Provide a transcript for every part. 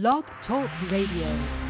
Blog Talk Radio.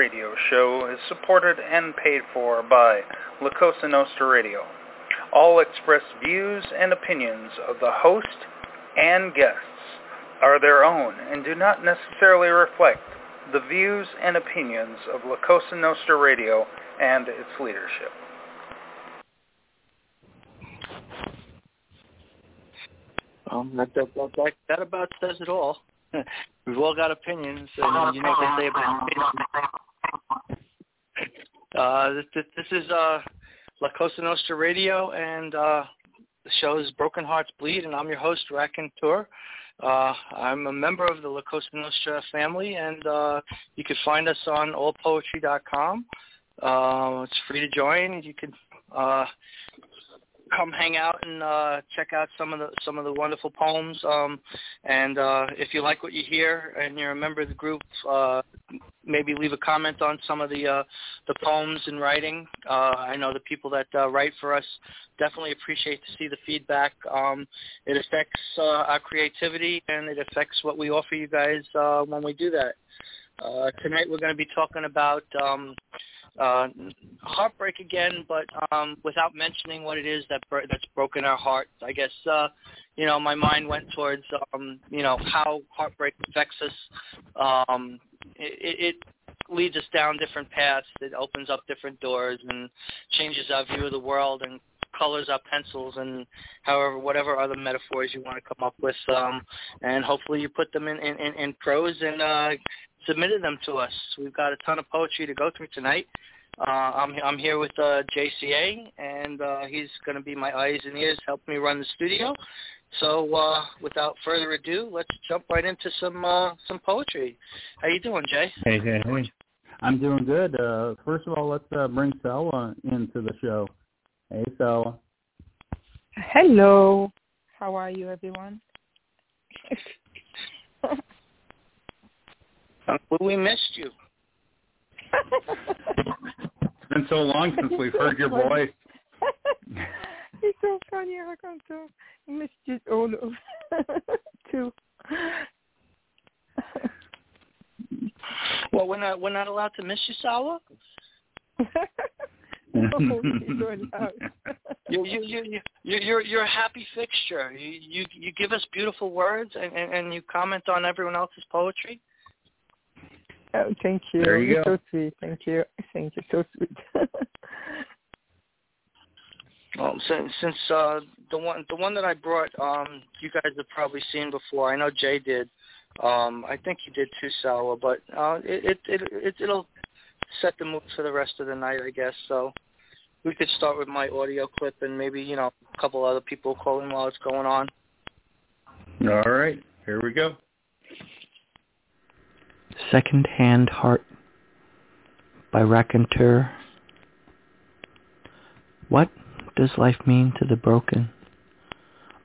Radio show is supported and paid for by La Cosa Nostra Radio. All expressed views and opinions of the host and guests are their own and do not necessarily reflect the views and opinions of La Cosa Nostra Radio and its leadership. Um, that, that, that, that, about says it all. We've all got opinions, and you know what they say about opinions. Uh, this, is uh, La Cosa Nostra Radio, and uh, the show is Broken Hearts Bleed, and I'm your host, Raconteur. Uh, I'm a member of the La Cosa Nostra family, and uh, you can find us on allpoetry.com. Uh, it's free to join. And you can uh, come hang out and uh, check out some of the some of the wonderful poems. Um, and uh, if you like what you hear and you're a member of the group, uh, maybe leave a comment on some of the uh, the poems and writing. Uh, I know the people that uh, write for us definitely appreciate to see the feedback. Um, it affects uh, our creativity and it affects what we offer you guys uh, when we do that. Uh, tonight we're going to be talking about um, uh, heartbreak again, but um, without mentioning what it is that that's broken our hearts. I guess uh, you know my mind went towards um, you know how heartbreak affects us. Um, it, it leads us down different paths. It opens up different doors and changes our view of the world and colors our pencils and however whatever other metaphors you want to come up with um and hopefully you put them in in, in, in prose and uh submitted them to us. We've got a ton of poetry to go through tonight. Uh i'm i'm here with uh JCA and uh he's going to be my eyes and ears help me run the studio so uh without further ado let's jump right into some uh some poetry how you doing jay Hey, hey, hey. I'm doing good. Uh, first of all, let's uh, bring Selma into the show. Hey, Selma. Hello. How are you, everyone? we missed you It's been so long since we've heard your voice. so funny. I come to miss you all of too. well, we're not we're not allowed to miss you, Sawa. no, you're allowed. you you you you you're you're a happy fixture. You you you give us beautiful words and and, and you comment on everyone else's poetry. Oh, thank you. There you You're go. so sweet. Thank you. Thank you. So sweet. Well, since since uh, the one the one that I brought, um, you guys have probably seen before. I know Jay did. Um, I think he did too, Sawa, but uh, it, it it it it'll set the mood for the rest of the night, I guess. So we could start with my audio clip and maybe you know a couple other people call in while it's going on. All right, here we go. Second Hand Heart by Raconteur. What does life mean to the broken?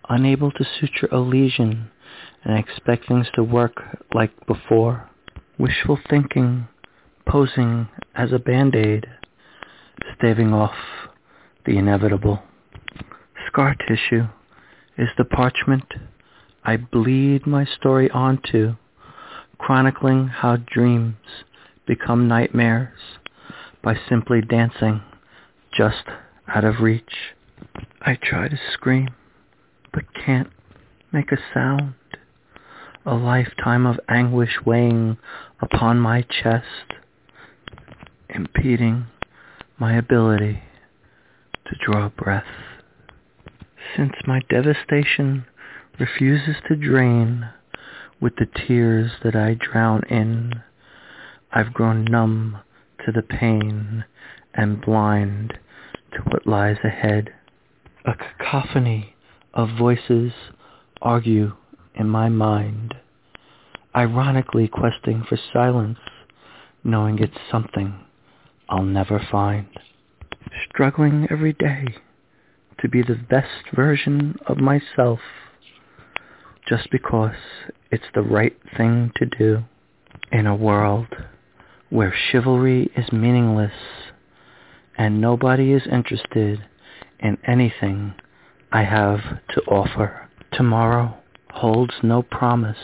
Unable to suture a lesion and expect things to work like before. Wishful thinking posing as a band-aid, staving off the inevitable. Scar tissue is the parchment I bleed my story onto chronicling how dreams become nightmares by simply dancing just out of reach. I try to scream, but can't make a sound. A lifetime of anguish weighing upon my chest, impeding my ability to draw breath. Since my devastation refuses to drain, with the tears that I drown in. I've grown numb to the pain and blind to what lies ahead. A cacophony of voices argue in my mind, ironically questing for silence, knowing it's something I'll never find. Struggling every day to be the best version of myself just because it's the right thing to do in a world where chivalry is meaningless and nobody is interested in anything I have to offer. Tomorrow holds no promise,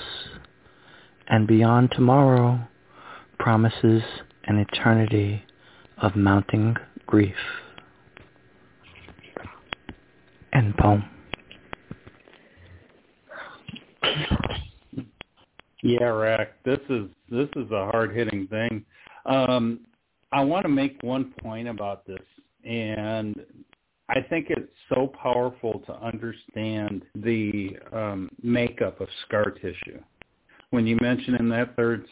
and beyond tomorrow promises an eternity of mounting grief. End poem. Yeah, Rack. This is this is a hard hitting thing. Um, I want to make one point about this, and I think it's so powerful to understand the um, makeup of scar tissue. When you mention in that third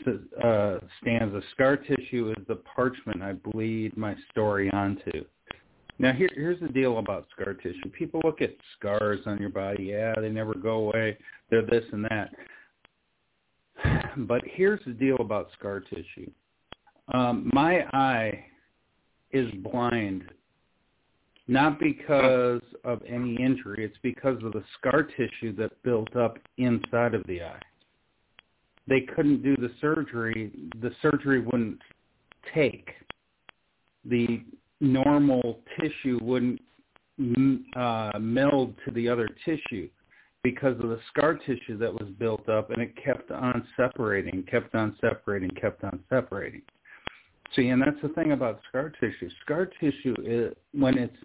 uh, stanza, scar tissue is the parchment I bleed my story onto. Now, here, here's the deal about scar tissue. People look at scars on your body. Yeah, they never go away. They're this and that. But here's the deal about scar tissue. Um, my eye is blind not because of any injury. It's because of the scar tissue that built up inside of the eye. They couldn't do the surgery. The surgery wouldn't take. The normal tissue wouldn't uh, meld to the other tissue because of the scar tissue that was built up and it kept on separating, kept on separating, kept on separating. See, and that's the thing about scar tissue. Scar tissue, is, when it's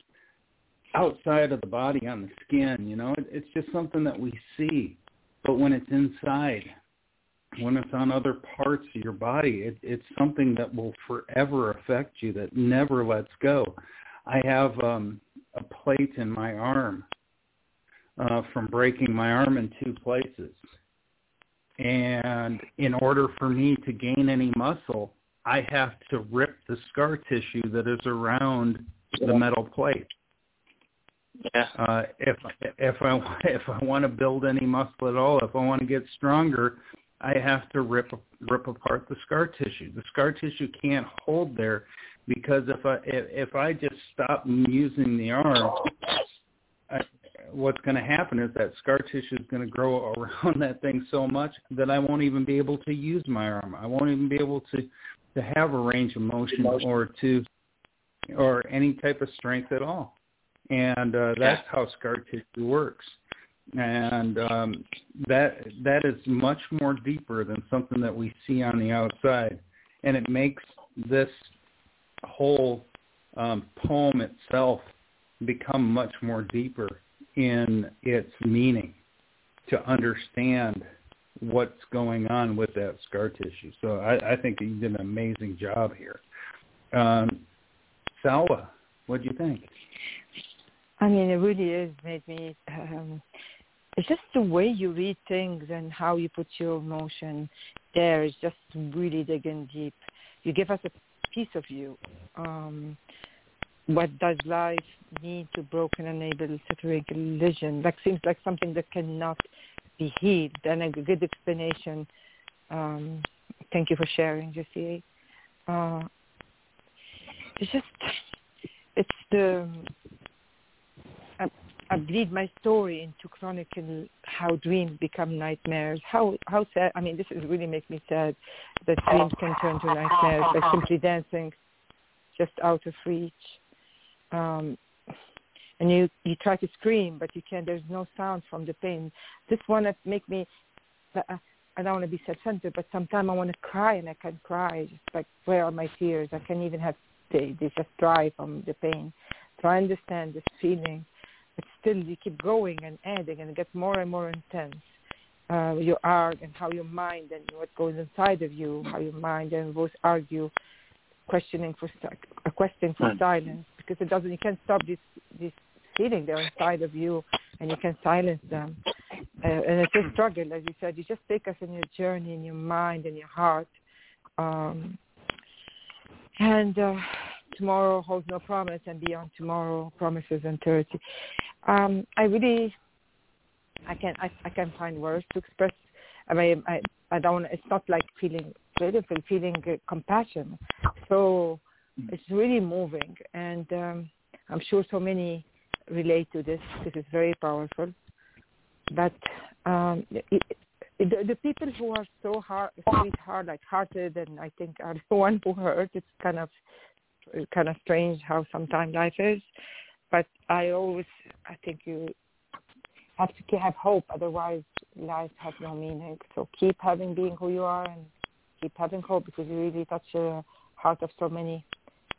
outside of the body on the skin, you know, it, it's just something that we see. But when it's inside, when it's on other parts of your body, it, it's something that will forever affect you, that never lets go. I have um, a plate in my arm uh, from breaking my arm in two places. And in order for me to gain any muscle, I have to rip the scar tissue that is around the metal plate. Yeah. Uh, if if I if I want to build any muscle at all, if I want to get stronger, I have to rip rip apart the scar tissue. The scar tissue can't hold there because if I if, if I just stop using the arm, I, what's going to happen is that scar tissue is going to grow around that thing so much that I won't even be able to use my arm. I won't even be able to to have a range of motion or to or any type of strength at all. and uh, that's how scar tissue works. And um, that that is much more deeper than something that we see on the outside, and it makes this whole um, poem itself become much more deeper in its meaning to understand what's going on with that scar tissue. So I, I think you did an amazing job here. Um, Salwa, what do you think? I mean, it really is made me. Um, it's just the way you read things and how you put your emotion there is just really digging deep. You give us a piece of you. Um, what does life need to broken enable separate religion? That seems like something that cannot be healed. And a good explanation. Um, thank you for sharing, Jesse. Uh, it's just, it's the, I, I bleed my story into chronicle how dreams become nightmares. How how sad. I mean, this is really makes me sad that dreams can turn to nightmares by simply dancing just out of reach um, and you you try to scream, but you can't. There's no sound from the pain. This one that make me. Uh, I don't want to be self-centered, but sometimes I want to cry and I can't cry. Just like where are my tears? I can't even have they they just dry from the pain. So I understand this feeling, but still you keep going and adding, and it gets more and more intense. Uh, your art and how your mind and what goes inside of you, how your mind and both argue, questioning for a question for silence because it doesn't. You can't stop this this feeling they're inside of you, and you can silence them. Uh, and it's a struggle, as you said. You just take us in your journey, in your mind, in your heart. Um, and uh, tomorrow holds no promise, and beyond tomorrow promises and thirty. Um, I really, I can I, I can find words to express. I mean, I I don't. It's not like feeling beautiful, feeling uh, compassion. So it's really moving, and um, I'm sure so many relate to this. This is very powerful. But um, it, the, the people who are so hard, sweetheart, like hearted, and I think are the one who hurt. It's kind of kind of strange how sometimes life is. But I always, I think you have to have hope. Otherwise, life has no meaning. So keep having being who you are, and keep having hope because you really touch the heart of so many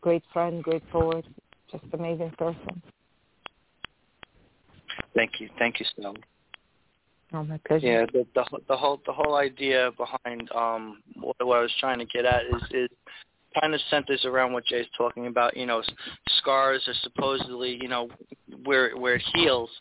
great friend, great poet, just amazing person. Thank you, thank you, Snow. Oh, my pleasure. Yeah, the, the the whole the whole idea behind um what, what I was trying to get at is is kind of centers around what Jay's talking about. You know, scars are supposedly you know where where it heals,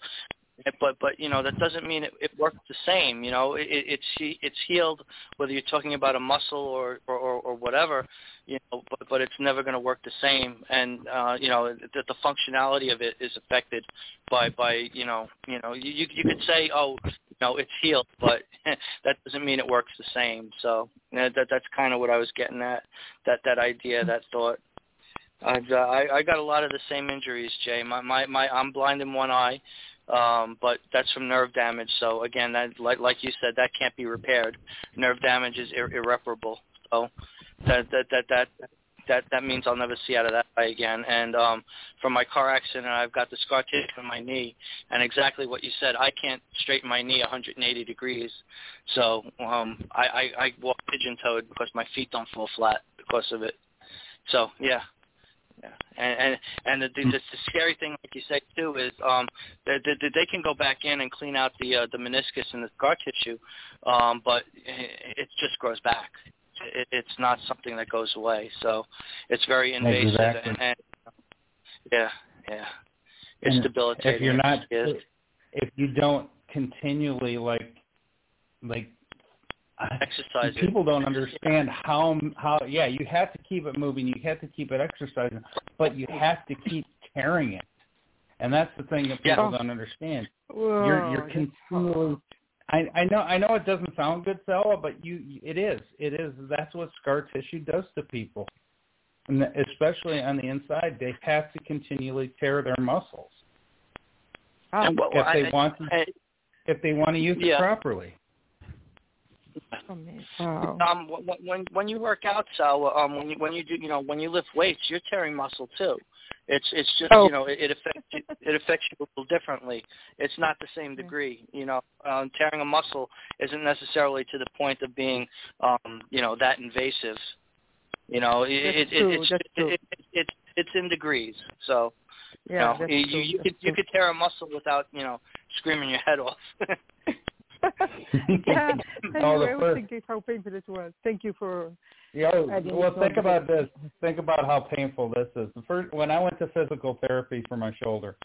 but but you know that doesn't mean it, it works the same. You know, it, it's it's healed whether you're talking about a muscle or or, or whatever. You know, but but it's never going to work the same, and uh, you know the, the functionality of it is affected by by you know you know you you could say oh you know it's healed, but that doesn't mean it works the same. So that that's kind of what I was getting at that that idea that thought. I've, uh, I I got a lot of the same injuries, Jay. My my my I'm blind in one eye um, but that's from nerve damage. So again, that like like you said, that can't be repaired. Nerve damage is ir- irreparable. So that that that that that that means I'll never see out of that eye again. And um, from my car accident, I've got the scar tissue in my knee, and exactly what you said, I can't straighten my knee 180 degrees. So um, I, I I walk pigeon-toed because my feet don't fall flat because of it. So yeah, yeah, and and and the, the, the scary thing, like you said too, is um that they, they, they can go back in and clean out the uh, the meniscus and the scar tissue, um, but it, it just grows back. It, it's not something that goes away, so it's very invasive. Exactly. And, and yeah, yeah, it's and debilitating. If you're not, if you don't continually like like exercise. People don't understand how how yeah you have to keep it moving, you have to keep it exercising, but you have to keep carrying it, and that's the thing that people yeah. don't understand. Whoa, you're you're continually. I, I know I know it doesn't sound good, Sella, but you it is it is that's what scar tissue does to people, and especially on the inside, they have to continually tear their muscles well, if they I, want to I, if they want to use yeah. it properly. Me. Wow. Um, when when you work out, so um, when you when you do, you know, when you lift weights, you're tearing muscle too. It's it's just Oh. you know it, it affects you, it affects you a little differently. It's not the same degree. You know, um, tearing a muscle isn't necessarily to the point of being um, you know that invasive. You know, it, it, true, it's it, it, it, it's it's in degrees. So Yeah, you know, that's you you could you could tear a muscle without you know screaming your head off. yeah. Oh, the first- thinking how painful it was. Thank you for. Yeah, well, think about this. Think about how painful this is. The first when I went to physical therapy for my shoulder,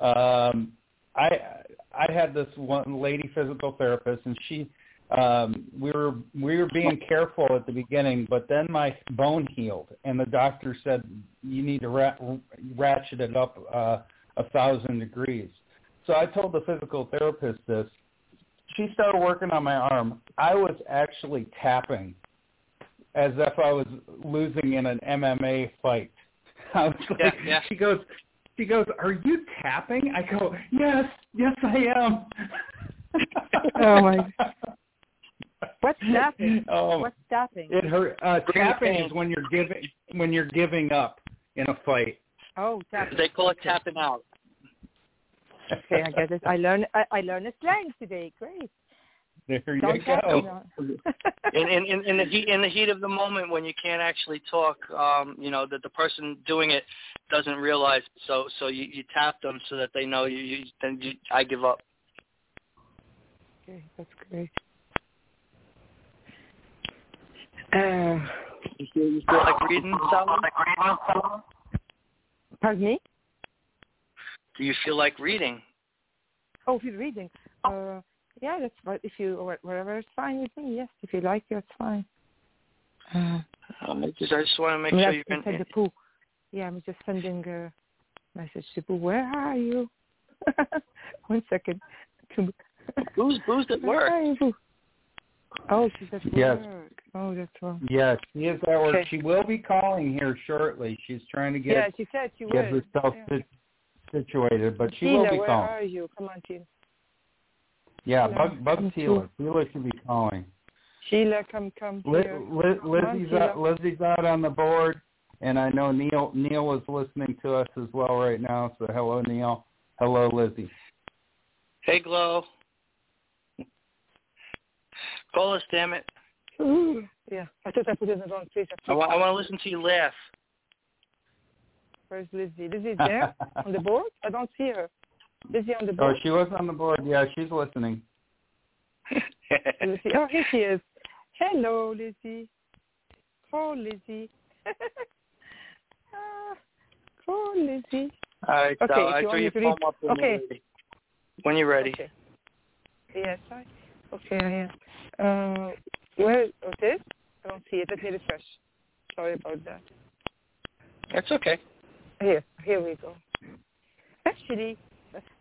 um, I I had this one lady physical therapist, and she um, we were we were being careful at the beginning, but then my bone healed, and the doctor said you need to ra- ratchet it up uh, a thousand degrees. So I told the physical therapist this. She started working on my arm. I was actually tapping as if I was losing in an MMA fight. I was like, Yeah, yeah. she goes, she goes, are you tapping? I go, yes, yes, I am. Oh, my- What's tapping? Oh, What's tapping? it hurt. Uh, tapping is when you're giving when you're giving up in a fight. Oh, tapping. they call it tapping out. Okay, I get it. I learned. I, I learned a slang today. Great. There you Don't go. in, in, in, in the heat in the heat of the moment when you can't actually talk, um, you know that the person doing it doesn't realize. So so you, you tap them so that they know you. you then you, I give up. okay, that's great. Uh, You feel, you feel like reading, Sally? pardon me. Do you feel like reading? Oh, if you're reading. Uh, yeah, that's fine. If you or whatever, it's fine with me. Yes, if you like, it, that's fine. Uh, Um, I just I just want to make I'm sure just you can. inside the pool. Yeah, I'm just sending a message to Pooh. Where are you? One second. To- Who's who's at work? are you, Oh, she's at Yes. work. Oh, that's wrong. Yes, she is at work. Okay. She will be calling here shortly. She's trying to get yeah, she said she get will. herself yeah. Sit- situated, but she Sheila, will be where calling. are you? Come on, Sheila. Yeah, Sheila, Bug Bug Sheila. Sheila should be calling. Sheila, come, come Li- here. Li- Come on, Lizzie's Sheila. out, Lizzie's out on the board, and I know Neil Neil is listening to us as well right now. So hello, Neil. Hello, Lizzie. Hey, Glow. Call us, damn it. Ooh, yeah, I thought I put it in the wrong place. I want I want to listen to you laugh. Where's Lizzie? Lizzie's there on the board? I don't see her. Lizzie on the board. oh, she was on the board. Yeah, she's listening. Lizzie. Oh, here she is. Hello, Lizzie. Oh, Lizzie. ah, oh, Lizzie. All right, Okay, so if I you throw want to read- phone up when okay. you're ready. When you're ready. Okay. Yes, I. Okay, I am. Uh, where is this? I don't see it. Let me refresh. Sorry about that. That's okay. Here, here we go. Actually,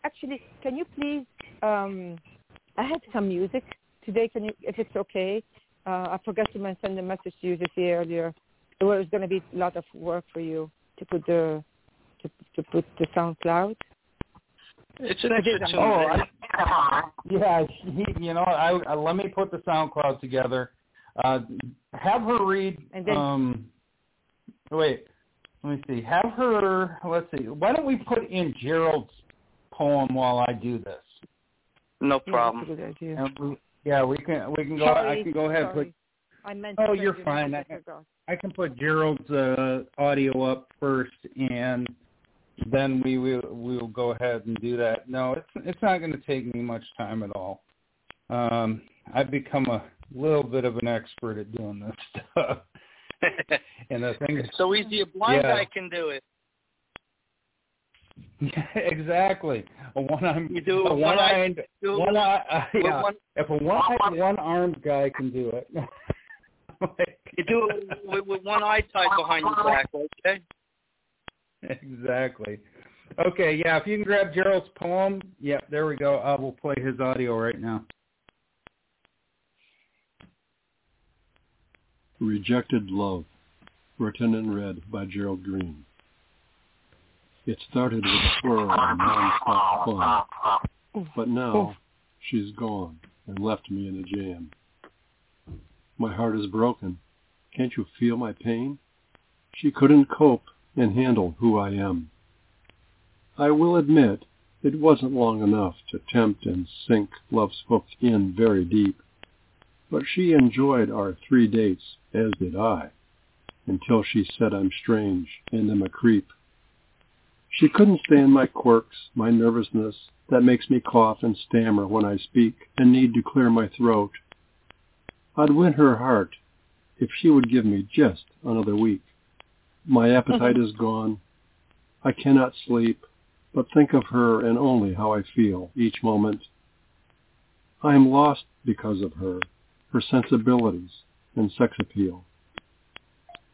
actually, can you please? Um, I had some music today. Can you, if it's okay? Uh, I forgot to men- send a message to you this year earlier. It was going to be a lot of work for you to put the to, to put the SoundCloud. It's an I extra did. two Oh, minutes. I, yeah. He, you know, I, I let me put the SoundCloud together. Uh, have her read. And then- um, wait, let me see. Have her. Let's see. Why don't we put in Gerald's poem while I do this? No Yeah, that's a problem. good idea. And we, yeah, we can. We can go. Sorry, I can go ahead and sorry. put. I meant. Oh, you're send you a fine. I- I forgot. I can put Gerald's uh, audio up first, and then we will we will go ahead and do that. No, it's it's not going to take me much time at all. Um, I've become a little bit of an expert at doing this stuff. and the thing is, so easy a blind Yeah. guy can do it. Yeah, exactly, a one armed, You do a it one one eye- eyed, one eye, uh, yeah. one- If a one eyed, one armed guy can do it, like, You do it with, with one eye tied behind your back, okay? Exactly. Okay, yeah, if you can grab Gerald's poem, yeah, there we go. I will play his audio right now. Rejected Love, written in red by Gerald Green. It started with a swirl of non-stop fun, but now she's gone and left me in a jam. my heart is broken. Can't you feel my pain? She couldn't cope and handle who I am. I will admit it wasn't long enough to tempt and sink love's hook in very deep. But she enjoyed our three dates, as did I, until she said I'm strange and am a creep. She couldn't stand my quirks, my nervousness, that makes me cough and stammer when I speak and need to clear my throat. I'd win her heart if she would give me just another week. My appetite is gone. I cannot sleep, but think of her and only how I feel each moment. I am lost because of her, her sensibilities and sex appeal.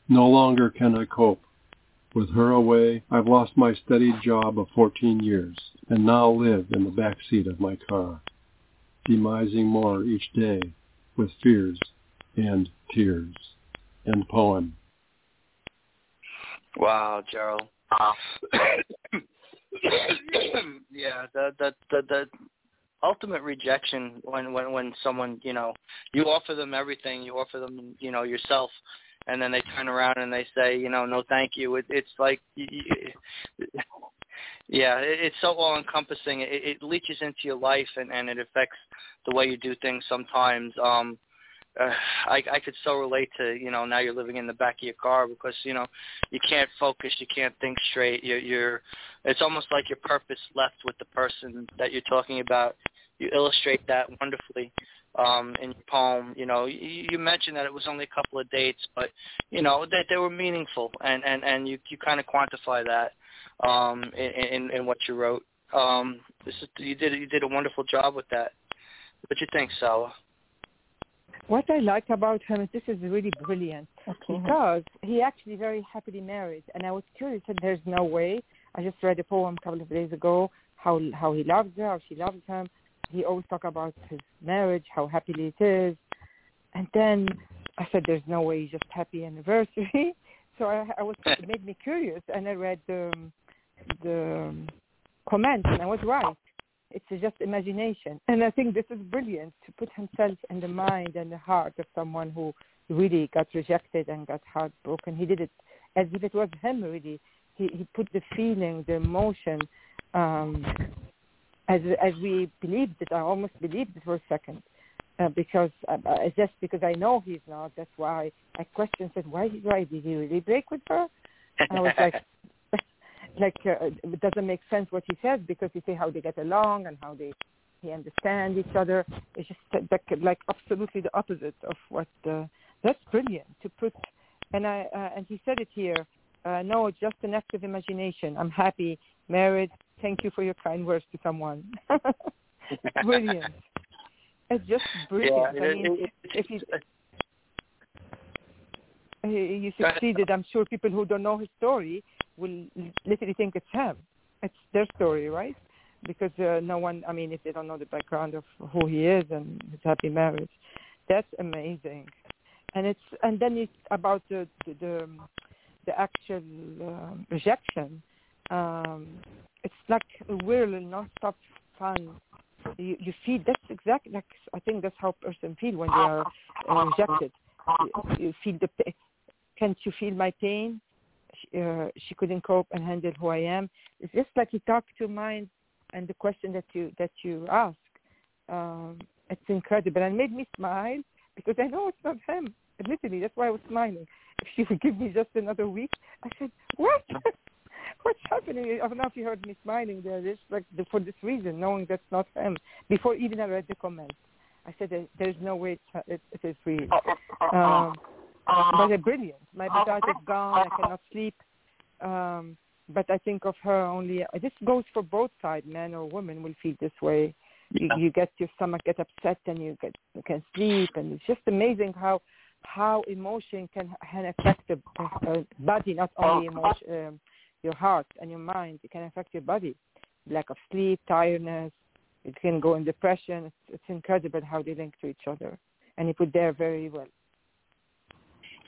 No longer can I cope. With her away, I've lost my steady job of 14 years and now live in the back seat of my car, demising more each day with fears and tears. End poem. Wow, Gerald. yeah, that, that that the ultimate rejection when when when someone you know you offer them everything, you offer them you know yourself, and then they turn around and they say you know no thank you. It, it's like. Yeah, it's so all encompassing. It, it leaches into your life and, and it affects the way you do things sometimes. Um, uh, I, I could so relate to you know now you're living in the back of your car because you know you can't focus, you can't think straight. You're, you're it's almost like your purpose left with the person that you're talking about. You illustrate that wonderfully um, in your poem. You know, you, you mentioned that it was only a couple of dates, but you know that they were meaningful, and and and you you kind of quantify that um, in, in in what you wrote. Um, this is you did you did a wonderful job with that. What do you think, Sawa? What I like about him is this is really brilliant okay. because he actually very happily married, and I was curious. that there's no way. I just read a poem a couple of days ago how how he loves her, how she loves him. He always talk about his marriage, how happily it is, and then I said, "There's no way. Just happy anniversary." so I, I was it made me curious, and I read the the comments, and I was right it's just imagination. And I think this is brilliant to put himself in the mind and the heart of someone who really got rejected and got heartbroken. He did it as if it was him really. He he put the feeling, the emotion, um, as as we believed it. I almost believed it for a second. Uh, because uh, uh, just because I know he's not, that's why I questioned. Said, why? Why did he really break with her? And I was like, like uh, it doesn't make sense what he says because you see how they get along and how they they understand each other. It's just like, like absolutely the opposite of what. Uh, that's brilliant to put. And I uh, and he said it here. Uh, no, just an act of imagination. I'm happy, married. Thank you for your kind words to someone. brilliant. It's just brilliant. Yeah, I mean, it, it, if you you succeeded, I'm sure people who don't know his story will literally think it's him. It's their story, right? Because uh, no one, I mean, if they don't know the background of who he is and his happy marriage, that's amazing. And it's and then it's about the the the, the actual uh, rejection. Um, it's like and non-stop fun. You, you feel that's exactly like I think that's how person feel when they are uh, rejected. You, you feel the pain. can't you feel my pain? uh, she couldn't cope and handle who I am. It's just like you talk to mind and the question that you that you ask. Um, it's incredible and made me smile because I know it's not him. Literally, that's why I was smiling. If she would give me just another week, I said, "What? What's happening?" I don't know if you heard me smiling there. Just like the, for this reason, knowing that's not him. Before even I read the comment, I said, "There's no way it, it, it is real." Um, but they're brilliant. My appetite is gone. I cannot sleep. Um, but I think of her only. This goes for both sides, men or women will feel this way. You, you get your stomach get upset and you get you can sleep, and it's just amazing how how emotion can can affect the uh, body, not only emotion, um, your heart and your mind. It can affect your body. Lack of sleep, tiredness. It can go in depression. It's, it's incredible how they link to each other, and he put there very well.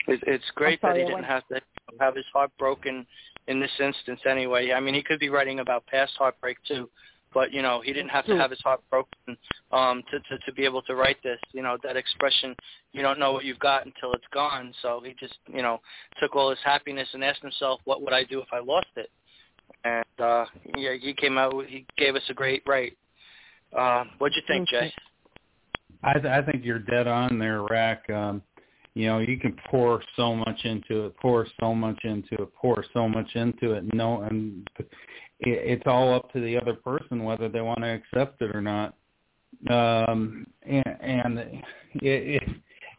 It, it's great sorry, that he didn't have to have his heart broken in this instance anyway. I mean, he could be writing about past heartbreak too, but you know he didn't have to have his heart broken um to, to to be able to write this you know that expression you don't know what you've got until it's gone. So he just you know took all his happiness and asked himself what would i do if i lost it? And uh yeah he came out he gave us a great write. Uh what'd you think jay? I, th- I think you're dead on there, Rack. Um, you know, you can pour so much into it, pour so much into it, pour so much into it. No, and it, it's all up to the other person whether they want to accept it or not. Um, and, and it, it,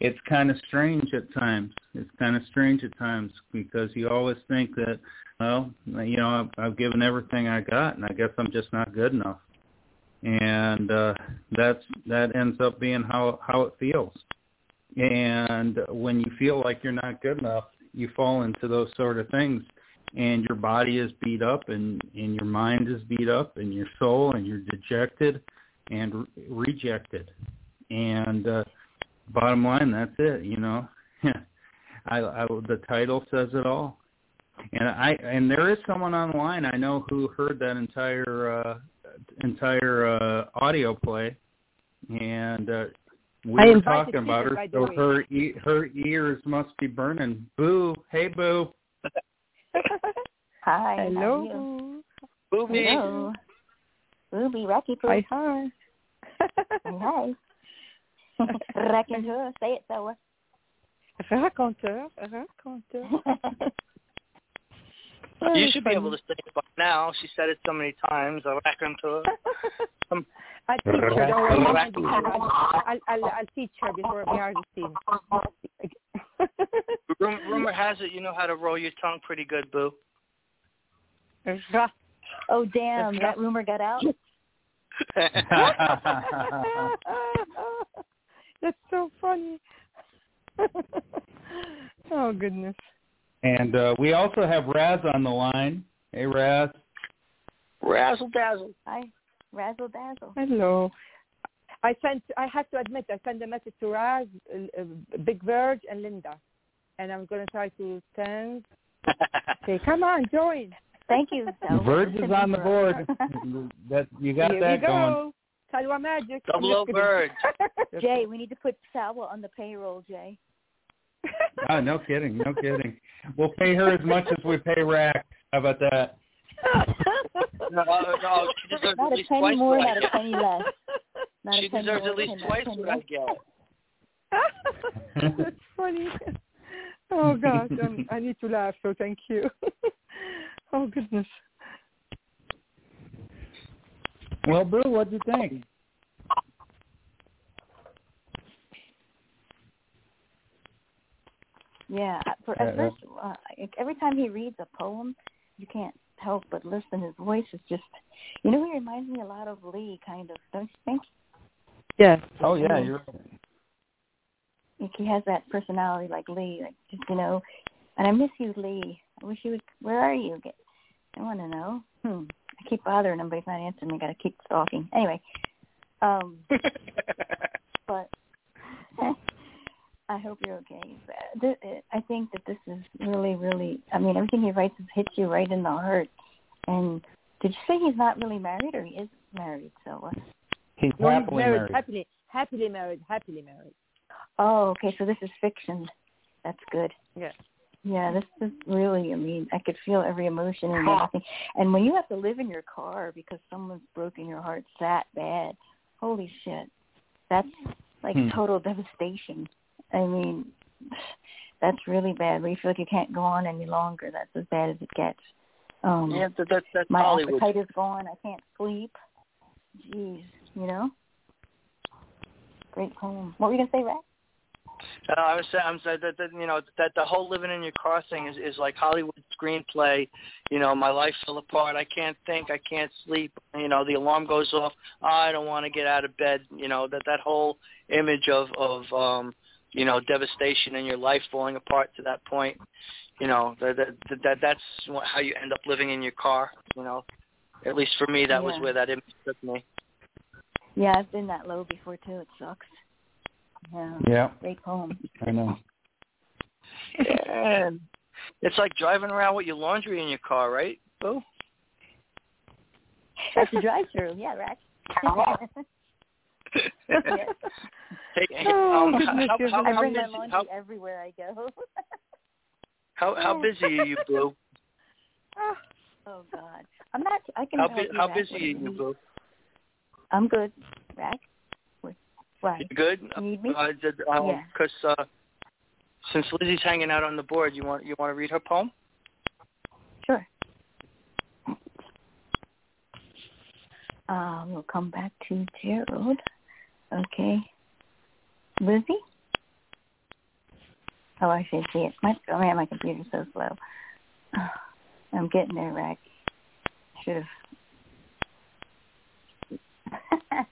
it's kind of strange at times. It's kind of strange at times because you always think that, well, you know, I've, I've given everything I got, and I guess I'm just not good enough and uh, that's that ends up being how how it feels. And when you feel like you're not good enough, you fall into those sort of things, and your body is beat up, and and your mind is beat up, and your soul, and you're dejected and re- rejected. And uh, bottom line, that's it. You know, I, I the title says it all. And I and there is someone online I know who heard that entire uh, entire uh, audio play, and uh, we I were talking about Peter, her, so her e- her ears must be burning. Boo! Hey, boo! Hi. how are you? Hello. Booby. Hello. Ruby, Rocky Poo. Hi, hi. Hi. Raconteur, say it so. Raconteur, raconteur. You should be able to say it by now. She said it so many times. I reckon to her. I'll teach her. Don't worry. I'll, I'll, I'll, I'll teach her before we are the scene. Rumor, rumor has it you know how to roll your tongue pretty good, Boo. Oh, damn, that rumor got out. That's so funny. oh goodness. And uh, we also have Raz on the line. Hey, Raz. Razzle dazzle. Hi. Razzle dazzle. Hello. I sent. I have to admit, I sent a message to Raz, uh, uh, Big Verge, and Linda, and I'm going to try to send. okay, come on, join. Thank you. So, Verge is on the board. that you got Here that we going. go. Salwa Magic. Double O Verge. Jay, we need to put Salwa on the payroll, Jay. Oh, no kidding, no kidding. We'll pay her as much as we pay Rack. How about that? No, no, she deserves Not at a least penny twice more, what I not a get. penny less. Not She a penny deserves more, at least twice what I less. get. That's funny. Oh gosh, I'm, I need to laugh. So thank you. oh goodness. Well, Boo, what do you think? Yeah, at for, Yeah, at first, uh, every time he reads a poem, you can't help but listen. His voice is just, you know, he reminds me a lot of Lee, kind of. Don't you think? Yeah. Oh yeah, you're Like he has that personality like Lee, like just you know. And I miss you, Lee. I wish you would. Where are you? Get, I want to know. Hmm. I keep bothering him, but he's not answering me. Got to keep stalking. Anyway, um, but I hope you're okay. Th- I think that this is really, really. I mean, everything he writes hits you right in the heart. And did you say he's not really married, or he is married? So. Uh, he's No, he's happily married, married. happily, happily married, happily married. Oh, okay. So this is fiction. That's good. Yes. Yeah, this is really. I mean, I could feel every emotion and everything. And when you have to live in your car because someone's broken your heart that bad, holy shit, that's like Hmm. total devastation. I mean, that's really bad. Where you feel like you can't go on any longer. That's as bad as it gets. Um, yeah, that, that, that's my Hollywood. appetite is gone. I can't sleep. Jeez, you know. Great poem. What were you gonna say, Rex? Uh, I was saying, I'm saying that, that you know that the whole living in your car thing is is like Hollywood screenplay. You know, my life fell apart. I can't think. I can't sleep. You know, the alarm goes off. I don't want to get out of bed. You know that that whole image of of um you know devastation in your life falling apart to that point. You know that that, that that's what, how you end up living in your car. You know, at least for me, that was where that image took me. Yeah, I've been that low before too. It sucks. Yeah. Yeah, Great poem. I know. Yeah. It's like driving around with your laundry in your car, right? Boo? That's a drive-through. Yeah, Rack. Hey, hey, Oh, um, goodness, how, you're how, I how, bring my laundry how, everywhere I go. how, how busy are you, Boo? oh God, I'm not. I can How, help bu- you, how busy are you, need? Boo? I'm good, Rack. What- Why? You good? You need me? Uh, did, um, Yeah. Cause uh, since Lizzie's hanging out on the board, you want you want to read her poem? Sure. Uh, we'll come back to Gerald. Okay. Lizzie? Oh, I should see it. My, oh man, my computer's so slow. I'm getting there, Rac. Should have.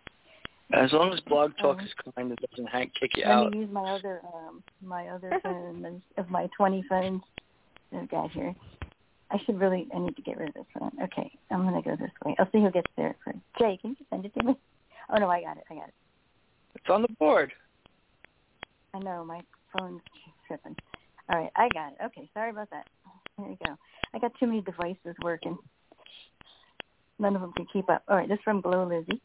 As long as Blog Talk Um, is kind and doesn't hang, kick you Let out. me use my other um my other phone of my twenty phones. This got here. I should really I need to get rid of this phone. Okay, I'm gonna go this way. I'll see who gets there first. Jay, can you send it to me? Oh no, I got it. I got it. It's on the board. I know my phone's tripping. All right, I got it. Okay, sorry about that. There you go. I got too many devices working. None of them can keep up. All right, this is from Glow Lizzie.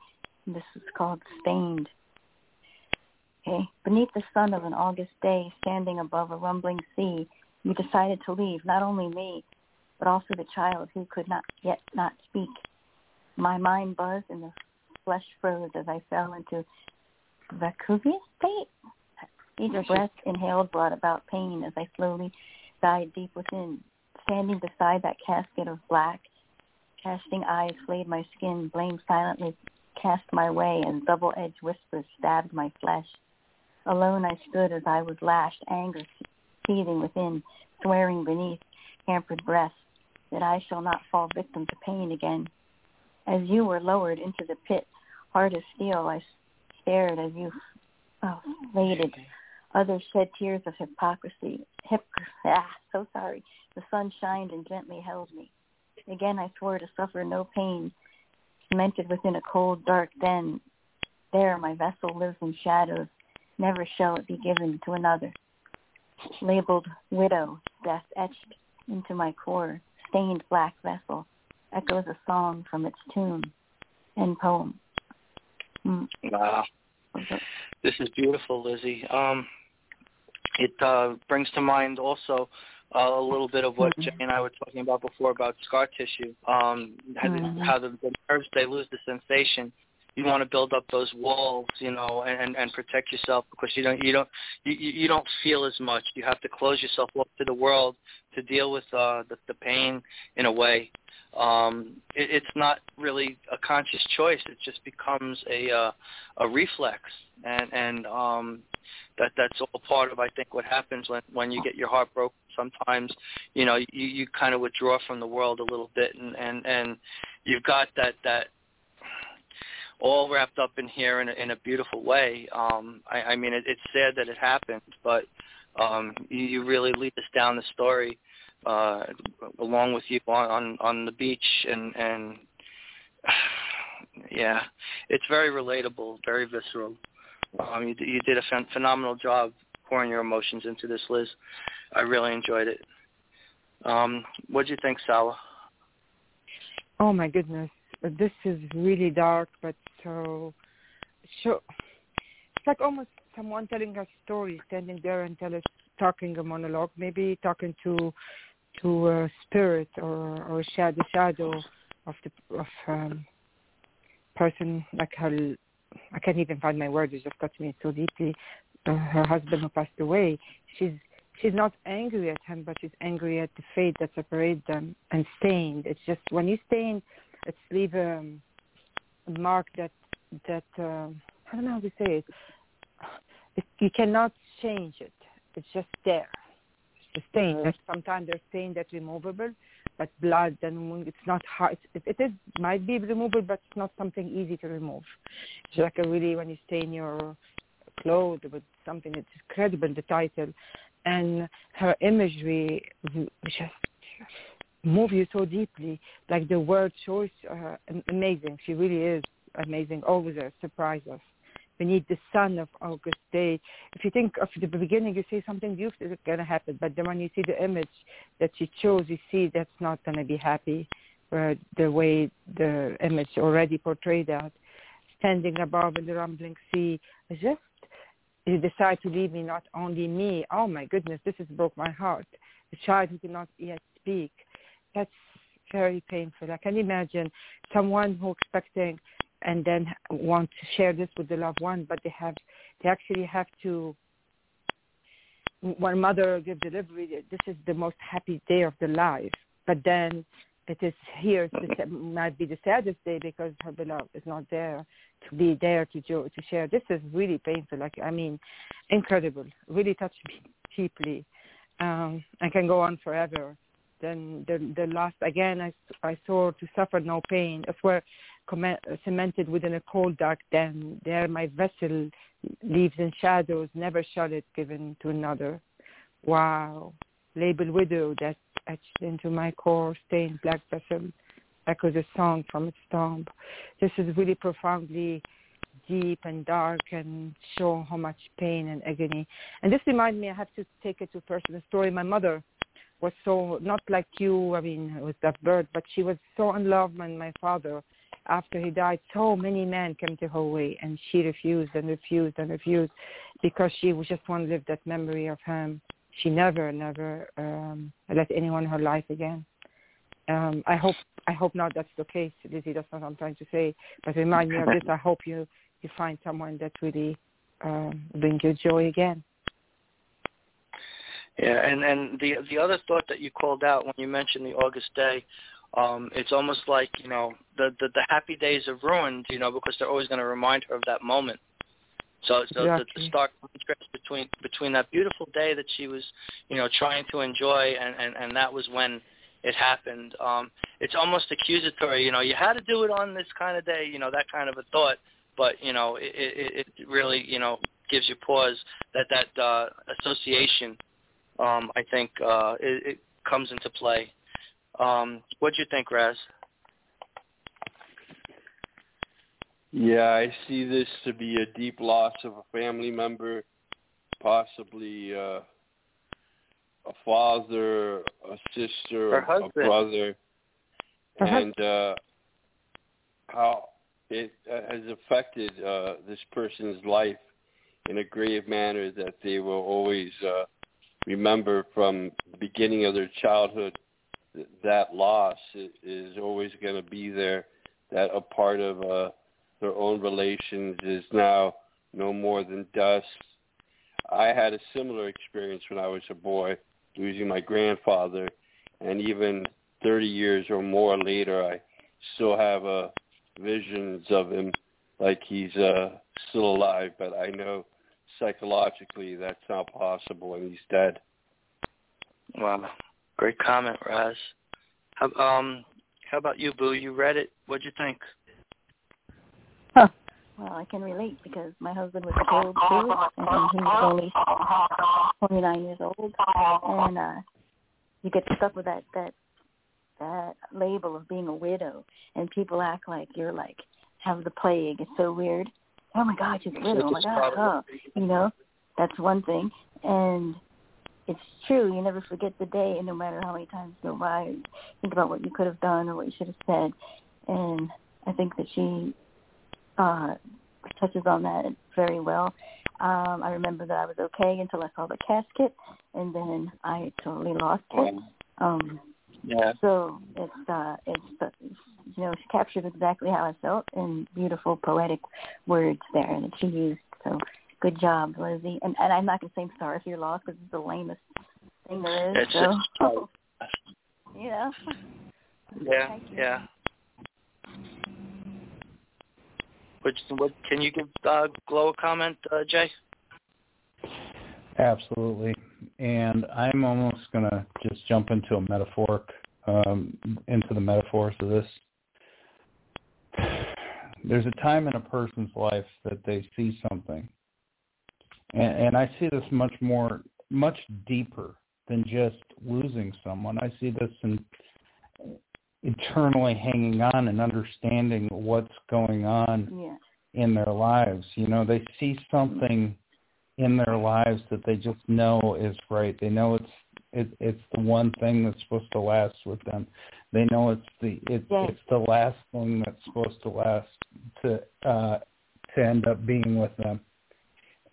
This is called Stained. Okay. Beneath the sun of an August day, standing above a rumbling sea, you decided to leave not only me, but also the child who could not yet not speak. My mind buzzed and the flesh froze as I fell into vacuous state. Each breath inhaled brought about pain as I slowly died deep within. Standing beside that casket of black, casting eyes flayed my skin, blame silently cast my way, and double-edged whispers stabbed my flesh. Alone I stood as I was lashed, anger seething within, swearing beneath hampered breath that I shall not fall victim to pain again. As you were lowered into the pit, hard as steel, I stared as you oh, faded. Others shed tears of hypocrisy. Hip, ah, so sorry. The sun shined and gently held me. Again I swore to suffer no pain, cemented within a cold, dark den. There my vessel lives in shadows. Never shall it be given to another. Labeled widow, death etched into my core, stained black vessel, echoes a song from its tomb. End poem. Mm. Wow. This is beautiful, Lizzie. Um, it uh, brings to mind also uh, a little bit of what Mhm. Jay and I were talking about before about scar tissue. Um, how, the, Mhm. how the, the nerves they lose the sensation. You want to build up those walls, you know, and and protect yourself because you don't you don't you you don't feel as much. You have to close yourself up to the world to deal with uh, the the pain in a way. Um, it, it's not really a conscious choice. It just becomes a uh, a reflex, and and um, that that's all part of I think what happens when when you get your heart broken. Sometimes you know you you kind of withdraw from the world a little bit, and and and you've got that that all wrapped up in here in a, in a beautiful way. Um, I, I mean, it, it's sad that it happened, but um, you, you really lead us down the story uh, along with you on, on on the beach, and and yeah, it's very relatable, very visceral. Um, you, you did a phen- phenomenal job pouring your emotions into this, Liz. I really enjoyed it. Um, what do you think, Sala? Oh my goodness, this is really dark, but so so. It's like almost someone telling a story, standing there and tell us, talking a monologue, maybe talking to to a spirit or or shadow shadow of the of um person like her. I can't even find my words. It just got me so deeply. Uh, her husband who passed away. She's she's not angry at him, but she's angry at the fate that separates them and stained. It's just when you stain, it's leave a, a mark that that um, I don't know how to say it. it. You cannot change it. It's just there. It's the stain. There's sometimes there's stain that's removable, but blood and wound, it's not hard. It, it is might be removable, but it's not something easy to remove. It's like a really when you stain your clothes with something it's incredible the title and her imagery just move you so deeply like the word choice uh, amazing she really is amazing always a surprise us the sun of august day if you think of the beginning you see something beautiful is going to happen but then when you see the image that she chose you see that's not going to be happy uh, the way the image already portrayed that, standing above in the rumbling sea. Just you decide to leave me, not only me. Oh my goodness, this has broke my heart. A child who cannot yet speak. That's very painful. I can imagine someone who expecting and then want to share this with the loved one, but they have they actually have to. When mother gives delivery, this is the most happy day of their life. But then it is here it might be the saddest day because her beloved is not there to be there to to share. This is really painful. Like I mean, incredible. Really touched me deeply. Um, I can go on forever. Then the the last again, I I saw to suffer no pain. If we're cemented within a cold dark den, there my vessel leaves in shadows, never shut it, given to another. Wow, label widow that etched into my core, stained black vessel, echoes a song from its tomb. This is really profoundly deep and dark and show how much pain and agony. And this reminds me, I have to take it to personal story. My mother was so, not like you, I mean, with that bird, but she was so in love with my father. After he died, so many men came to her way, and she refused and refused and refused because she just wanted to live that memory of him. She never, never um, let anyone in her life again. Um, I hope, I hope not. That's the case, Lizzie. That's not what I'm trying to say. But remind me of this. I hope you you find someone that really um, brings you joy again. Yeah, and and the the other thought that you called out when you mentioned the August day, um, it's almost like you know the, the the happy days are ruined, you know, because they're always going to remind her of that moment. So so exactly. the, the stark contrast between between that beautiful day that she was, you know, trying to enjoy, and and and that was when it happened. Um, it's almost accusatory, you know. You had to do it on this kind of day, you know, that kind of a thought but you know it, it, it really you know gives you pause that that uh, association um, I think uh, it, it comes into play. Um, what do you think, Raz? Yeah, I see this to be a deep loss of a family member, possibly uh, a father, a sister, a brother, and uh, how it uh, has affected uh, this person's life in a grave manner that they will always uh, remember from the beginning of their childhood. That loss is always going to be there. That a part of uh, their own relations is now no more than dust. I had a similar experience when I was a boy, losing my grandfather, and even 30 years or more later, I still have a visions of him like he's uh, still alive, but I know psychologically that's not possible and he's dead. Wow, great comment, Raz. How, um, how about you, Boo? You read it. What'd you think? Huh. Well, I can relate because my husband was killed too, and he was only 29 years old, and uh, you get stuck with that that that label of being a widow, and people act like you're like have the plague. It's so weird. Oh my God, she's. Oh my God, huh? You know, that's one thing, and it's true. You never forget the day, and no matter how many times go by, think about what you could have done or what you should have said. And I think that she uh touches on that very well. Um, I remember that I was okay until I saw the casket, and then I totally lost it. Um, yeah. So it's uh it's uh, you know she captured exactly how I felt in beautiful poetic words there that she used. So good job, Lizzie. And and I'm not gonna say I'm sorry if you're lost because it's the lamest thing there is. It's so just, you know. Yeah. Yeah. Which what can you give uh, Glow a comment, uh, Jay? Absolutely. And I'm almost going to just jump into a metaphoric, um, into the metaphors of this. There's a time in a person's life that they see something. And, and I see this much more, much deeper than just losing someone. I see this in eternally hanging on and understanding what's going on yeah. in their lives. You know, they see something in their lives that they just know is right. They know it's it, it's the one thing that's supposed to last with them. They know it's the it, Yes. it's the last thing that's supposed to last to uh, to end up being with them,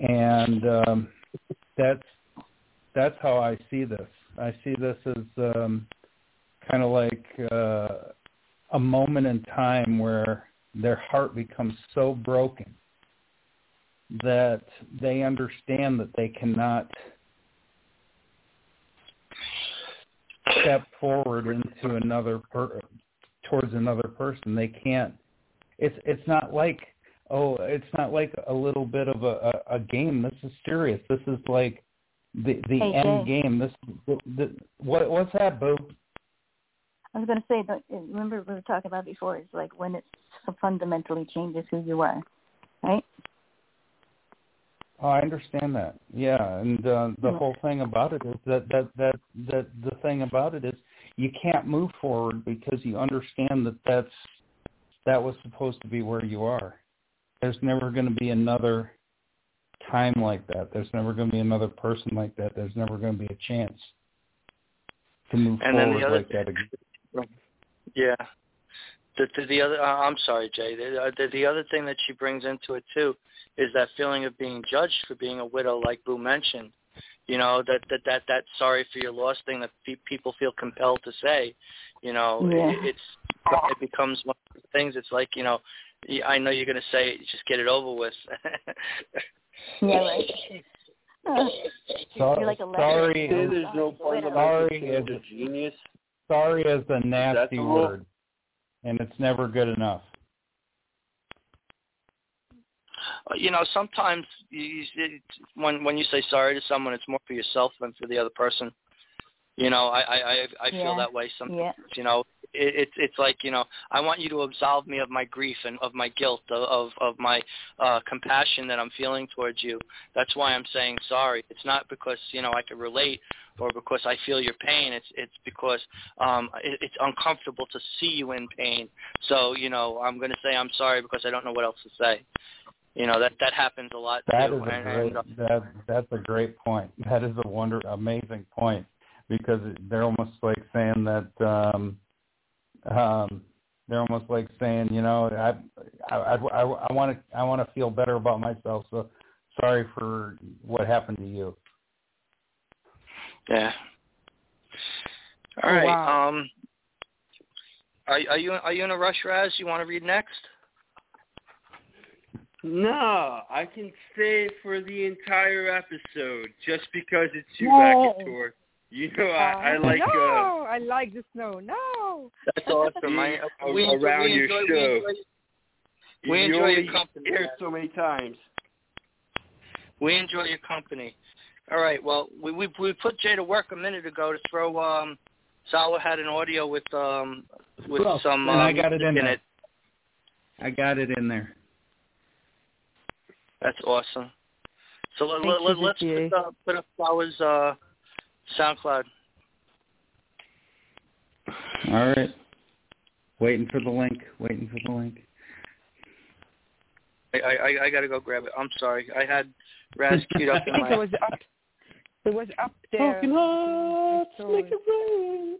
and um, that's that's how I see this. I see this as um, kind of like uh, a moment in time where their heart becomes so broken that they understand that they cannot step forward into another per- towards another person. They can't. It's it's not like oh, it's not like a little bit of a, a, a game. This is serious. This is like the the Hey, end Jay. game. This the, the, what what's that, Boo? I was going to say, that, remember we were talking about before, it's like when it fundamentally changes who you are, right? Oh, I understand that. Yeah, and uh, the whole thing about it is that that that that the thing about it is you can't move forward because you understand that that's that was supposed to be where you are. There's never going to be another time like that. There's never going to be another person like that. There's never going to be a chance to move And then the forward other- like that again. Yeah. The, the, the other, uh, I'm sorry, Jay. The, uh, the, the other thing that she brings into it too is that feeling of being judged for being a widow, like Boo mentioned. You know that that that that sorry for your loss thing that pe- people feel compelled to say. You know, Yeah. it, it's it becomes one of the things. It's like you know, I know you're going to say it, just get it over with. Yeah, right. Uh, So- you're like a leper. sorry, Say no Sorry, change is of genius. sorry is a nasty the rule? word, and it's never good enough. Uh, you know, sometimes you, you, it, when when you say sorry to someone, it's more for yourself than for the other person. You know, I I I, I feel Yeah. that way sometimes. Yeah. You know, it, it's it's like you know, I want you to absolve me of my grief and of my guilt, of of, of my uh, compassion that I'm feeling towards you. That's why I'm saying sorry. It's not because you know I can relate or because I feel your pain. It's it's because um, it, it's uncomfortable to see you in pain. So you know, I'm going to say I'm sorry because I don't know what else to say. You know that that happens a lot That too. is a and, great uh, that that's a great point. That is a wonder amazing point because they're almost like saying that um um they're almost like saying, you know, I I I I want to I want to feel better about myself. So sorry for what happened to you. Yeah. All Oh, right. wow. Um. Are are you are you in a rush, Raz? You want to read next? No, I can stay for the entire episode just because it's you No. back and forth. You know, I, I Uh, like no, I like the snow. No. That's awesome. I, uh, we enjoy, around we your enjoy, show. We enjoy, we enjoy your company, Hear man. so many times. we enjoy your company. All right. Well, we we we put Jay to work a minute ago to throw. Um, Salwa had an audio with um with Well, some. and uh, I got it music in there. it. I got it in there. That's awesome. So let, Thank let, you, let's put, uh, put up Flowers uh, SoundCloud. All right. Waiting for the link. Waiting for the link. I I, I got to go grab it. I'm sorry. I had Raz queued up I in think it was up. It was up there. Broken hearts So make it rain.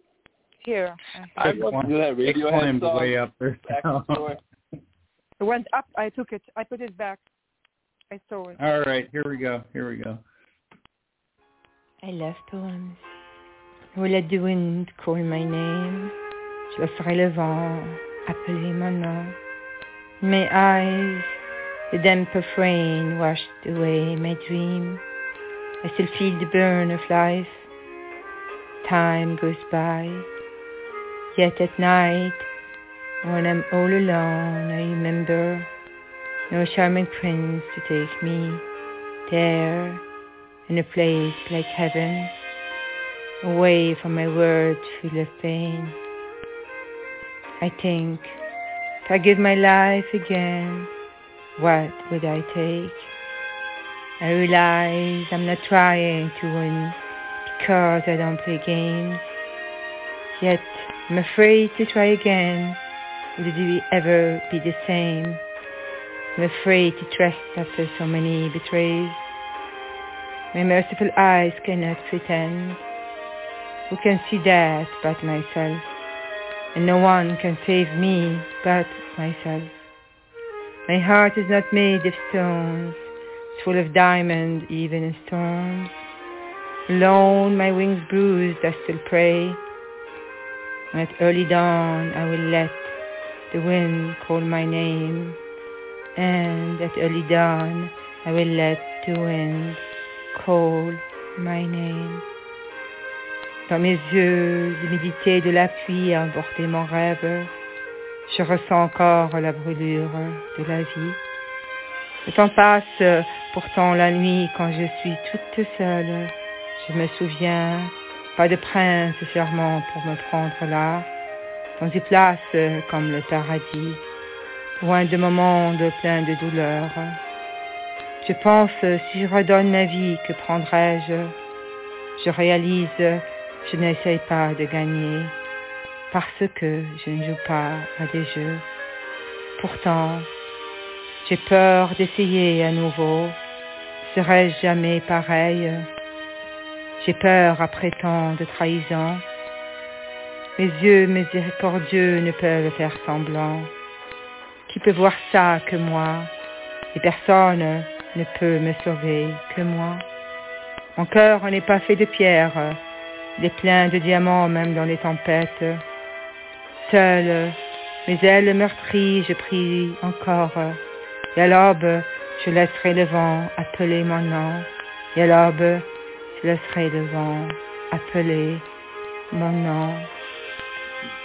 Here. I- I love that It Radiohead song. way up there. Back. It went up. I took it. I put it back. I saw it. All right, here we go. Here we go. I love poems. Let the wind call my name. Je laisserai le vent appeler mon nom. My eyes, the damp of rain washed away my dream. I still feel the burn of life. Time goes by. Yet at night, when I'm all alone, I remember no charming prince to take me there in a place like heaven, away from my world full of pain. I think if I give my life again, what would I take? I realize I'm not trying to win because I don't play games. Yet I'm afraid to try again. Would it ever be the same? I'm afraid to trust after so many betrays. My merciful eyes cannot pretend. Who can see that but myself? and no one can save me but myself. My heart is not made of stones, it's full of diamond even in storms. Alone, my wings bruised, I still pray. And at early dawn, I will let the wind call my name. And at early dawn, I will let the wind call my name. Dans mes yeux, l'humidité de la pluie a emporté mon rêve. Je ressens encore la brûlure de la vie. Le temps passe, pourtant la nuit, quand je suis toute seule, je me souviens, pas de prince charmant pour me prendre là, dans une place comme le paradis, loin de mon monde plein de douleur. Je pense, si je redonne ma vie, que prendrais-je Je réalise, je n'essaye pas de gagner, parce que je ne joue pas à des jeux. Pourtant, j'ai peur d'essayer à nouveau. Serais-je jamais pareil? J'ai peur après tant de trahison. Mes yeux miséricordieux ne peuvent faire semblant. Qui peut voir ça que moi? Et personne ne peut me sauver que moi. Mon cœur n'est pas fait de pierre, il est plein de diamants même dans les tempêtes. Seule, mes ailes meurtries, je prie encore. Et je laisserai le vent appeler mon nom. Et je laisserai le vent appeler mon nom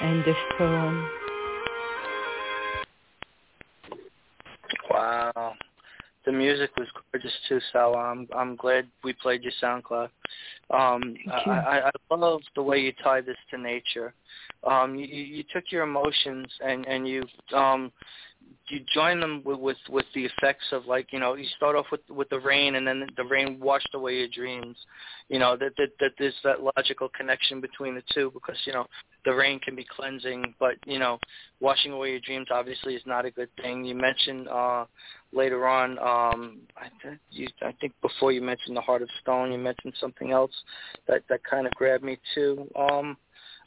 and the storm. Wow. The music was gorgeous too, Sal. I'm I'm glad we played your SoundCloud. Um, I, I, I love the way you tie this to nature. Um, you, you took your emotions and and you um, you join them with, with with the effects of like you know you start off with with the rain and then the rain washed away your dreams. You know that that that there's that logical connection between the two because you know the rain can be cleansing but you know washing away your dreams obviously is not a good thing. You mentioned uh later on um i think you i think before you mentioned the heart of stone you mentioned something else that that kind of grabbed me too. Um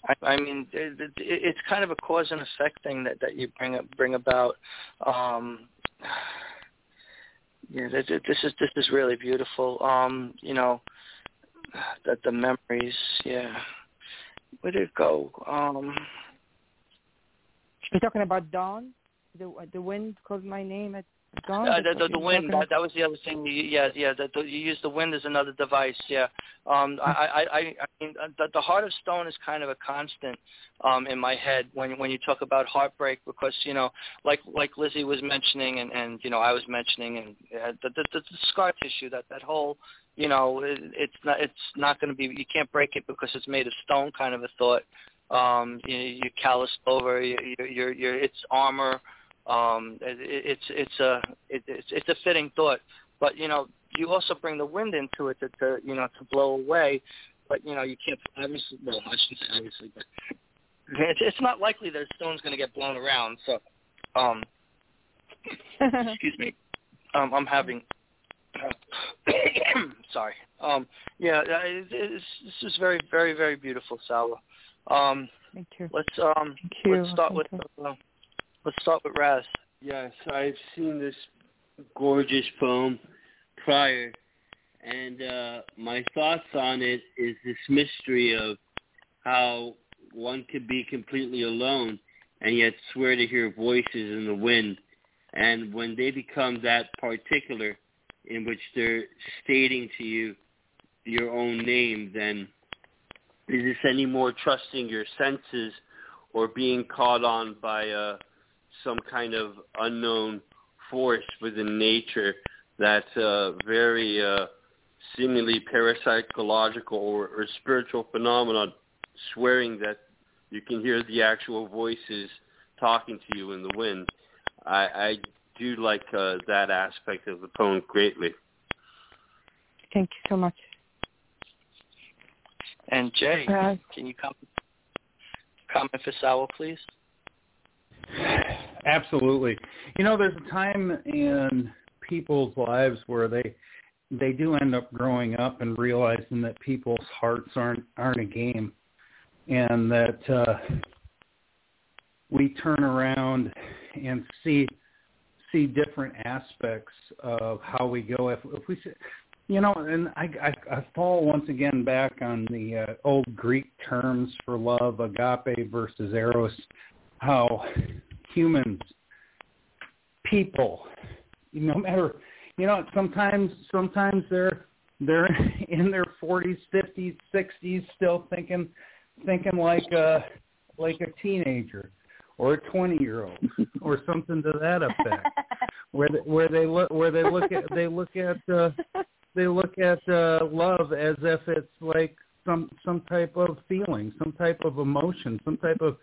I, I mean, it, it, it's kind of a cause and effect thing that that you bring up, bring about. Um, yeah, this, this is this is really beautiful. Um, you know, that the memories. Yeah, where did it go? Um, You're talking about dawn. The the wind called my name at. Uh, the, the, the wind. That, that was the other thing. Yeah, yeah. The, the, you use the wind as another device. Yeah. Um, I, I, I, I mean, uh, the, the heart of stone is kind of a constant um, in my head when when you talk about heartbreak because you know, like like Lizzie was mentioning and and you know I was mentioning and uh, the, the the scar tissue that that whole you know it, it's not it's not going to be you can't break it because it's made of stone kind of a thought. Um, you, you're calloused over. You, you're, you're it's armor um, it, it's it's a it, it's it's a fitting thought. But you know, you also bring the wind into it to, to you know to blow away. But you know, you can't obviously. Well, I shouldn't say obviously, but it's it's not likely that a stone's going to get blown around. So, um, excuse me, um, I'm having. sorry. Um, yeah, it, it's, this is very, very, very beautiful, Salwa. Um, Thank you. Let's um, Thank you. let's start Thank with you. uh, let's start with Raz. Yes, I've seen this gorgeous poem prior, and uh, my thoughts on it is this mystery of how one could be completely alone and yet swear to hear voices in the wind. And when they become that particular in which they're stating to you your own name, then is this any more trusting your senses or being caught on by uh, some kind of unknown force within nature that's uh, very uh, seemingly parapsychological or, or spiritual phenomenon, swearing that you can hear the actual voices talking to you in the wind. I, I do like uh, that aspect of the poem greatly. Thank you so much. And Jay, Uh, can you come comment for Salwa, please? Absolutely. You know, there's a time in people's lives where they they do end up growing up and realizing that people's hearts aren't aren't a game, and that uh, we turn around and see see different aspects of how we go. If, if we, you know, and I, I, I fall once again back on the uh, old Greek terms for love, agape versus eros, how humans, people, no matter, you know, sometimes sometimes they're they're in their 40s, 50s, 60s, still thinking thinking like a like a teenager or a 20 year old or something to that effect. Where they, where they look where they look at they look at uh, they look at uh, love as if it's like some some type of feeling some type of emotion some type of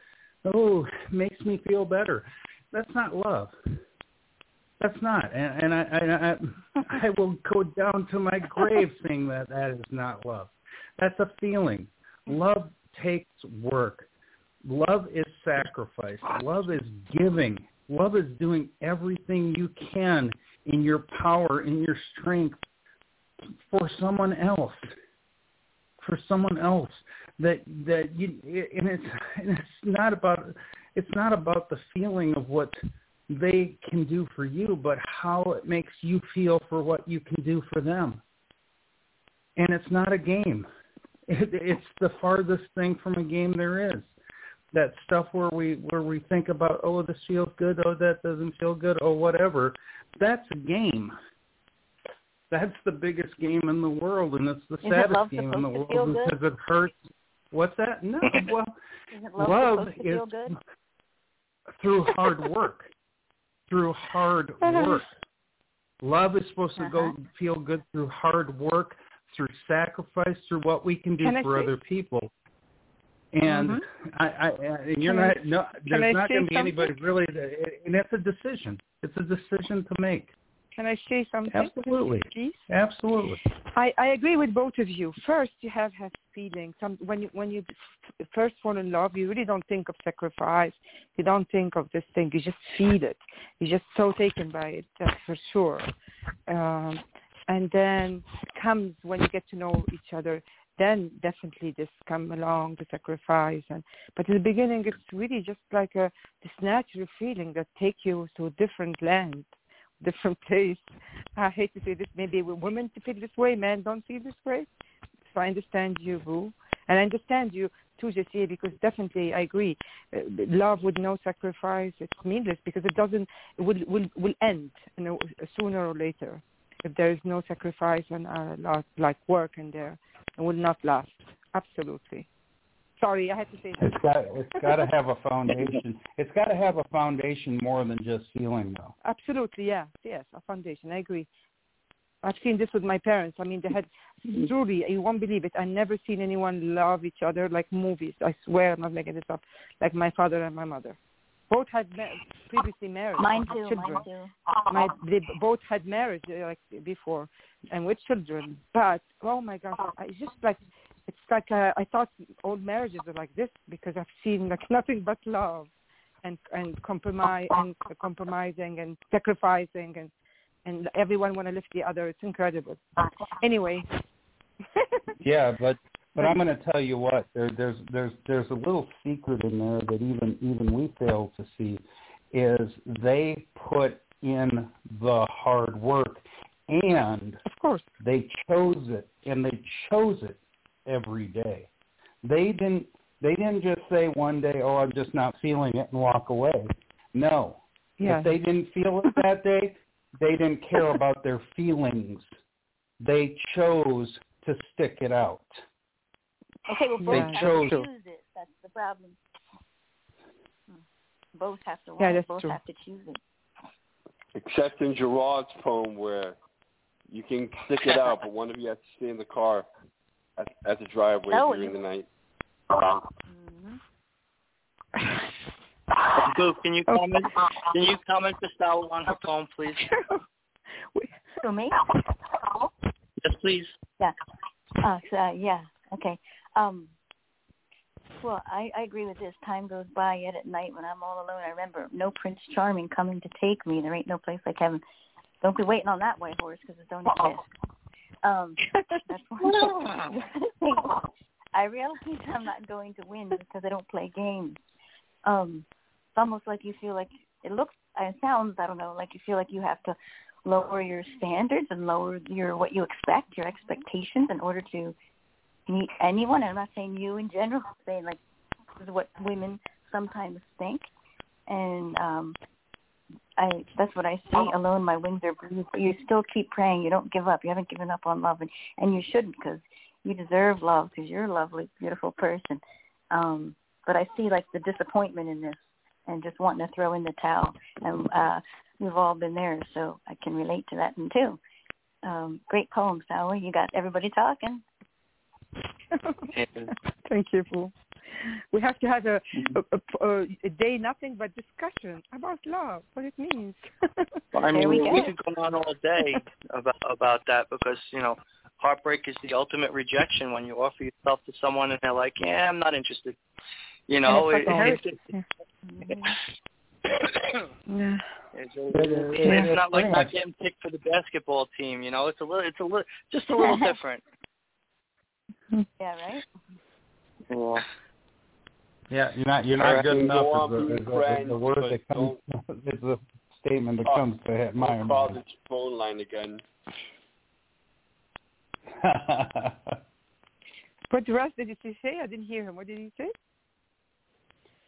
oh makes me feel better. That's not love. That's not. And, and I, I i i will go down to my grave saying that that is not love. That's a feeling. Love takes work. Love is sacrifice. Love is giving. Love is doing everything you can in your power, in your strength for someone else. For someone else that that you and it's and it's not about it's not about the feeling of what they can do for you, but how it makes you feel for what you can do for them. And it's not a game. It, it's the farthest thing from a game there is that stuff where we where we think about oh this feels good oh that doesn't feel good oh whatever that's a game that's the biggest game in the world and it's the Is saddest game in the world because it hurts what's that no well love, love is through hard work through hard work love is supposed to Uh-huh. go feel good through hard work through sacrifice through what we can do Can for other people and Mhm. I, I, and you're Can I- not, no, there's not going to be something? anybody really, and it's a decision. It's a decision to make. Can I say something? Absolutely. Please? Absolutely. I, I agree with both of you. First, you have have feelings. Some when you when you first fall in love, you really don't think of sacrifice. You don't think of this thing. You just feel it. You're just so taken by it. That's for sure. Um, and then comes when you get to know each other. Then definitely this come along the sacrifice. And but in the beginning, it's really just like a this natural feeling that take you to a different land different place. I hate to say this, maybe women to feel this way, men don't feel this way. So I understand you, Boo. And I understand you too, Jessie, because definitely I agree. Uh, love with no sacrifice, it's meaningless because it doesn't, it will, will, will end you know, sooner or later. If there is no sacrifice and uh, lot, like work in there, it will not last. Absolutely. Sorry, I had to say that. It's got, it's got to have a foundation. It's got to have a foundation more than just feeling, though. Absolutely, yeah, yes, a foundation. I agree. I've seen this with my parents. I mean, they had truly, you won't believe it. I've never seen anyone love each other like movies. I swear, I'm not making this up. Like my father and my mother, both had ma- previously married. Mine too. Children. Mine too. My they both had marriage uh, like before, and with children. But oh my gosh, it's just like it's like uh, I thought old marriages are like this because I've seen like nothing but love, and and compromise and compromising and sacrificing and and everyone want to lift the other. It's incredible. Anyway. Yeah, but but I'm going to tell you what. There, there's there's there's a little secret in there that even even we fail to see, is they put in the hard work, and of course they chose it, and they chose it every day. They didn't they didn't just say one day, oh, I'm just not feeling it, and walk away. No, Yeah. if they didn't feel it that day, they didn't care about their feelings. They chose to stick it out. Okay, well, both They have chose- to choose it. That's the problem. Both have to want Yeah, it. that's Both true. have to choose it. Except in Gerard's poem where you can stick it out, but one of you has to stay in the car at, at the driveway Oh, during you- the night. hmm Boo, can you comment? Can you comment to Sal on her phone, please? So me? Yes, please. Yeah. Uh, so, uh, yeah. Okay. Um. Well, I, I agree with this. Time goes by yet at night when I'm all alone. I remember no Prince Charming coming to take me. There ain't no place like heaven. Don't be waiting on that white horse because it don't exist. Um, that's one thing. I realize I'm not going to win because I don't play games. Um, almost like you feel like it looks it sounds I don't know like you feel like you have to lower your standards and lower your what you expect your expectations in order to meet anyone. I'm not saying you in general. I'm saying like this is what women sometimes think, and um I that's what I see. Alone, my wings are bruised, but you still keep praying. You don't give up. You haven't given up on love, and and you shouldn't because you deserve love because you're a lovely, beautiful person. Um, but I see like the disappointment in this, and just wanting to throw in the towel. And uh, we've all been there, so I can relate to that one too. Um, great poem, Sally. You got everybody talking. Thank you, Paul. We have to have a, a, a, a day nothing but discussion about love, what it means. Well, I mean, we we, could go on all day about about that because you know, heartbreak is the ultimate rejection when you offer yourself to someone and they're like, "Yeah, I'm not interested." You know, And it's like a it, heritage. it's, Yeah. it's, it's not like not getting picked for the basketball team. You know, it's a little, it's a little, just a little different. Yeah, right. Well, Yeah, you're not you're not right, good enough go is on the, is the, is the word that comes is the statement that comes to my Don't call mind. this phone line again. What Russ did he say? I didn't hear him. What did he say?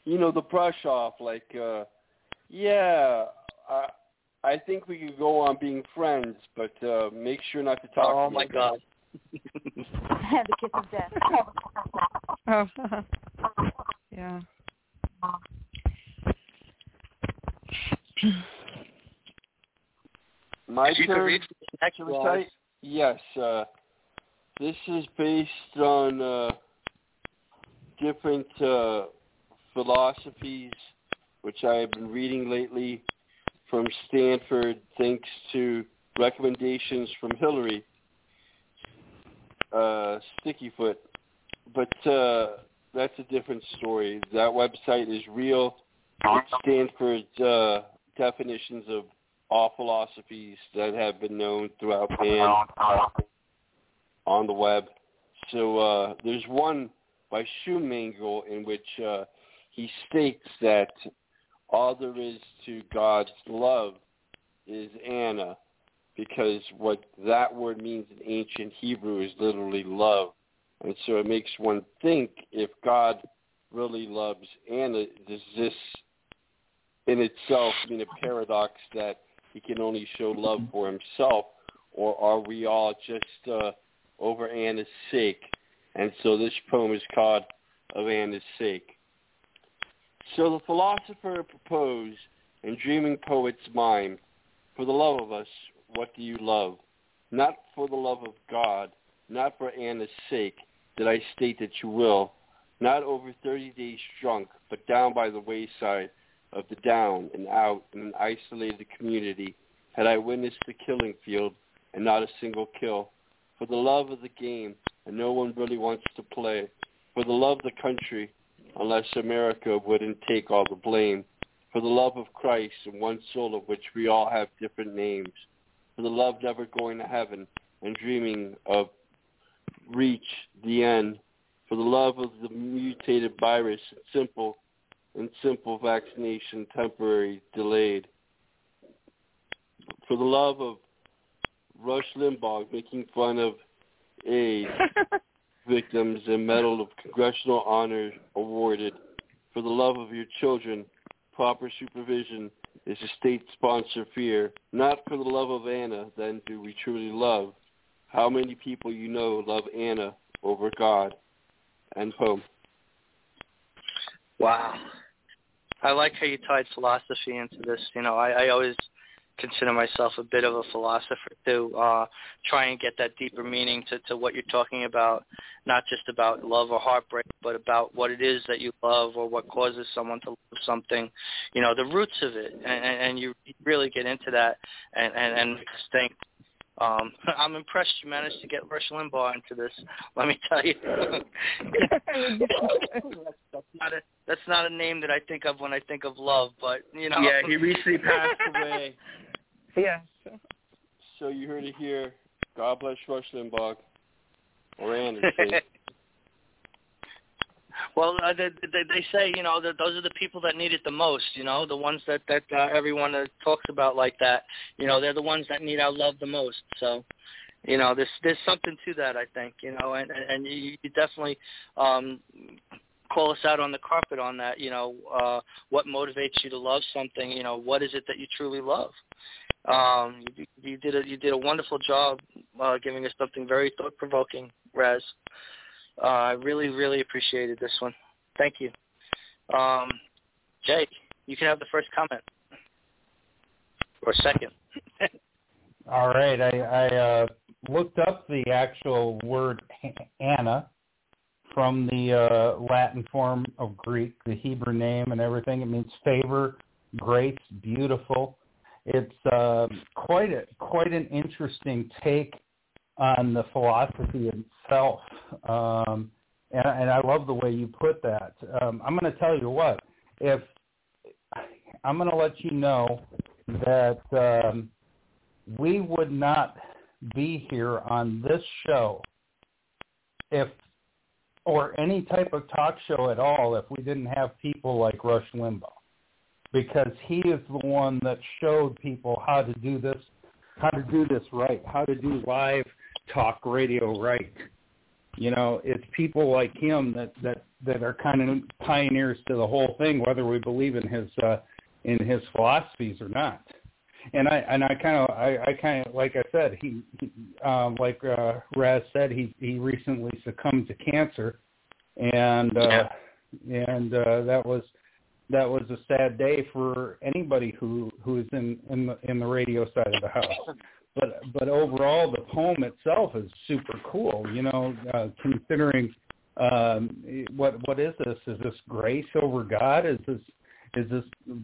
You know, the brush off, like, uh, yeah, I, I think we could go on being friends, but uh, make sure not to talk oh to my again. God. the kiss of death. Oh, yeah. My If you turn. read the next Shall we one. say? Yes. Uh, this is based on uh, different uh, philosophies, which I have been reading lately from Stanford, thanks to recommendations from Hillary uh, Stickyfoot. But uh, that's a different story. That website is real. Stanford's uh, definitions of all philosophies that have been known throughout man on the web. So uh, there's one by Schumangle in which uh, he states that all there is to God's love is Anna, because what that word means in ancient Hebrew is literally love. And so it makes one think if God really loves Anna, does this in itself mean a paradox that he can only show love for himself, or are we all just uh, over Anna's sake? And so this poem is called Of Anna's Sake. So the philosopher proposed, and dreaming poets mime, for the love of us, what do you love? Not for the love of God, not for Anna's sake, did I state that you will, not over thirty days drunk, but down by the wayside of the down and out in an isolated community, had I witnessed the killing field and not a single kill. For the love of the game, and no one really wants to play. For the love of the country, unless America wouldn't take all the blame. For the love of Christ and one soul of which we all have different names. For the love never going to heaven and dreaming of reach the end. For the love of the mutated virus and simple and simple vaccination temporary delayed. For the love of Rush Limbaugh making fun of AIDS victims and Medal of Congressional Honor awarded. For the love of your children, proper supervision is a state-sponsored fear. Not for the love of Anna, then do we truly love. How many people you know love Anna over God? End poem. Wow. I like how you tied philosophy into this. You know, I, I always consider myself a bit of a philosopher to Uh, try and get that deeper meaning to, to what you're talking about, not just about love or heartbreak, but about what it is that you love or what causes someone to love something. You know, the roots of it, and, and, you really get into that and and, and think. Um, I'm impressed you managed to get Rush Limbaugh into this. Let me tell you, that's, that's not a that's not a name that I think of when I think of love. But you know, Yeah, he recently passed away. yes. So you heard it here. God bless Rush Limbaugh. Or Anna. Well, uh, they, they they say you know that those are the people that need it the most. You know, the ones that that uh, everyone uh, talks about like that. You know, they're the ones that need our love the most. So, you know, there's there's something to that. I think. You know, and and you, you definitely um call us out on the carpet on that. You know, uh what motivates you to love something? You know, what is it that you truly love? Um, you, you did a you did a wonderful job uh, giving us something very thought provoking, Raz. Uh, I really, really appreciated this one. Thank you. Um, Jake, you can have the first comment. Or second. All right. I, I uh, looked up the actual word Anna from the uh, Latin form of Greek, the Hebrew name and everything. It means favor, grace, beautiful. It's uh, quite a quite an interesting take on the philosophy itself. Um, and, and I love the way you put that. Um, I'm going to tell you what, if I'm going to let you know that um, we would not be here on this show if or any type of talk show at all if we didn't have people like Rush Limbaugh because he is the one that showed people how to do this how to do this right, how to do live talk radio right. You know, it's people like him that that that are kind of pioneers to the whole thing, whether we believe in his uh, in his philosophies or not. And I and I kind of I, I kind of like I said he, he um, like uh, Raz said he he recently succumbed to cancer, and uh, yeah. and uh, that was that was a sad day for anybody who who is in in the in the radio side of the house but but overall the poem itself is super cool you know uh, considering um what what is this? Is this grace over god? Is this is this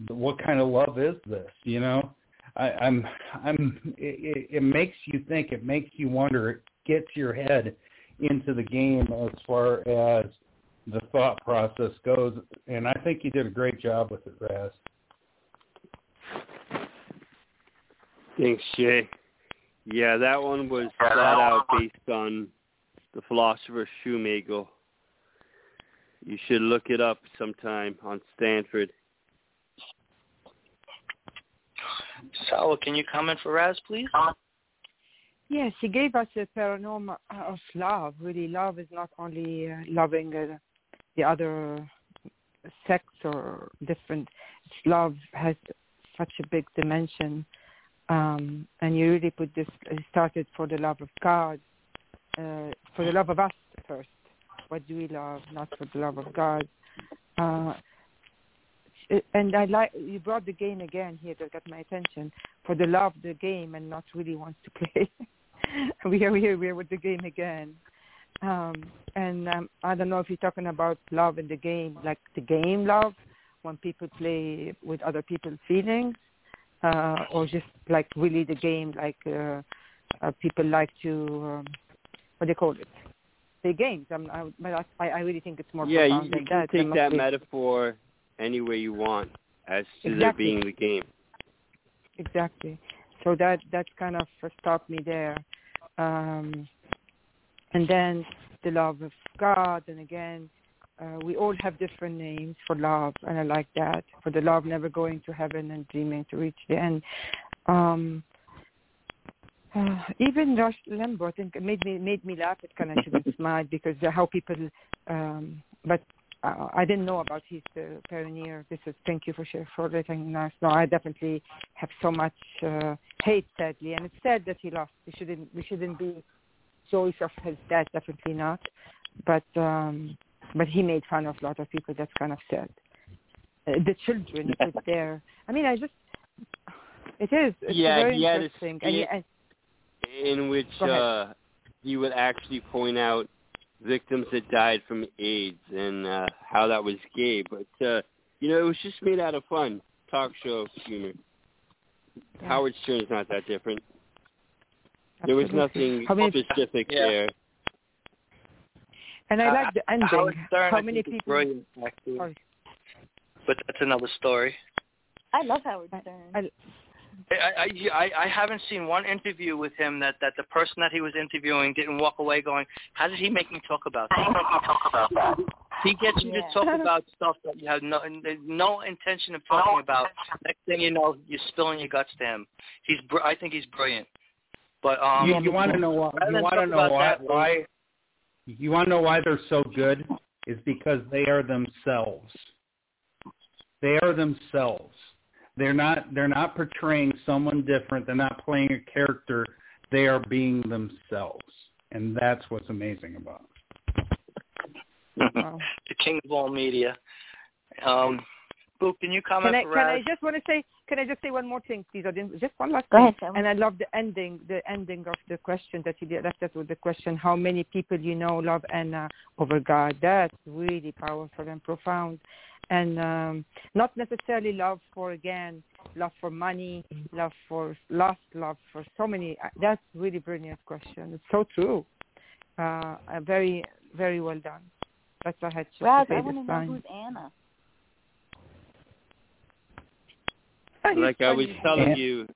what kind of love is this you know? I i'm i'm it, it makes you think it makes you wonder it gets your head into the game as far as the thought process goes and i think you did a great job with it raz. Thanks jay yeah, that one was thought out based on the philosopher Schumagel. You should look it up sometime on Stanford. Sal, can you comment for Raz, please? Yes, he gave us a paranormal of love. Really, love is not only uh, loving uh, the other sex or different. Love has such a big dimension um, and you really put this started for the love of God, uh, for the love of us first. What do we love? Not for the love of God. Uh, and I like you brought the game again here that got my attention for the love of the game and not really wants to play. we are here. We're with the game again. Um, and um, I don't know if you're talking about love in the game, like the game love, when people play with other people's feelings, uh, or just like really the game, like uh, uh, people like to um, what do you call it? The games. I'm, I, I, I really think it's more yeah, profound you, than can that. take that be... metaphor any way you want as to exactly. there being the game. Exactly. So that that kind of stopped me there. Um, and then the love of God, and again, uh, we all have different names for love, and I like that. For the love never going to heaven and dreaming to reach the end. Um, uh, even Rush Limbaugh, I think, made me made me laugh. It kind of shouldn't smile because how people. Um, but uh, I didn't know about his uh, pioneer. This is thank you for share, for letting us know. I definitely have so much uh, hate, sadly, and it's sad that he lost. We shouldn't we shouldn't be joyous of his death. Definitely not. But um, but he made fun of a lot of people. That's kind of sad. Uh, the children sit there. I mean, I just it is. It's yeah, very he had interesting. a skit and, in which uh, he would actually point out victims that died from AIDS and uh, how that was gay. But uh, you know, it was just made out of fun, talk show humor. Yeah. Howard is not that different. There was nothing How many- specific Yeah. there. And I like the ending. Howard Stern, How I many people? Brilliant, actually. Sorry. But that's another story. I love Howard Stern. I, I, I I I haven't seen one interview with him that that the person that he was interviewing didn't walk away going, "How did he make me talk about that?" He gets you Yeah. to talk about stuff that you have no no intention of talking about. Next thing you know, you're spilling your guts to him. He's br- I think he's brilliant. But um, you, you want to know why? You want to know why? that, Why? You want to know why they're so good? Is because they are themselves. They are themselves. They're not. They're not portraying someone different. They're not playing a character. They are being themselves, and that's what's amazing about. Them. Wow. the king of all media. Um, Boo, can you comment Can I, can I just want to say, can I just say one more thing, please? I didn't, just one last Go thing. ahead. And I love the ending, the ending of the question that you did, left us with the question, how many people you know love Anna over God? That's really powerful and profound. And um, not necessarily love for, again, love for money, love for lust, love for so many. uh, That's really brilliant question. It's so true. Uh, uh, very, very well done. That's what I had to Raz, say I want to know who's Anna. Like I was Funny. telling you,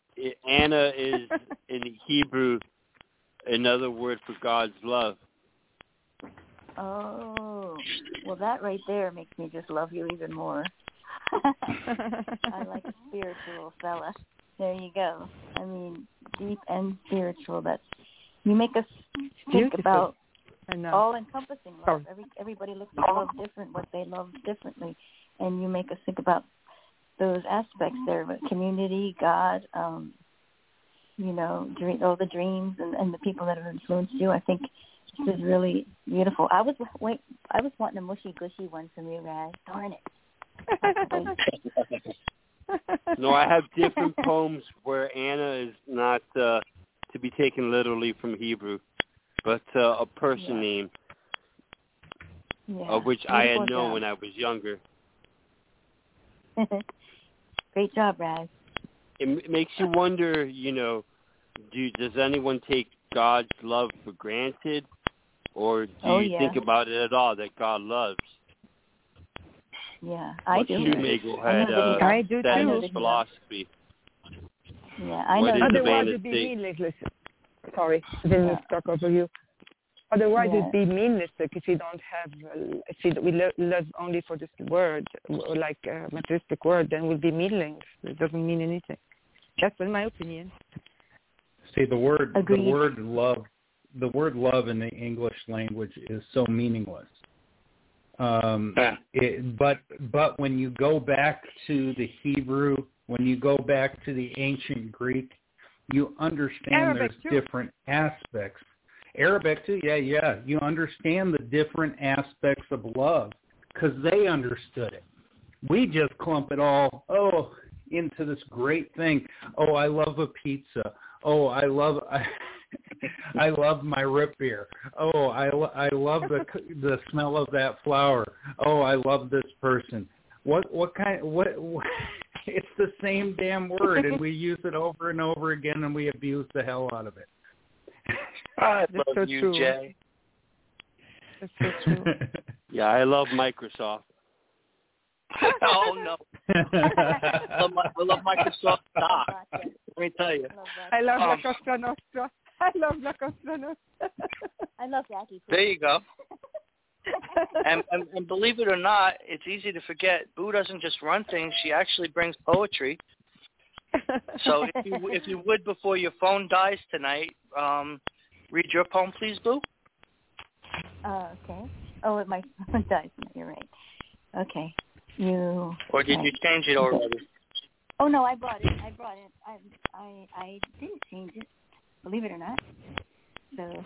Anna is in Hebrew another word for God's love. Oh, well, that right there makes me just love you even more. I like a spiritual fella. There you go. I mean, deep and spiritual. That's you make us think Beautiful. about all-encompassing love. Oh. Every everybody looks at love different, what they love differently, and you make us think about those aspects there. But community, God, um, you know, dream, all the dreams and, and the people that have influenced you. I think this is really beautiful. I was wait, I was wanting a mushy gushy one from you, Raz. Darn it. No, I have different poems where Anna is not uh, to be taken literally from Hebrew, but uh, a person Yeah. name Yeah. of which I had known job. when I was younger. Great job, Raz. It m- makes you wonder, you know, do does anyone take God's love for granted, or do Oh, you yeah. think about it at all that God loves? Yeah, I What do. Schumagel I know had that uh, I do said I in know his that he- philosophy. Yeah, I know. the he- Otherwise, it'd be vanity? meaningless. Sorry, I didn't Yeah. talk over you. Otherwise, Yeah. it'd be meaningless like, if you don't have, uh, if you, we lo- love only for this word, like a materialistic word, then we'll be meaningless. It doesn't mean anything. That's in my opinion. See the word Agreed. the word love the word love in the English language is so meaningless. Um, Yeah. it, but but when you go back to the Hebrew, when you go back to the ancient Greek, you understand Arabic, there's too. different aspects. Arabic too, yeah, yeah. You understand the different aspects of love because they understood it. We just clump it all oh into this great thing. Oh, I love a pizza. Oh, I love I, I love my root beer. Oh, I I love the the smell of that flower. Oh, I love this person. What what kind what, what it's the same damn word and we use it over and over again and we abuse the hell out of it. I That's love so you, true. Jay. That's so true. Yeah, I love Microsoft. oh no, I love, I love Microsoft stock. Let me tell you. I love La Um, Cosa Nostra. I love La Cosa Nostra. I love Jackie. There you go. And, and and believe it or not, it's easy to forget. Boo doesn't just run things; she actually brings poetry. So if you if you would before your phone dies tonight, um, read your poem, please, Boo. Oh, okay. Oh, it might dies. You're right. Okay. You. Or did you change it already? Oh no, I brought it. I brought it. I I I didn't change it. Believe it or not. So,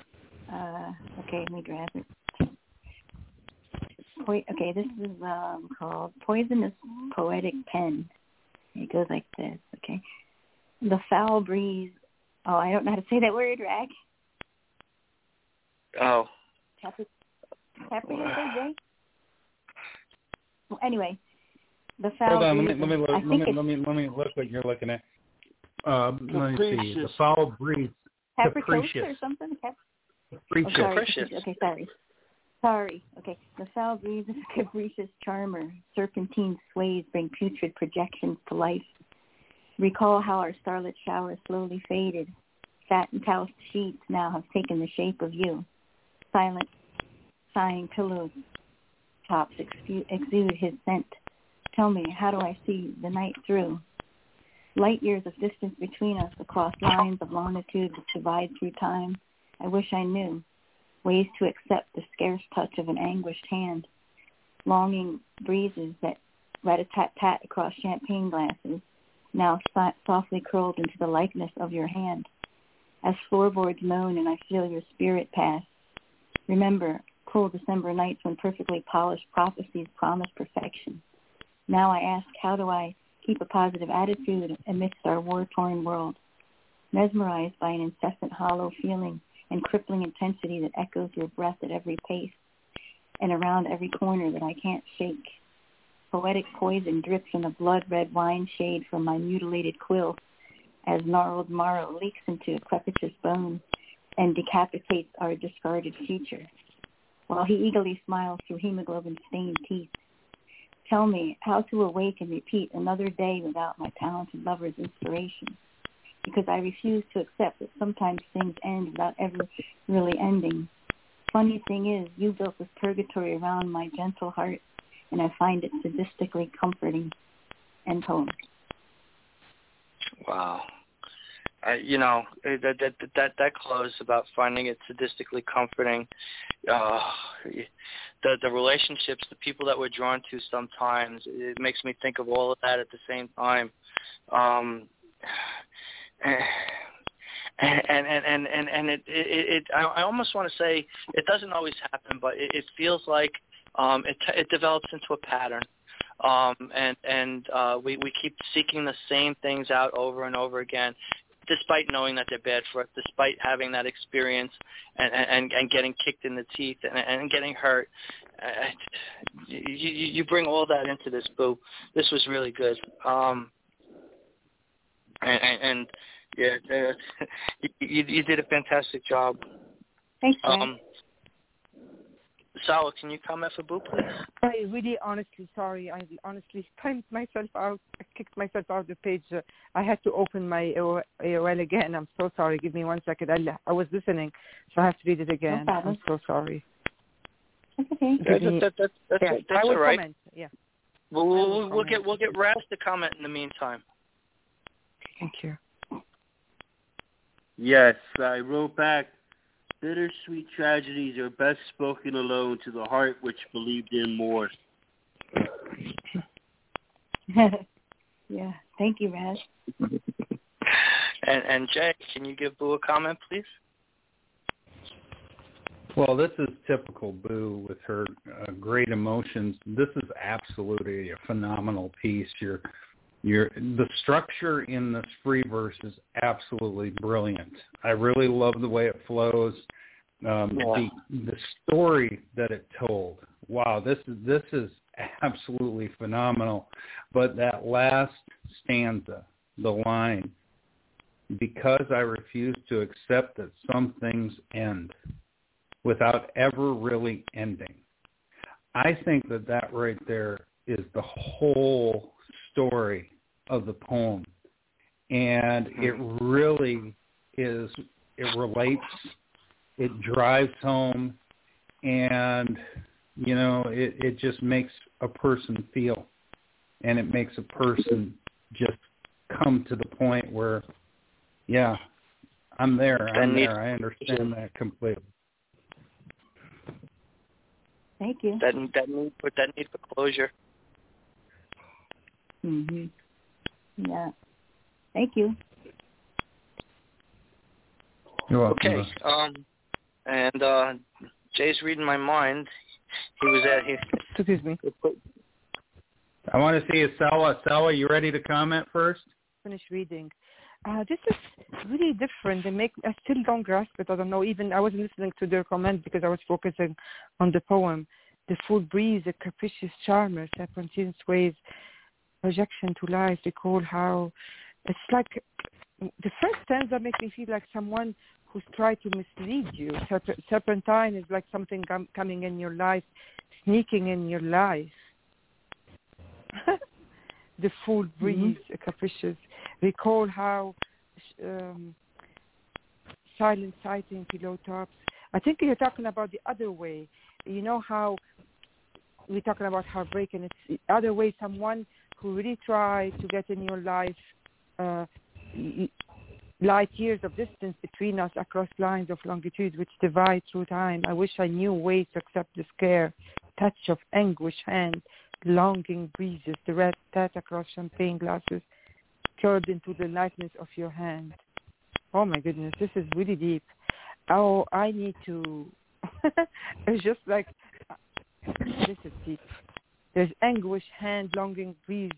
uh, okay, let me grab it. Po- okay, this is um called Poisonous Poetic Pen. It goes like this. Okay. The foul breeze. Oh, I don't know how to say that word, Rag. Oh, Happy, happy birthday, Jay. Well, anyway, the foul Hold on, let me let me look, let me let me let me look what you're looking at. Um, let me see. The foul breeze. capricious or something. Cap- oh, Capricious. sorry, Capricious. Okay, sorry. Sorry. Okay. The foul breeze is a capricious charmer. Serpentine sways bring putrid projections to life. Recall how our starlit shower slowly faded. Satin tossed sheets now have taken the shape of you. Silent, sighing pillows tops exude his scent. Tell me, how do I see the night through? Light years of distance between us across lines of longitude that divide through time. I wish I knew ways to accept the scarce touch of an anguished hand. Longing breezes that rat-a-tat-tat across champagne glasses, now softly curled into the likeness of your hand. As floorboards moan and I feel your spirit pass. Remember, cool December nights when perfectly polished prophecies promise perfection. Now I ask, how do I keep a positive attitude amidst our war-torn world? Mesmerized by an incessant hollow feeling and crippling intensity that echoes your breath at every pace and around every corner that I can't shake. Poetic poison drips in a blood-red wine shade from my mutilated quill as gnarled marrow leaks into a crepitous bone and decapitates our discarded future, while he eagerly smiles through hemoglobin-stained teeth. Tell me how to awake and repeat another day without my talented lover's inspiration, because I refuse to accept that sometimes things end without ever really ending. Funny thing is, you built this purgatory around my gentle heart, and I find it sadistically comforting. End poem. Wow. Uh, you know that that that that close about finding it sadistically comforting. Uh, the the relationships, the people that we're drawn to, sometimes it makes me think of all of that at the same time. Um, and and and and and it it, it I almost want to say it doesn't always happen, but it, it feels like um, it it develops into a pattern um, and and uh, we we keep seeking the same things out over and over again despite knowing that they're bad for us, despite having that experience and and, and getting kicked in the teeth and, and getting hurt. Uh, you, you bring all that into this, boo. This was really good. Um, and, and, and yeah, uh, you, you did a fantastic job. Thanks, um, Sal, can you comment for Boo, please? I really, honestly, sorry. I honestly timed myself out. I kicked myself out of the page. Uh, I had to open my AOL again. I'm so sorry. Give me one second. I, I was listening, so I have to read it again. No I'm so sorry. That's okay. That, that, that, that, that's yeah, that's I will all right. Comment. Yeah. We'll, we'll, we'll get we'll get Raz to comment in the meantime. Thank you. Yes, I wrote back Bittersweet tragedies are best spoken alone to the heart which believed in more. yeah, thank you, Raz. and, and Jay, can you give Boo a comment, please? Well, this is typical Boo with her uh, great emotions. This is absolutely a phenomenal piece. You're your the structure in this free verse is absolutely brilliant. I really love the way it flows. Um, the the story that it told. Wow, this is this is absolutely phenomenal. But that last stanza, the line, because I refuse to accept that some things end without ever really ending. I think that that right there is the whole story of the poem. And it really is, it relates, it drives home, and, you know, it, it just makes a person feel. And it makes a person just come to the point where, yeah, I'm there. I'm there. I understand that completely. Thank you. That that need for that need for closure. Mhm. Yeah. Thank you. You're welcome. Okay. Um, and uh, Jay's reading my mind. He was at here. Excuse me. I want to see you, Salwa. Salwa, you ready to comment first? Finish reading. Uh, this is really different. They make I still don't grasp it. I don't know. Even I wasn't listening to their comment because I was focusing on the poem. The full breeze, the capricious charmer, serpentine ways, projection to life. Recall how it's like the first stanza makes me feel like someone who's tried to mislead you. Serp- serpentine is like something com- coming in your life, sneaking in your life. the full breeze, mm-hmm. capricious. recall how um, silent sighting pillow tops. I think you're talking about the other way. You know how we're talking about heartbreak, and it's the other way. Someone who really tried to get in your life, uh, light years of distance between us across lines of longitude which divide through time. I wish I knew ways to accept the scare, touch of anguish hand, longing breezes, the red tat across champagne glasses, curled into the lightness of your hand. Oh my goodness, this is really deep. Oh, I need to. it's just like this is deep. There's anguish, hand, longing breeze,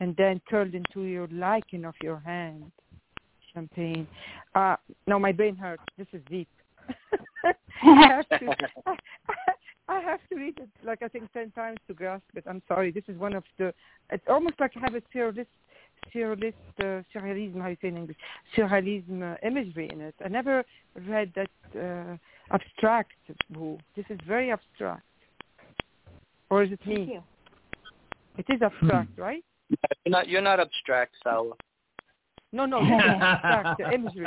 and then curled into your liking of your hand. Champagne. Uh, no, my brain hurts. This is deep. I have to. I have to read it like I think ten times to grasp it. I'm sorry. This is one of the. It's almost like I have a surrealist, surrealist, uh, surrealism. How you say in English? Surrealism uh, imagery in it. I never read that uh, abstract. This is very abstract. Or is it me? It is abstract, Hmm. right? You're not you're not abstract, Salwa. No, no, no, abstract. The imagery.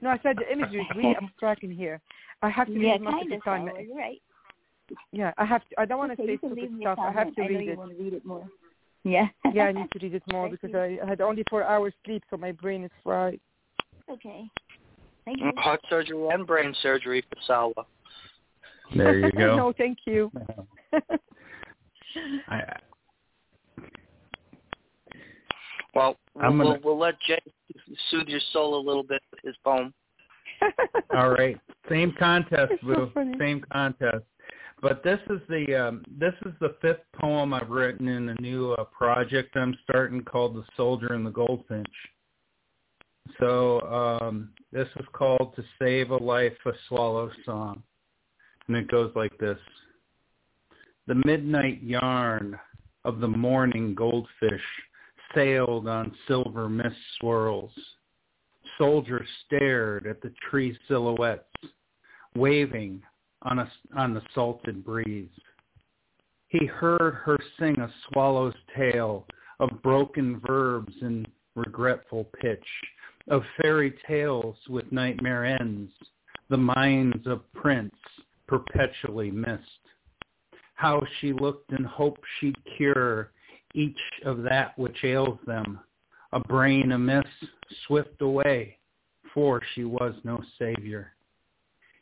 No, I said the imagery is really abstract in here. I have to Yeah, read most of kind the of, time. Salwa. You're right. Yeah, I have to. I don't want to okay, say stupid leave me stuff. a I have to I know read you it. want to read it more. Yeah. yeah, I need to read it more Thank because you. I had only four hours sleep, so my brain is fried. Okay. Thank you. Heart surgery and brain surgery for Salwa. There you go. no, thank you. I, Well, we'll, I'm gonna- we'll, we'll let Jay soothe your soul a little bit with his poem. all right, same contest, It's so Boo. same contest. But this is the um, this is the fifth poem I've written in a new uh, project I'm starting called "The Soldier and the Goldfinch." So um, this is called "To Save a Life: A Swallow Song," and it goes like this: The midnight yarn of the morning goldfish sailed on silver mist swirls. Soldier stared at the tree silhouettes, waving on a, on the salted breeze. He heard her sing a swallow's tale of broken verbs in regretful pitch, of fairy tales with nightmare ends, the minds of Prince perpetually missed. How she looked and hoped she'd cure each of that which ails them, a brain amiss, swift away, for she was no savior.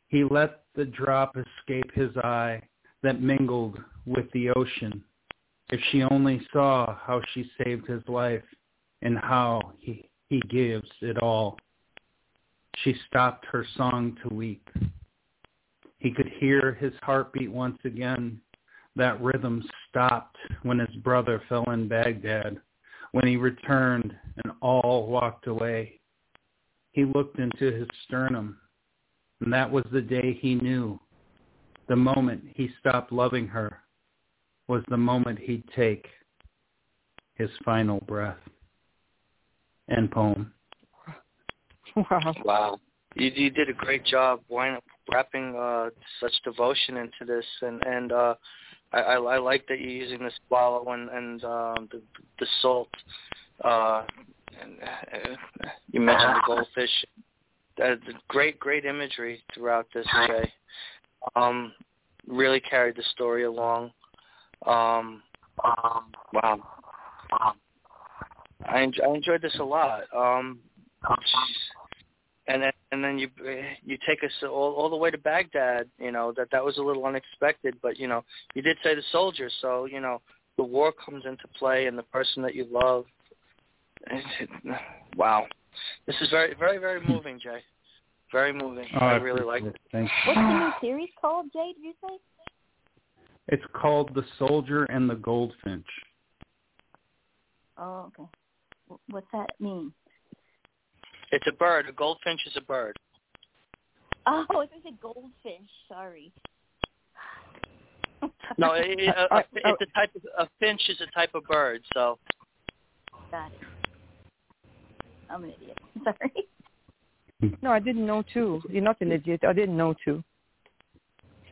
He let the drop escape his eye that mingled with the ocean. If she only saw how she saved his life and how he, he gives it all. She stopped her song to weep. He could hear his heartbeat once again. That rhythm stopped when his brother fell in Baghdad, when he returned and all walked away. He looked into his sternum, and that was the day he knew. The moment he stopped loving her was the moment he'd take his final breath. End poem. Wow. Wow. You you did a great job wind up wrapping uh, such devotion into this, and and uh, I, I like that you're using the swallow and and um, the the salt. Uh, and uh, you mentioned the goldfish. That's great great imagery throughout this Jay. Um, really carried the story along. Um, wow. I, enjoy, I enjoyed this a lot. Um, and then you you take us all, all the way to Baghdad. You know that that was a little unexpected, but you know you did say the soldier, so you know the war comes into play and the person that you love. Wow, this is very very very hmm. moving, Jay. Very moving. Oh, I really like it. Thank you. What's the new series called, Jay? Did you say? It's called The Soldier and the Goldfinch. Oh, okay. Wh- What's that mean? It's a bird. A goldfinch is a bird. Oh, it was a goldfish. Sorry. No, it, it, a, I- a, it's a type of a finch is a type of bird. So Got it. I'm an idiot. Sorry. No, I didn't know too. You're not an idiot. I didn't know too.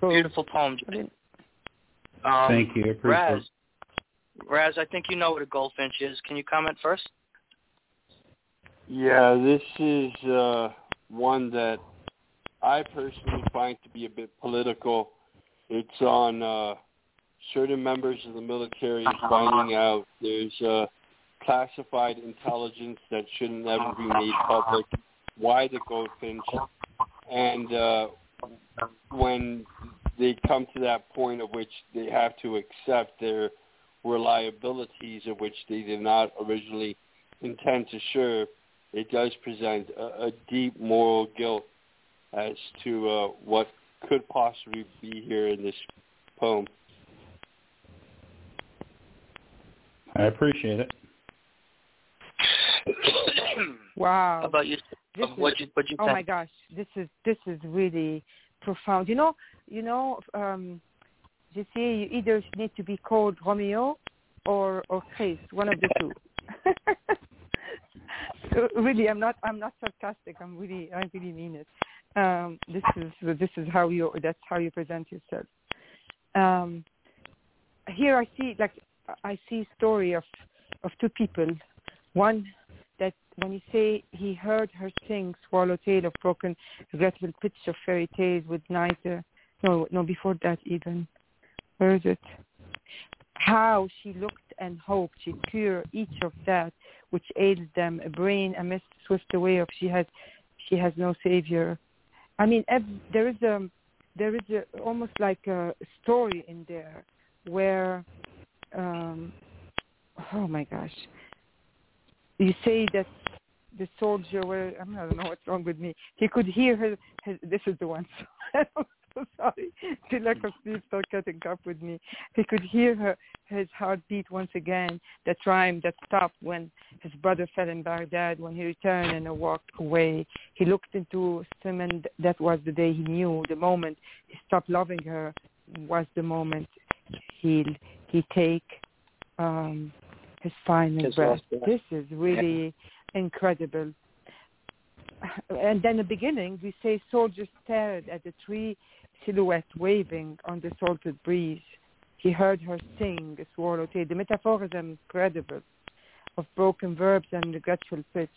So beautiful poem. I Um, Thank you. I appreciate Raz, it. Raz, I think you know what a goldfinch is. Can you comment first? Yeah, this is uh, one that I personally find to be a bit political. It's on uh, certain members of the military finding out there's uh, classified intelligence that shouldn't ever be made public. Why the goldfinch? And uh, when they come to that point of which they have to accept their were liabilities of which they did not originally intend to share, it does present a, a deep moral guilt as to uh, what could possibly be here in this poem. I appreciate it. wow. How about you? This what is, you what you oh think? my gosh, this is this is really profound. You know, you know, um, you see, you either need to be called Romeo or or Chris, one of the two. really, I'm not I'm not sarcastic. I'm really I really mean it. Um, this is this is how you that's how you present yourself. Um, here I see like I see story of of two people. One that when you say he heard her sing swallowtail of broken regretful pitch of fairy tales with neither no no before that even where is it how she looked and hoped she'd cure each of that which ails them a brain a mist swift away of she has she has no savior. I mean there is a there is a almost like a story in there where um oh my gosh. You say that the soldier were I don't know what's wrong with me. He could hear her, her this is the one so sorry. The lack of sleep start cutting up with me. He could hear her his heartbeat once again, that rhyme that stopped when his brother fell in Baghdad when he returned and walked away. He looked into Simon that was the day he knew, the moment he stopped loving her was the moment he'll he take um his final His breath. breath. This is really incredible. And then the beginning, we say soldiers stared at the tree silhouette waving on the salted breeze. He heard her sing a swallowtail. The metaphor is incredible of broken verbs and the regretful pitch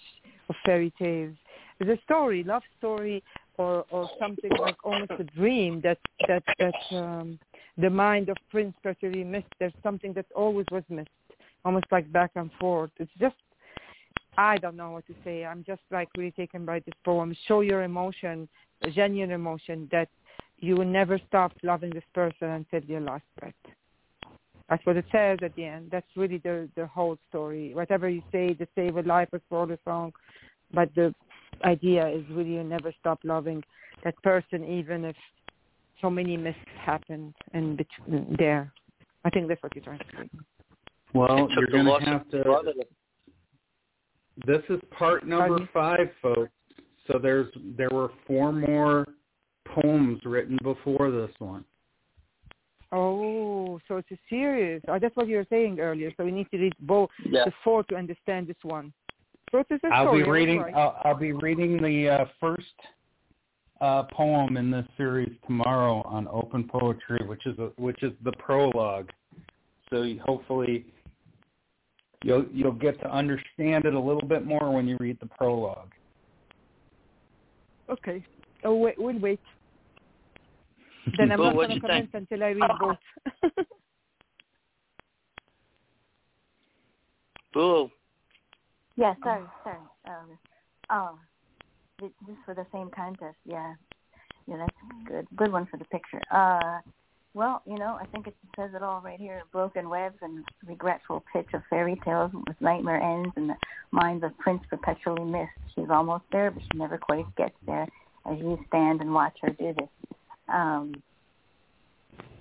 of fairy tales. It's a story, love story, or or something like almost a dream that that that um, the mind of Prince Pertwee missed. There's something that always was missed, almost like back and forth. It's just I don't know what to say. I'm just like really taken by this poem. Show your emotion, genuine emotion that you will never stop loving this person until your last breath. That's what it says at the end. That's really the the whole story. Whatever you say, the save a life is for the song, but the idea is really you never stop loving that person, even if so many misses happened in between there. I think that's what you're trying to say. Well, you're going to have to. to- This is part number Pardon? five, folks. So there's there were four more poems written before this one. Oh, so it's a series. Oh, that's what you were saying earlier. So we need to read both Yeah. the four to understand this one. So it's a I'll story. be reading. Right. I'll, I'll be reading the uh, first uh, poem in this series tomorrow on open poetry, which is a, which is the prologue. So hopefully you'll you'll get to understand it a little bit more when you read the prologue. Okay. Oh, wait, we'll wait. Then I'm Well, not going to do you think? comment until I read both. Boo. Yeah, sorry, sorry. Um, oh, th- this for the same contest. Yeah, yeah, that's good. Good one for the picture. Uh, well, you know, I think it says it all right here. Broken webs and regretful pitch of fairy tales with nightmare ends and the minds of Prince perpetually missed. She's almost there, but she never quite gets there as you stand and watch her do this. Um,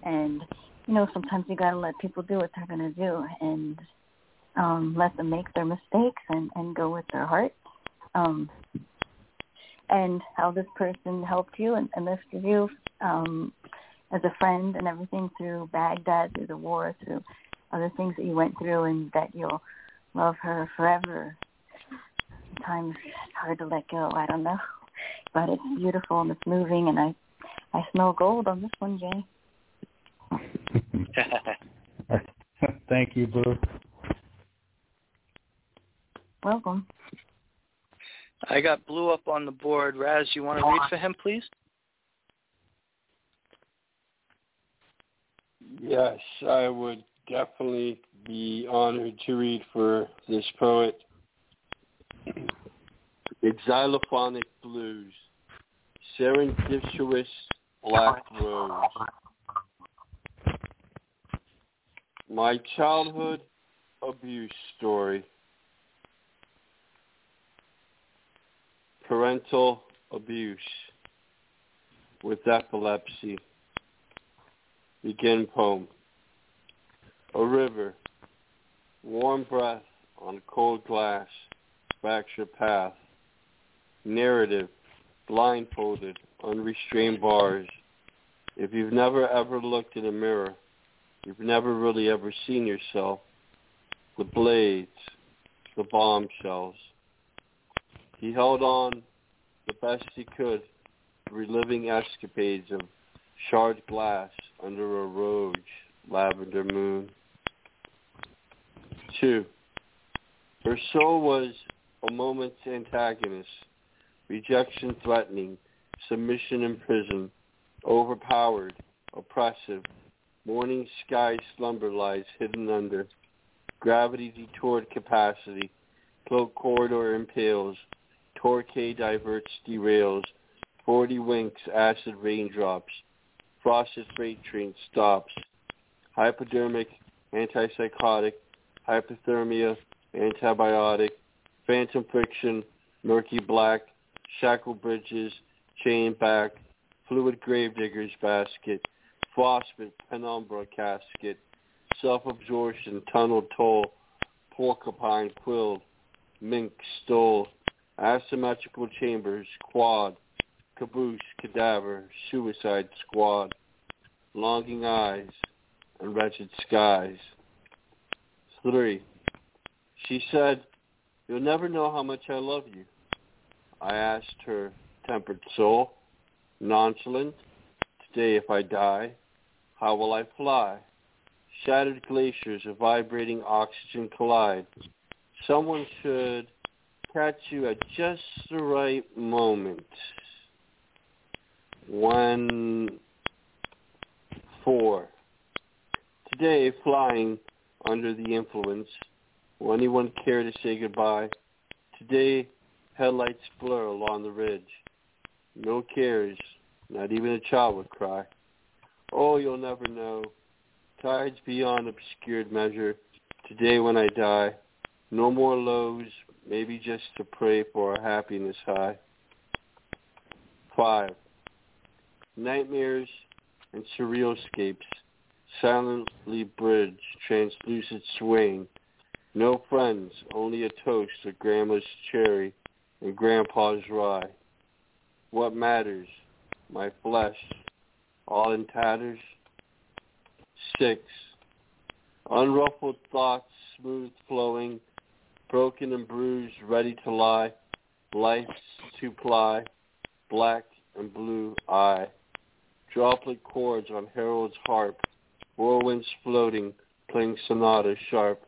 and you know, sometimes you gotta let people do what they're gonna do, and um, let them make their mistakes and, and go with their heart. Um, and how this person helped you and, and lifted you um, as a friend and everything through Baghdad, through the war, through other things that you went through, and that you'll love her forever. Sometimes it's hard to let go. I don't know, but it's beautiful and it's moving, and I I smell gold on this one, Jay. Thank you, Blue. Welcome. I got Blue up on the board. Raz, you want to read for him, please? Yes, I would definitely be honored to read for this poet. Xylophonic Blues, Serendipitous Black Rose. My childhood abuse story. Parental abuse with epilepsy. Begin poem. A river, warm breath on cold glass, fracture path. Narrative, blindfolded, unrestrained bars. If you've never ever looked in a mirror, you've never really ever seen yourself. The blades, the bombshells. He held on the best he could, reliving escapades of shard glass under a roge lavender moon. Two, her soul was a moment's antagonist, rejection threatening, submission in prison, overpowered, oppressive, morning sky slumber lies hidden under, gravity detoured capacity, cloak corridor impales, torque diverts derails, forty winks acid raindrops, frosted freight train stops, hypodermic, antipsychotic, hypothermia, antibiotic, phantom friction, murky black, shackle bridges, chain back, fluid gravedigger's basket, phosphate penumbra casket, self-absorption, tunnel toll, porcupine quill, mink stole, asymmetrical chambers, quad, caboose, cadaver, suicide squad, longing eyes, and wretched skies. Three. She said, You'll never know how much I love you. I asked her tempered soul, nonchalant, today if I die, how will I fly? Shattered glaciers of vibrating oxygen collide. Someone should catch you at just the right moment. One, four. Today, flying under the influence. Will anyone care to say goodbye? Today, headlights blur along the ridge. No cares, not even a child would cry. Oh, you'll never know. Tides beyond obscured measure. Today when I die, no more lows, maybe just to pray for a happiness high. Five. Nightmares and surreal scapes silently bridge translucent swing. No friends, only a toast of grandma's cherry and grandpa's rye. What matters? My flesh, all in tatters. Six. Unruffled thoughts, smooth flowing, broken and bruised, ready to lie. Lights to ply, black and blue eye. Droplet chords on Harold's harp, whirlwinds floating, playing sonata sharp,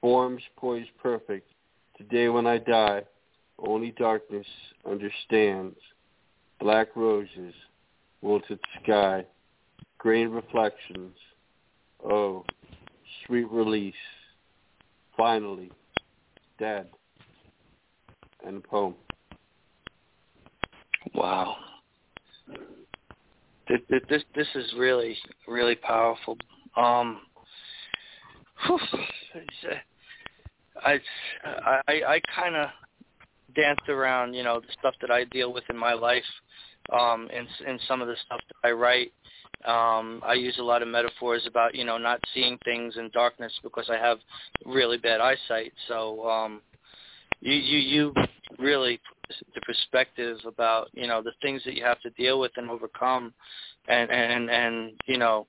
forms poised perfect. Today when I die, only darkness understands. Black roses, wilted sky, grain reflections. Oh, sweet release. Finally, dead. And poem. Wow this this this is really really powerful. Um, whew, I I I kind of danced around, you know, the stuff that I deal with in my life, um, and in some of the stuff that I write. Um, I use a lot of metaphors about, you know, not seeing things in darkness because I have really bad eyesight. So um, you you you really the perspective about you know the things that you have to deal with and overcome, and and and you know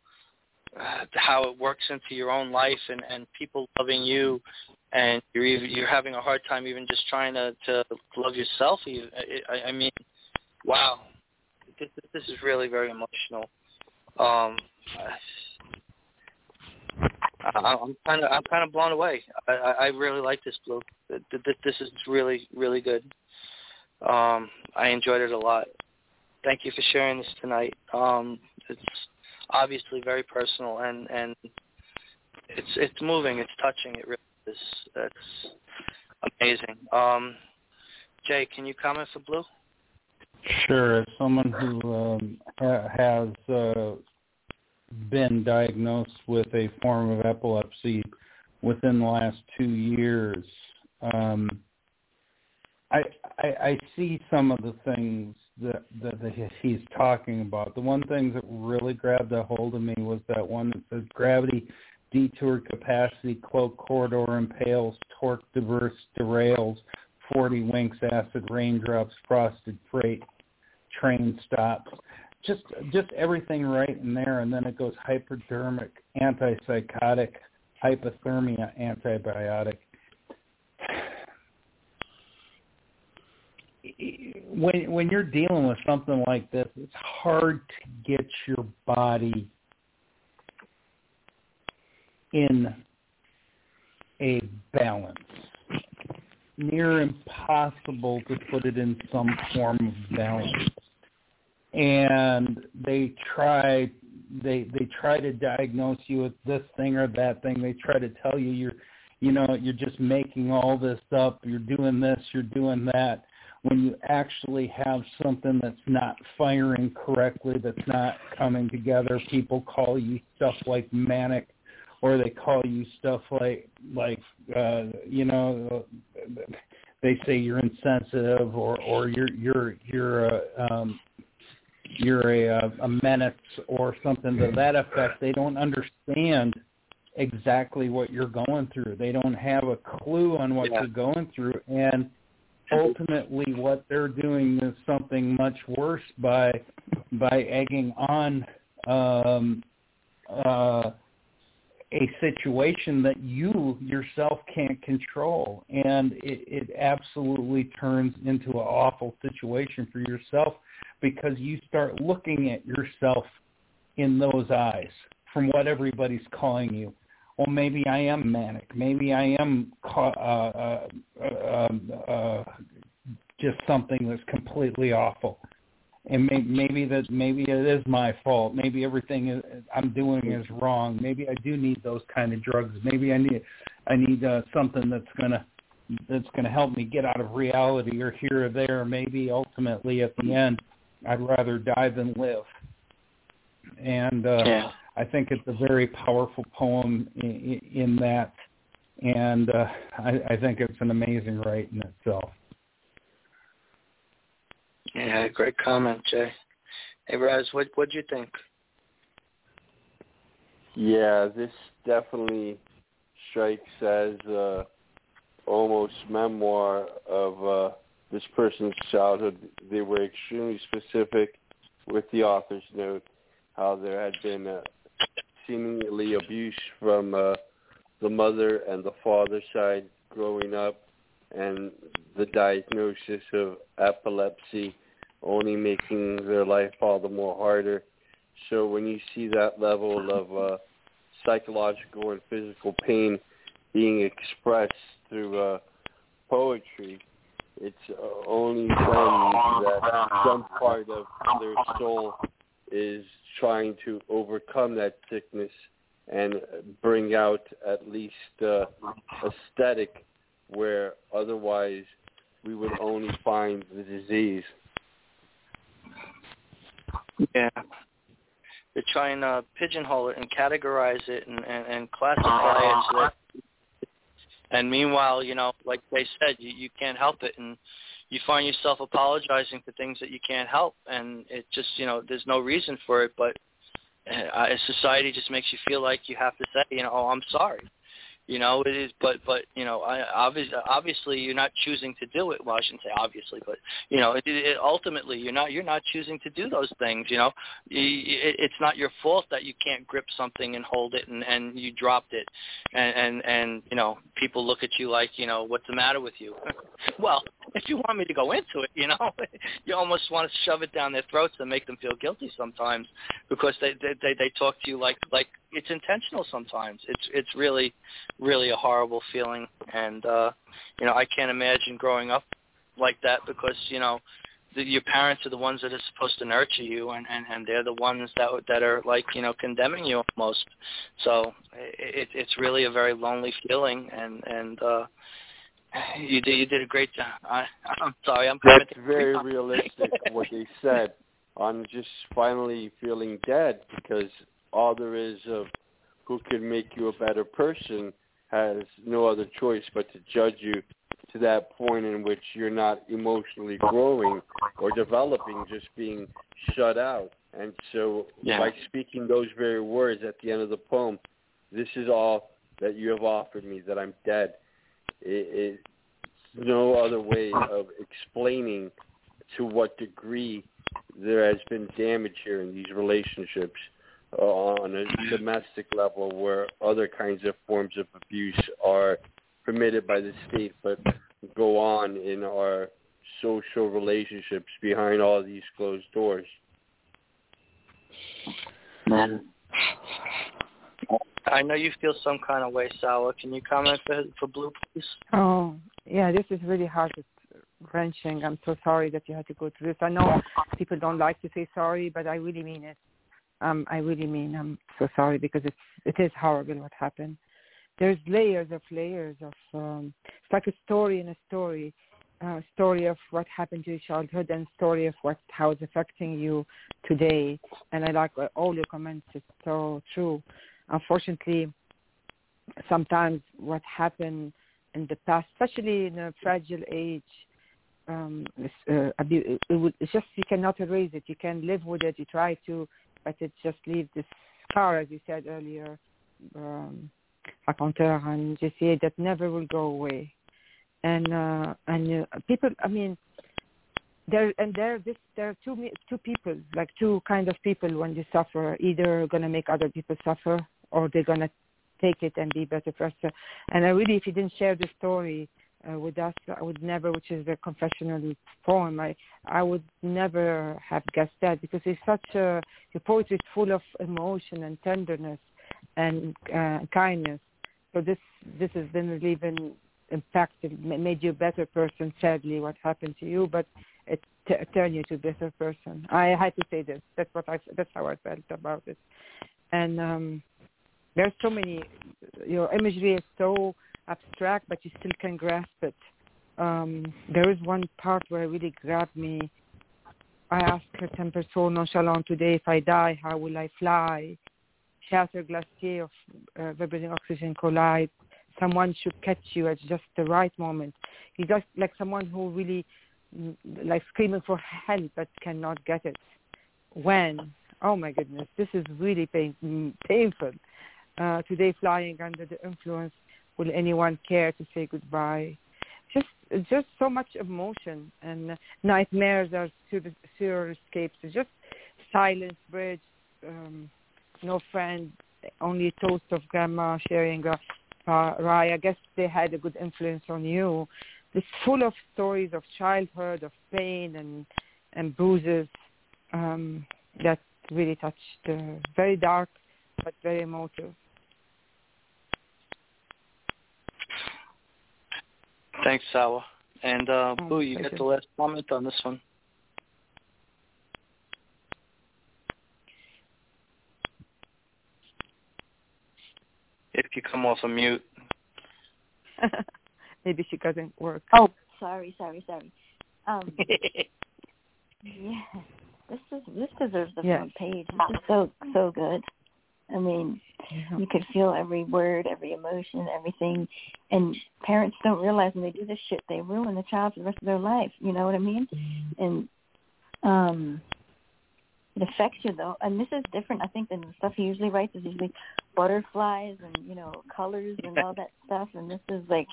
uh, how it works into your own life and and people loving you, and you're even, you're having a hard time even just trying to to love yourself. I, I mean, wow, this, this is really very emotional. Um, I, I'm kind of I'm kind of blown away. I, I really like this blue. This is really really good. Um, I enjoyed it a lot. Thank you for sharing this tonight. Um, it's obviously very personal and and it's it's moving, it's touching. It really is. That's amazing. Um, Jay, can you comment for Blue? Sure. As someone who um, ha- has uh, been diagnosed with a form of epilepsy within the last two years, um, I, I I see some of the things that, that that he's talking about. The one thing that really grabbed a hold of me was that one that says gravity detour capacity, cloak corridor impales, torque diverse derails, 40 winks, acid raindrops, frosted freight, train stops. Just just everything right in there, and then it goes hypodermic, antipsychotic, hypothermia, antibiotic. When when you're dealing with something like this, it's hard to get your body in a balance. Near impossible to put it in some form of balance. And they try they they try to diagnose you with this thing or that thing. They try to tell you you're you know, you're just making all this up, you're doing this, you're doing that when you actually have something that's not firing correctly, that's not coming together, people call you stuff like manic or they call you stuff like like uh you know they say you're insensitive or or you're you're you're a um you're a a menace or something to that effect. They don't understand exactly what you're going through. They don't have a clue on what Yeah. you're going through. And ultimately what they're doing is something much worse by by egging on um uh a situation that you yourself can't control. And it, it absolutely turns into an awful situation for yourself because you start looking at yourself in those eyes from what everybody's calling you well maybe i am manic maybe i am ca- uh, uh, uh, uh, just something that's completely awful and may, maybe that maybe it is my fault. Maybe everything is, I'm doing is wrong. Maybe I do need those kind of drugs. Maybe I need I need uh, something that's gonna that's gonna help me get out of reality or here or there. Maybe ultimately at the end, I'd rather die than live. And uh, Yeah. I think it's a very powerful poem in, in that, and uh, I, I think it's an amazing write in itself. Yeah, great comment, Jay. Hey, Raz, what what'd you think? Yeah, this definitely strikes as uh, almost memoir of uh, this person's childhood. They were extremely specific with the author's note how there had been uh, seemingly abuse from uh, the mother and the father side growing up, and the diagnosis of epilepsy only making their life all the more harder. So when you see that level of uh, psychological and physical pain being expressed through uh, poetry, it's only then that some part of their soul is trying to overcome that sickness and bring out at least uh, aesthetic where otherwise we would only find the disease. Yeah. They're trying to pigeonhole it and categorize it and, and, and classify it so that and meanwhile, you know, like they said, you, you can't help it and you find yourself apologizing for things that you can't help and it just, you know, there's no reason for it but uh, society just makes you feel like you have to say, you know, oh, I'm sorry. You know, it is, but but you know, I, obviously, obviously, you're not choosing to do it. Well, I shouldn't say obviously, but you know, it, it, ultimately, you're not you're not choosing to do those things. You know, it, it's not your fault that you can't grip something and hold it, and and you dropped it, and and and you know, people look at you like, you know, what's the matter with you? well, if you want me to go into it, you know, you almost want to shove it down their throats and make them feel guilty sometimes because they they they, they talk to you like like it's intentional sometimes. It's it's really really a horrible feeling and uh you know, I can't imagine growing up like that because you know the, your parents are the ones that are supposed to nurture you, and and and they're the ones that that are like you know condemning you almost. So it, it's really a very lonely feeling, and and uh, you did you did a great job. I, I'm sorry, I'm that's very realistic what they said. I'm just finally feeling dead because all there is of who can make you a better person has no other choice but to judge you to that point in which you're not emotionally growing or developing, just being shut out. And so yeah. by speaking those very words at the end of the poem, this is all that you have offered me, that I'm dead. It, it's no other way of explaining to what degree there has been damage here in these relationships on a domestic level where other kinds of forms of abuse are permitted by the state but go on in our social relationships behind all these closed doors. Man. I know you feel some kind of way, Salwa. Can you comment for, for Blue, please? Oh, yeah, this is really hard. It's wrenching. I'm so sorry that you had to go through this. I know people don't like to say sorry, but I really mean it. Um, I really mean I'm so sorry because it's it is horrible what happened. There's layers of layers of um, it's like a story in a story uh, story of what happened to your childhood and story of what how it's affecting you today. And i like all your comments it's so true. Unfortunately sometimes what happened in the past especially in a fragile age um uh, it, it, it's just you cannot erase it. You can live with it. You try to but it just leaves this scar as you said earlier um raconteur and JCA that never will go away. And uh, and uh, people, I mean, there and there this there are two two people like two kind of people when you suffer either gonna make other people suffer or they're gonna take it and be better person. And I really, if you didn't share the story uh, with us, I would never, which is the confessional poem. I I would never have guessed that because it's such a your poetry is full of emotion and tenderness and uh, kindness. So this this has been been impacted, made you a better person. Sadly, what happened to you, but it t- turned you to a better person. I had to say this. That's what I. That's how I felt about it. And um, there's so many. Your imagery is so abstract, but you still can grasp it. Um, there is one part where it really grabbed me. I asked her temper so nonchalant today, if I die, how will I fly? shatter glacier of uh, vibrating oxygen collide. Someone should catch you at just the right moment. He's just like someone who really mm, like screaming for help but cannot get it. When? Oh my goodness, this is really pain, mm, painful. Uh, today, flying under the influence, will anyone care to say goodbye? Just, just so much emotion and nightmares are sur- escapes. Just silence, bridge, um, no friend, only toast of grandma sharing a uh, rye. I guess they had a good influence on you. It's full of stories of childhood, of pain and and bruises um, that really touched. Uh, very dark, but very emotive. Thanks, Salwa. And uh, oh, Boo, you get the last comment on this one. if you come off a mute. Maybe she doesn't work. Oh, sorry, sorry, sorry. Um, yeah, this is this deserves the yes. front page. This is so so good. I mean, yeah. you could feel every word, every emotion, everything. And parents don't realize when they do this shit, they ruin the child for the rest of their life. You know what I mean? And um it affects you though, and this is different. I think than the stuff he usually writes is usually butterflies and you know colors and all that stuff. And this is like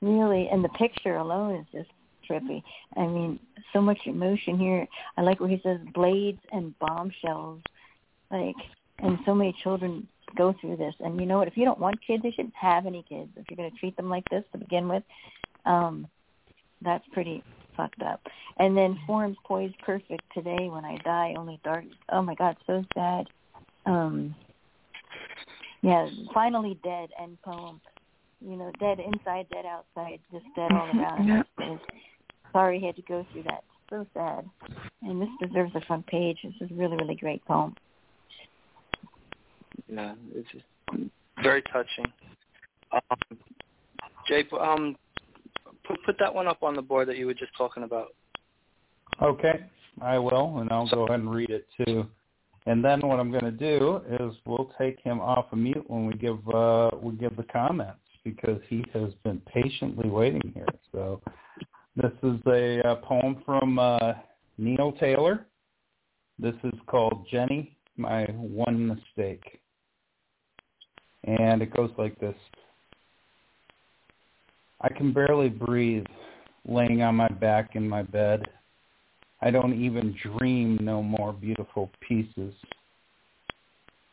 really, and the picture alone is just trippy. I mean, so much emotion here. I like where he says blades and bombshells, like, and so many children go through this. And you know what? If you don't want kids, you shouldn't have any kids. If you're going to treat them like this to begin with, um, that's pretty fucked up. And then forms poised perfect today when I die, only dark. Oh my God, so sad. Um, yeah, finally dead. End poem. You know, dead inside, dead outside, just dead all around. Yeah. sorry he had to go through that. So sad. And this deserves a front page. This is a really, really great poem. Yeah, it's very touching. Um, Jay, um, put put that one up on the board that you were just talking about. Okay, I will, and I'll go ahead and read it too. And then what I'm going to do is we'll take him off of mute when we give uh, we give the comments because he has been patiently waiting here. So this is a, a poem from uh, Neil Taylor. This is called Jenny, My One Mistake. And it goes like this. I can barely breathe laying on my back in my bed. I don't even dream no more beautiful pieces.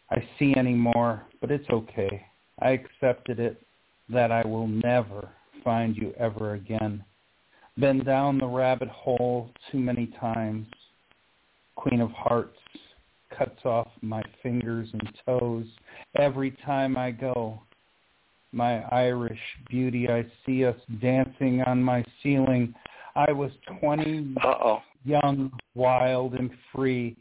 I see any more, but it's okay. I accepted it that I will never find you ever again. Been down the rabbit hole too many times. Queen of Hearts cuts off my fingers and toes every time I go. My Irish beauty, I see us dancing on my ceiling. I was 20, Uh-oh. young, wild, and free,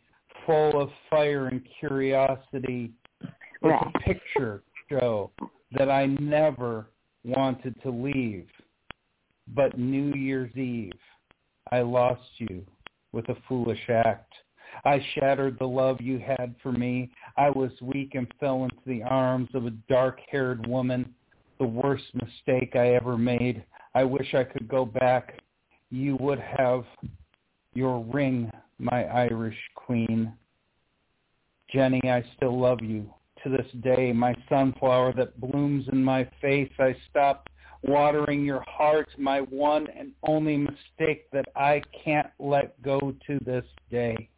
full of fire and curiosity. It's Right. a picture show that I never wanted to leave. But New Year's Eve, I lost you with a foolish act. I shattered the love you had for me. I was weak and fell into the arms of a dark-haired woman, the worst mistake I ever made. I wish I could go back. You would have your ring, my Irish queen. Jenny, I still love you. To this day, my sunflower that blooms in my face, I stopped watering your heart, my one and only mistake that I can't let go to this day.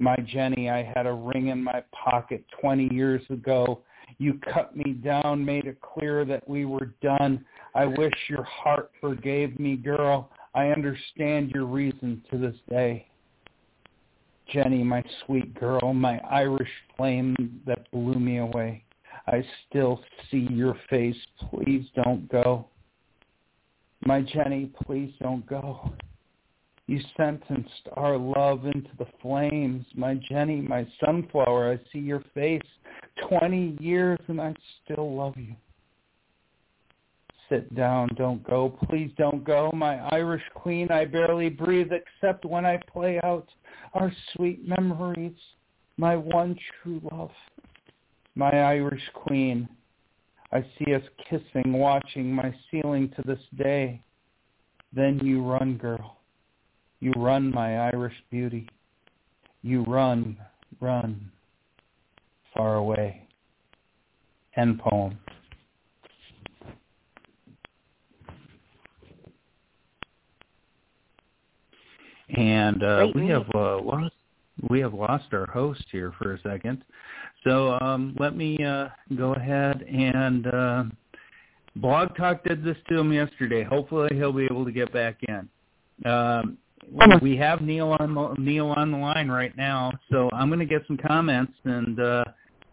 My Jenny, I had a ring in my pocket 20 years ago. You cut me down, made it clear that we were done. I wish your heart forgave me, girl. I understand your reason to this day. Jenny, my sweet girl, my Irish flame that blew me away. I still see your face. Please don't go. My Jenny, please don't go. You sentenced our love into the flames. My Jenny, my sunflower, I see your face. Twenty years and I still love you. Sit down, don't go. Please don't go. My Irish queen, I barely breathe except when I play out our sweet memories. My one true love. My Irish queen, I see us kissing, watching my ceiling to this day. Then you run, girl. You run, my Irish beauty. You run, run, far away. End poem. And uh, we have uh, lost we have lost our host here for a second. So um, let me uh, go ahead and uh, Blog Talk did this to him yesterday. Hopefully he'll be able to get back in. Um, we have Neil on the, Neil on the line right now, so I'm going to get some comments and uh,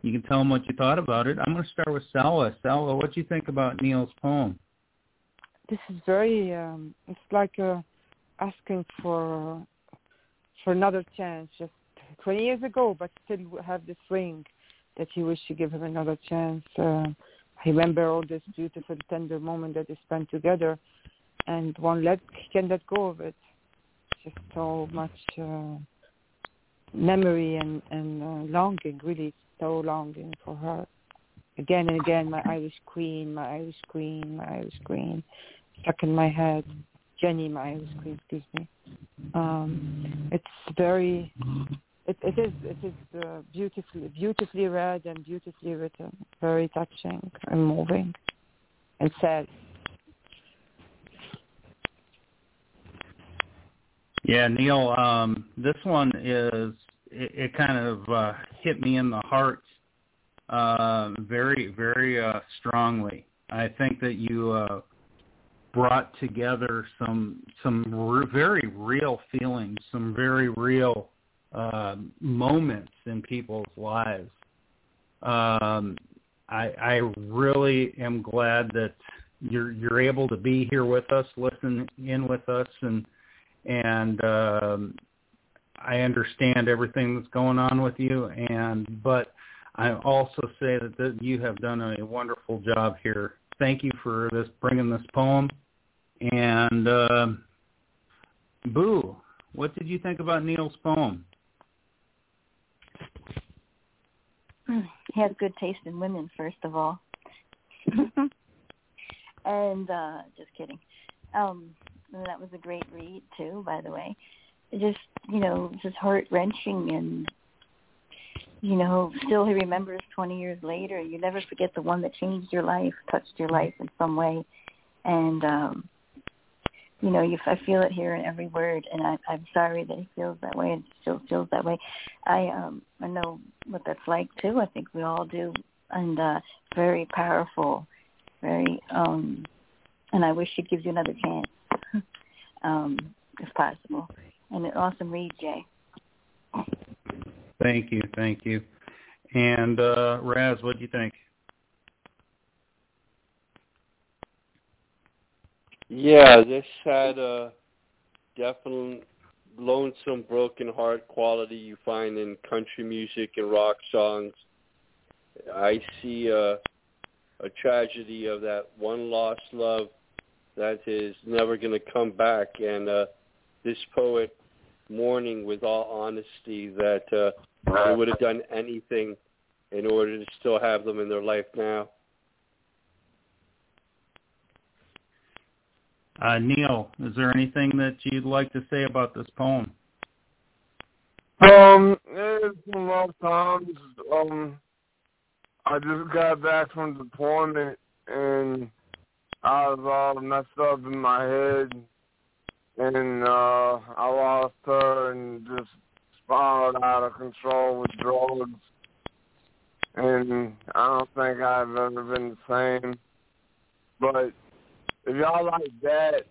you can tell him what you thought about it. I'm going to start with Salwa. Salwa, what do you think about Neil's poem? This is very. Um, it's like uh, asking for for another chance. Just 20 years ago, but still have this ring that you wish to give him another chance. Uh, I remember all this beautiful, tender moment that they spent together, and one let can let go of it. Just so much uh, memory and and uh, longing, really so longing for her. Again and again, my Irish queen, my Irish queen, my Irish queen, stuck in my head. Jenny, my Irish queen, excuse me. Um, it's very it, it is it is uh, beautifully beautifully read and beautifully written, very touching and moving, and sad. Yeah, Neil, um, this one is it, it kind of uh, hit me in the heart uh, very, very uh, strongly. I think that you uh, brought together some some re- very real feelings, some very real uh, moments in people's lives. Um, I, I really am glad that you're you're able to be here with us, listen in with us, and and um, I understand everything that's going on with you. And but I also say that, that you have done a wonderful job here. Thank you for this bringing this poem. And uh, Boo, what did you think about Neil's poem? He has good taste in women, first of all. and uh just kidding. Um that was a great read too, by the way. It just you know, just heart wrenching and you know, still he remembers twenty years later. You never forget the one that changed your life, touched your life in some way. And um you know, you, I feel it here in every word, and I, I'm sorry that he feels that way and still feels that way. I um I know what that's like too. I think we all do, and uh very powerful, very um, and I wish he'd give you another chance, um, if possible. And an awesome read, Jay. Thank you, thank you. And uh Raz, what do you think? Yeah, this had a definite lonesome, broken heart quality you find in country music and rock songs. I see a, a tragedy of that one lost love that is never going to come back, and uh, this poet mourning with all honesty that uh, they would have done anything in order to still have them in their life now. Uh, Neil, is there anything that you'd like to say about this poem? Um, it's some rough times. Um, I just got back from deployment and I was all messed up in my head and uh I lost her and just spiraled out of control with drugs and I don't think I've ever been the same. But if y'all like that,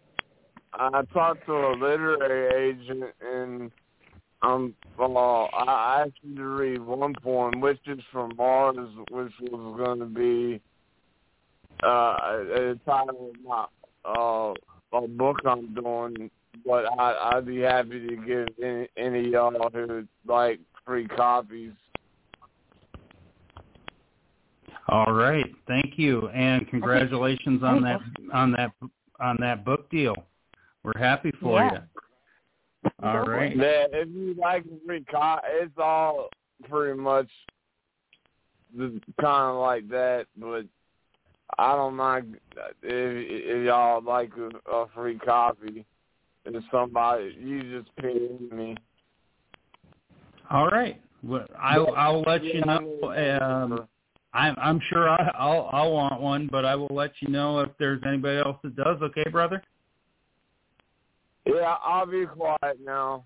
I talked to a literary agent and um well I asked you to read one poem, which is from Mars, which was gonna be uh a title of my uh a book I'm doing, but I I'd be happy to give any, any of y'all who like free copies. All right, thank you, and congratulations on that on that on that book deal. We're happy for Yeah. you. All right. Man, if you like free co it's all pretty much kind of like that, but I don't mind if, if y'all like a, a free copy. If somebody, you just ping me. All right. Well, I, I'll let you know. Um, I'm, I'm sure I, I'll, I'll want one, but I will let you know if there's anybody else that does. Okay, brother. Yeah, I'll be quiet now.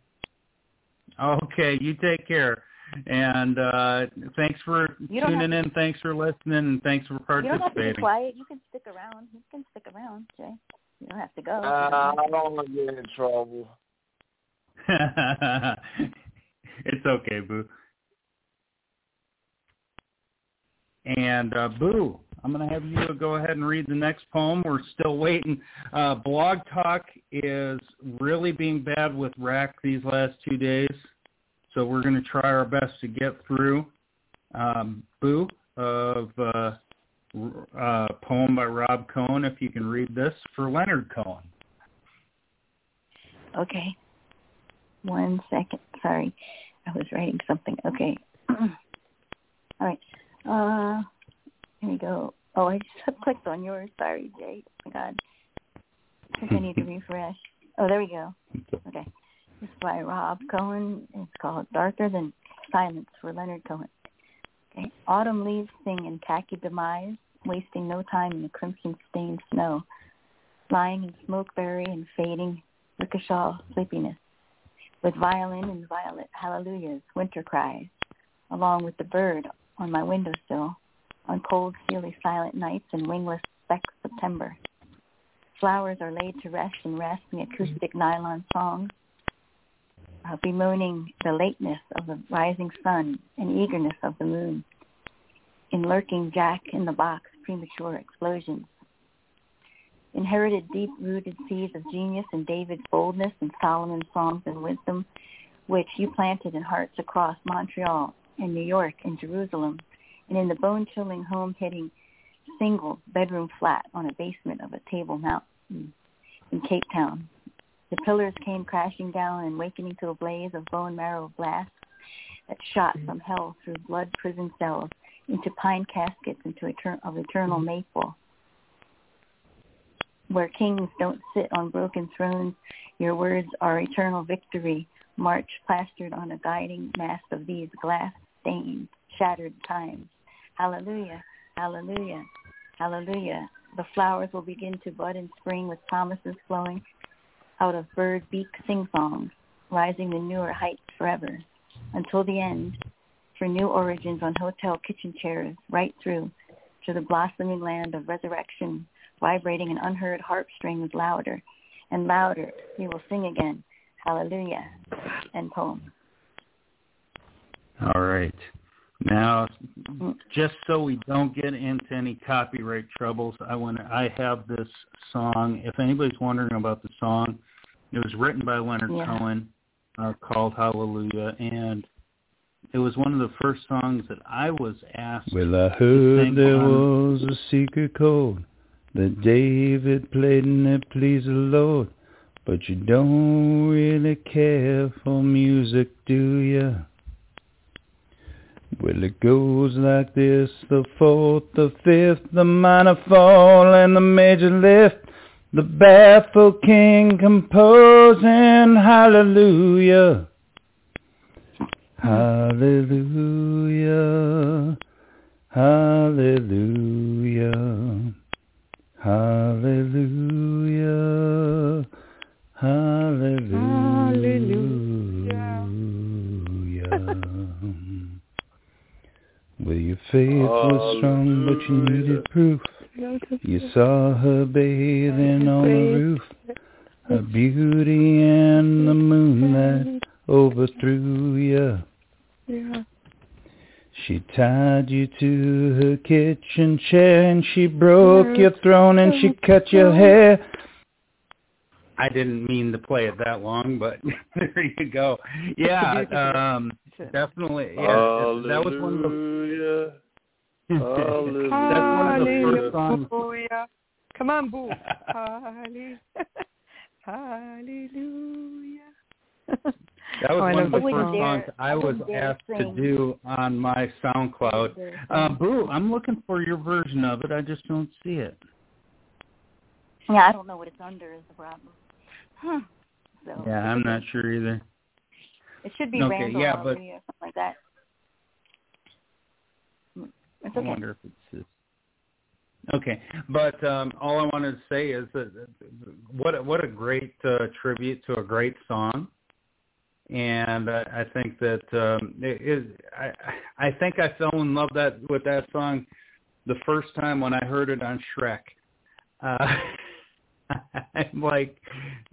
Okay, you take care. And uh thanks for tuning have- in. Thanks for listening, and thanks for participating. You don't have to be quiet. You can stick around. You can stick around, Jay. You don't have to go. Uh, I don't want to get in trouble. it's okay, Boo. And uh, Boo, I'm going to have you go ahead and read the next poem. We're still waiting. Uh, Blog Talk is really being bad with Rac these last two days, so we're going to try our best to get through. Um, Boo of uh, r- uh, poem by Rob Cohen. If you can read this for Leonard Cohen. Okay. One second. Sorry. I was writing something. Okay. All right. Uh, here we go. Oh, I just clicked on yours. Sorry, Jay. Oh, my God. I think I need to refresh. Oh, there we go. Okay. Is by Rob Cohen. It's called Darker Than Silence for Leonard Cohen. Okay. Autumn leaves sing in khaki demise, wasting no time in the crimson-stained snow, lying in smokeberry and fading ricochet sleepiness, with violin and violet hallelujahs, winter cries, along with the bird on my windowsill, on cold, steely, silent nights and wingless specks September. Flowers are laid to rest and rest in acoustic nylon songs, uh, bemoaning the lateness of the rising sun and eagerness of the moon, in lurking jack in the box premature explosions. inherited deep-rooted seeds of genius in David's boldness and Solomon's songs and wisdom, which you planted in hearts across Montreal and New York and Jerusalem, and in the bone-chilling home-hitting single bedroom flat on a basement of a table mountain in Cape Town. The pillars came crashing down and awakening to a blaze of bone marrow blasts that shot mm-hmm. from hell through blood prison cells into pine caskets into etern- of eternal mm-hmm. maple where kings don't sit on broken thrones, your words are eternal victory, march plastered on a guiding mast of these glass-stained, shattered times. Hallelujah, hallelujah, hallelujah. The flowers will begin to bud in spring with promises flowing out of bird beak sing-songs, rising to newer heights forever, until the end, for new origins on hotel kitchen chairs, right through to the blossoming land of resurrection, vibrating an unheard harp strings louder and louder. He will sing again. Hallelujah. and poem. All right. Now, mm. just so we don't get into any copyright troubles, I want to, I have this song. If anybody's wondering about the song, it was written by Leonard Yeah. Cohen, uh, called Hallelujah, and it was one of the first songs that I was asked. Well, I to heard sing there on- was a secret chord that David played and it pleased the Lord. But you don't really care for music, do you? Well, it goes like this, the fourth, the fifth, the minor fall, and the major lift. The baffled king composing hallelujah. Hallelujah. Hallelujah. Hallelujah. Hallelujah. Well, your faith was strong, but you needed proof. You saw her bathing on the roof. Her beauty and the moonlight overthrew you. Yeah. She tied you to her kitchen chair and she broke your throne and she cut your hair. I didn't mean to play it that long, but there you go. Yeah, um, definitely. Yeah, that was one of the. Hallelujah. That's one of the first Come on, Boo. Hallelujah. Hallelujah. That was Oh, I one of the the first songs I was wouldn't asked to do on my SoundCloud. Uh, Boo, I'm looking for your version of it. I just don't see it. Yeah, I don't know what it's under is the problem. Huh. So Yeah, I'm not sure either. It should be Okay, Randall yeah, but- or something like that. It's I wonder if it's. Okay, but um, all I wanted to say is that what a, what a great uh, tribute to a great song, and I, I think that um, it is. I I think I fell in love that with that song the first time when I heard it on Shrek. Uh, I'm like,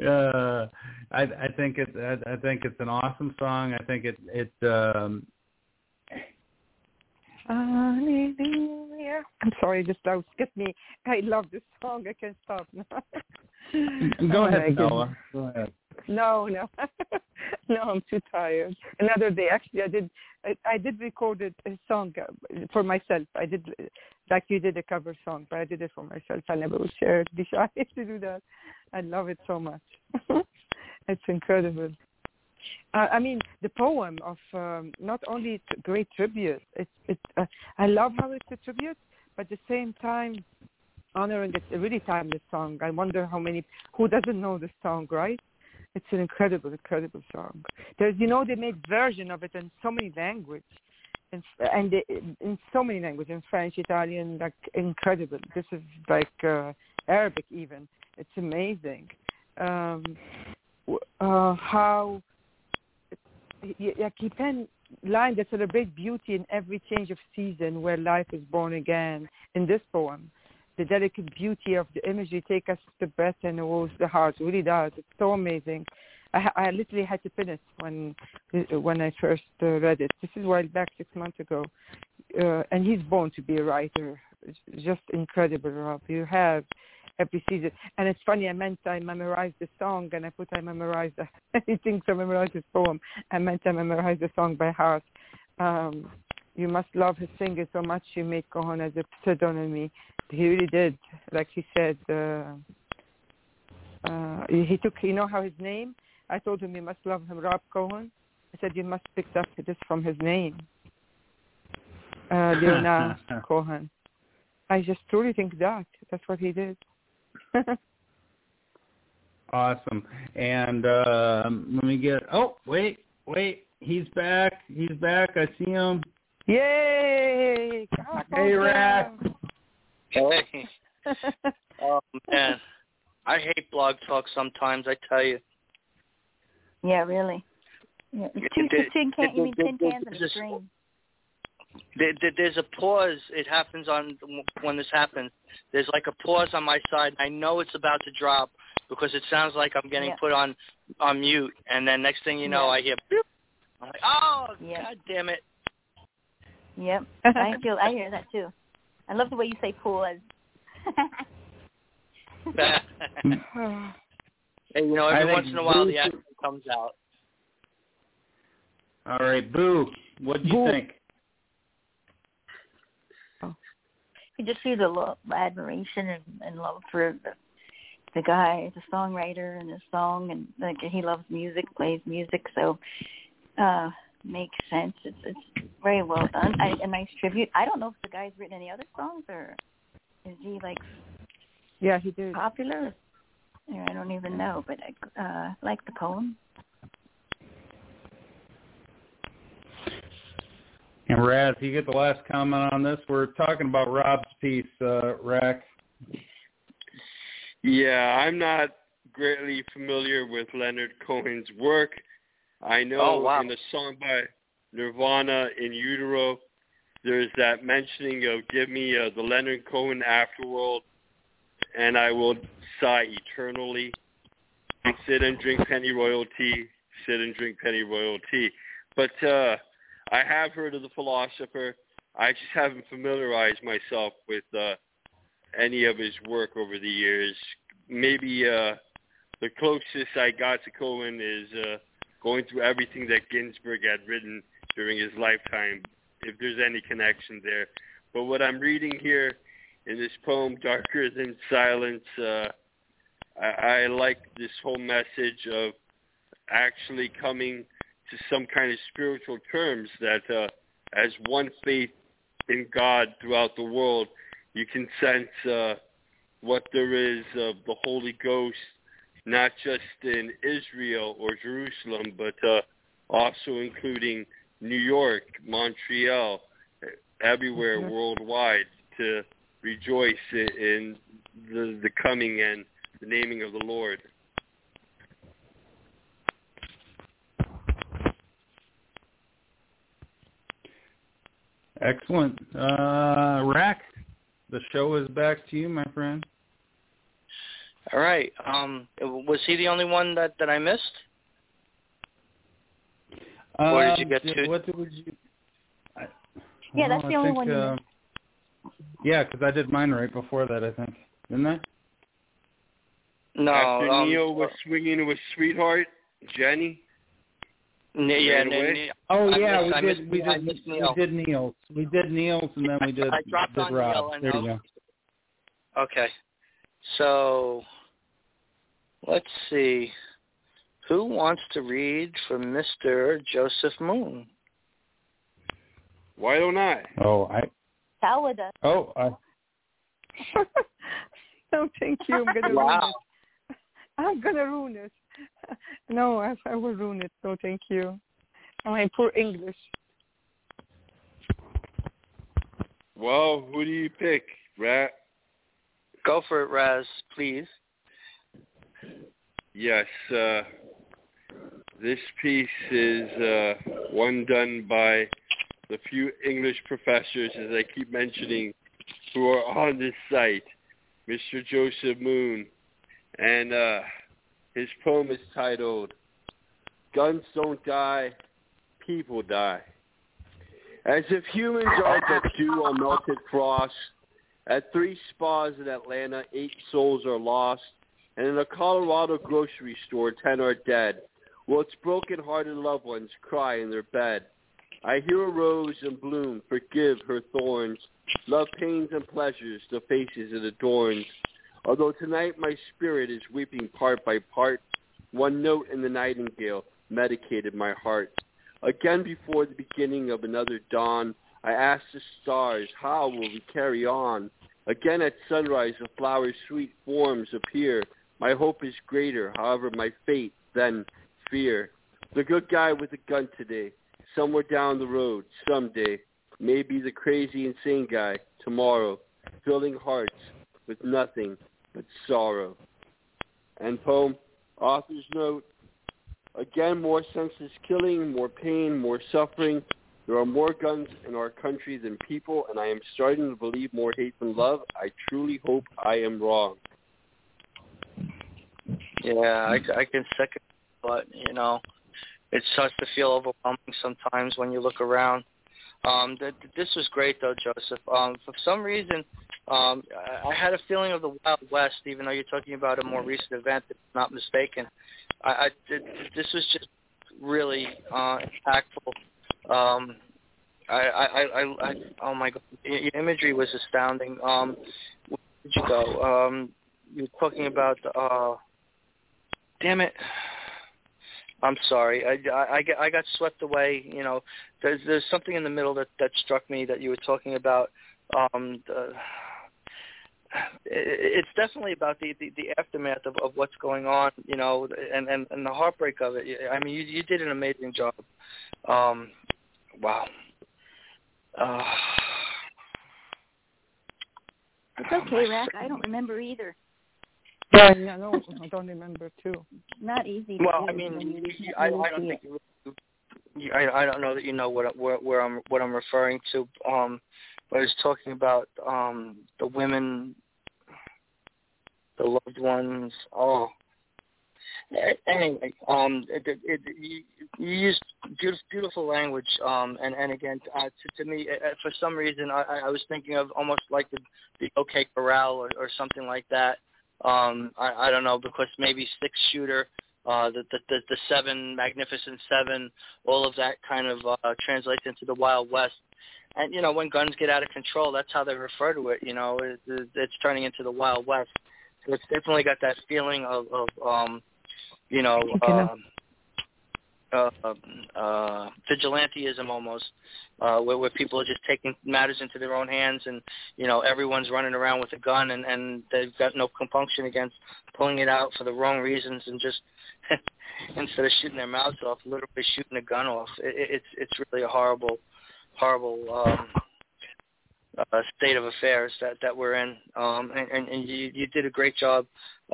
uh, I I think it I, I think it's an awesome song. I think it it um, Hallelujah. I'm sorry, this that skipped me. I love this song. I can't stop now. Go Oh, ahead. Noah. Go ahead. No, no, no. I'm too tired. Another day, actually, I did. I, I did record a, song uh, for myself. I did, like you did a cover song, but I did it for myself. I never would share it. Be shy to do that. I love it so much. it's incredible. Uh, I mean, the poem of um, not only a great tribute. It's it's. Uh, I love how it's a tribute, but at the same time, honoring it's a really timeless song. I wonder how many who doesn't know this song, right? It's an incredible, incredible song. There's, you know, they made version of it in so many languages, and and they, in so many languages, in French, Italian, like incredible. This is like uh, Arabic even. It's amazing. Um, uh, how like he penned lines that celebrate beauty in every change of season where life is born again. In this poem, the delicate beauty of the imagery take us to breath and woos the heart. It really does. It's so amazing. I, I literally had to pin it when when I first uh, read it. This is a while back, six months ago. Uh, and he's born to be a writer. It's just incredible, Rob. You have every season. And it's funny, I meant I memorized the song, and I put I memorized. The, he thinks I memorized his poem. I meant I memorized the song by heart. Um, you must love his singer so much you made Cohen as a pseudonym. He really did. Like he said, uh, uh, he took, you know how his name? I told him you must love him, Rob Cohen. I said you must pick up this from his name, uh, Leonard Cohen. I just truly think that. That's what he did. awesome. And uh, let me get, oh, wait, wait. He's back. He's back. I see him. Yay! Hey, Rac. Hey. oh, man. I hate blog talk sometimes, I tell you. Yeah, really. Yeah. It's two, There- tin can, you mean there- tin cans and a there's a- string. There, there, there's a pause. It happens on when this happens. There's like a pause on my side. I know it's about to drop because it sounds like I'm getting Yeah. put on on mute, and then next thing you know, Yeah. I hear. Boop. I'm like, oh, Yeah. god damn it! Yep. I feel I hear that too. I love the way you say pause. hey, you know, every think once in a while Boo the accent comes out. All right, Boo. What do you Boo. think? You just see the love, admiration and, and love for the, the guy, the songwriter and his song, and like he loves music, plays music, so uh makes sense. It's it's very well done. I, a nice tribute. I don't know if the guy's written any other songs or is he like yeah, he did. popular? I don't even know, but I uh, like the poem. And Rad, Raz, you get the last comment on this. We're talking about Rob's piece, uh, Rac. Yeah, I'm not greatly familiar with Leonard Cohen's work. I know Oh, wow. in the song by Nirvana in Utero, there's that mentioning of give me uh, the Leonard Cohen afterworld, and I will sigh eternally. Sit and drink Pennyroyal Tea. Sit and drink Pennyroyal Tea. But uh, I have heard of the philosopher. I just haven't familiarized myself with uh, any of his work over the years. Maybe uh, the closest I got to Cohen is uh, going through everything that Ginsberg had written during his lifetime, if there's any connection there. But what I'm reading here in this poem, Darker Than Silence, uh, I, I like this whole message of actually coming to some kind of spiritual terms that uh, as one faith in God throughout the world, you can sense uh, what there is of the Holy Ghost, not just in Israel or Jerusalem, but uh, also including New York, Montreal, everywhere Mhm. worldwide to rejoice in the, the coming and the naming of the Lord. Excellent. Uh, Rac, the show is back to you, my friend. All right. Um, was he the only one that that I missed? Or did you Um, get did- two? What did you? I, Yeah, well, that's the I only think, one you uh, missed. Yeah, because I did mine right before that, I think. Didn't I? No. After um, Neil was swinging with Sweetheart, Jenny. N- yeah, Ran? N- N- Oh yeah, missed- I we did. missed- we did. missed We did Neil's. We did Neil's, and then we did. I dropped did on Rob. Neil, there you go. Okay. So let's see. Who wants to read for Mr. Joseph Moon? Why don't I? Oh, I. Salwa does. Oh, I. no, oh, thank you. I'm gonna ruin it. I'm gonna ruin it. No, I, I will ruin it. No, thank you. My poor English. Well, who do you pick, Rat? Go for it, Raz, please. Yes, uh, this piece is uh, one done by the few English professors, as I keep mentioning, who are on this site, Mr. Joseph Moon. And uh, his poem is titled, Guns Don't Die, People Die. As if humans are but dew on melted frost, At three spas in Atlanta, eight souls are lost, and in a Colorado grocery store, ten are dead. While its broken-hearted loved ones cry in their bed. I hear a rose in bloom, forgive her thorns. Love pains and pleasures, the faces it adorns. Although tonight my spirit is weeping part by part, one note in the nightingale medicated my heart. Again before the beginning of another dawn, I ask the stars, how will we carry on? Again at sunrise the flower's sweet forms appear. My hope is greater, however my fate than fear. The good guy with the gun today, somewhere down the road, someday, maybe the crazy insane guy tomorrow, filling hearts with nothing but sorrow. And poem, author's note, again more senseless killing, more pain, more suffering. There are more guns in our country than people, and I am starting to believe more hate than love. I truly hope I am wrong. Yeah, I, I can second, but you know, it starts to feel overwhelming sometimes when you look around. Um, th- this was great though, Joseph. Um, for some reason, um, I, I had a feeling of the Wild West, even though you're talking about a more recent event, if I'm not mistaken. I, I th- this was just really uh, impactful. Um, I, I, I, I, oh my God, your imagery was astounding. Um, where did you go? Um, you were talking about, uh, damn it. I'm sorry. I, I, I, got swept away. You know, there's there's something in the middle that that struck me that you were talking about. Um, the, it's definitely about the, the, the aftermath of, of what's going on, you know, and, and, and the heartbreak of it. I mean, you, you did an amazing job. Um, wow. Uh, it's okay, Rac. I don't remember either. Yeah, yeah, no, I don't remember too. Not easy. Well. I mean, you, you, I, I don't think you, you, I, I don't know that you know what where, where I'm what I'm referring to. Um, but I was talking about um the women, the loved ones. Oh, anyway, um, it, it, it, you, you used beautiful, beautiful language, um, and and again, uh, to, to me, uh, for some reason, I, I was thinking of almost like the the OK Corral or, or something like that. Um, I, I don't know because maybe six shooter, uh, the, the the the seven magnificent seven, all of that kind of uh, translates into the Wild West. And you know, when guns get out of control, that's how they refer to it. You know, it, it's turning into the Wild West. So it's definitely got that feeling of, of um, you know, um, uh, uh, vigilantism almost, uh, where, where people are just taking matters into their own hands, and you know everyone's running around with a gun, and, and they've got no compunction against pulling it out for the wrong reasons, and just instead of shooting their mouths off, literally shooting a gun off. It, it's it's really a horrible, horrible um, uh, state of affairs that that we're in, um, and, and, and you you did a great job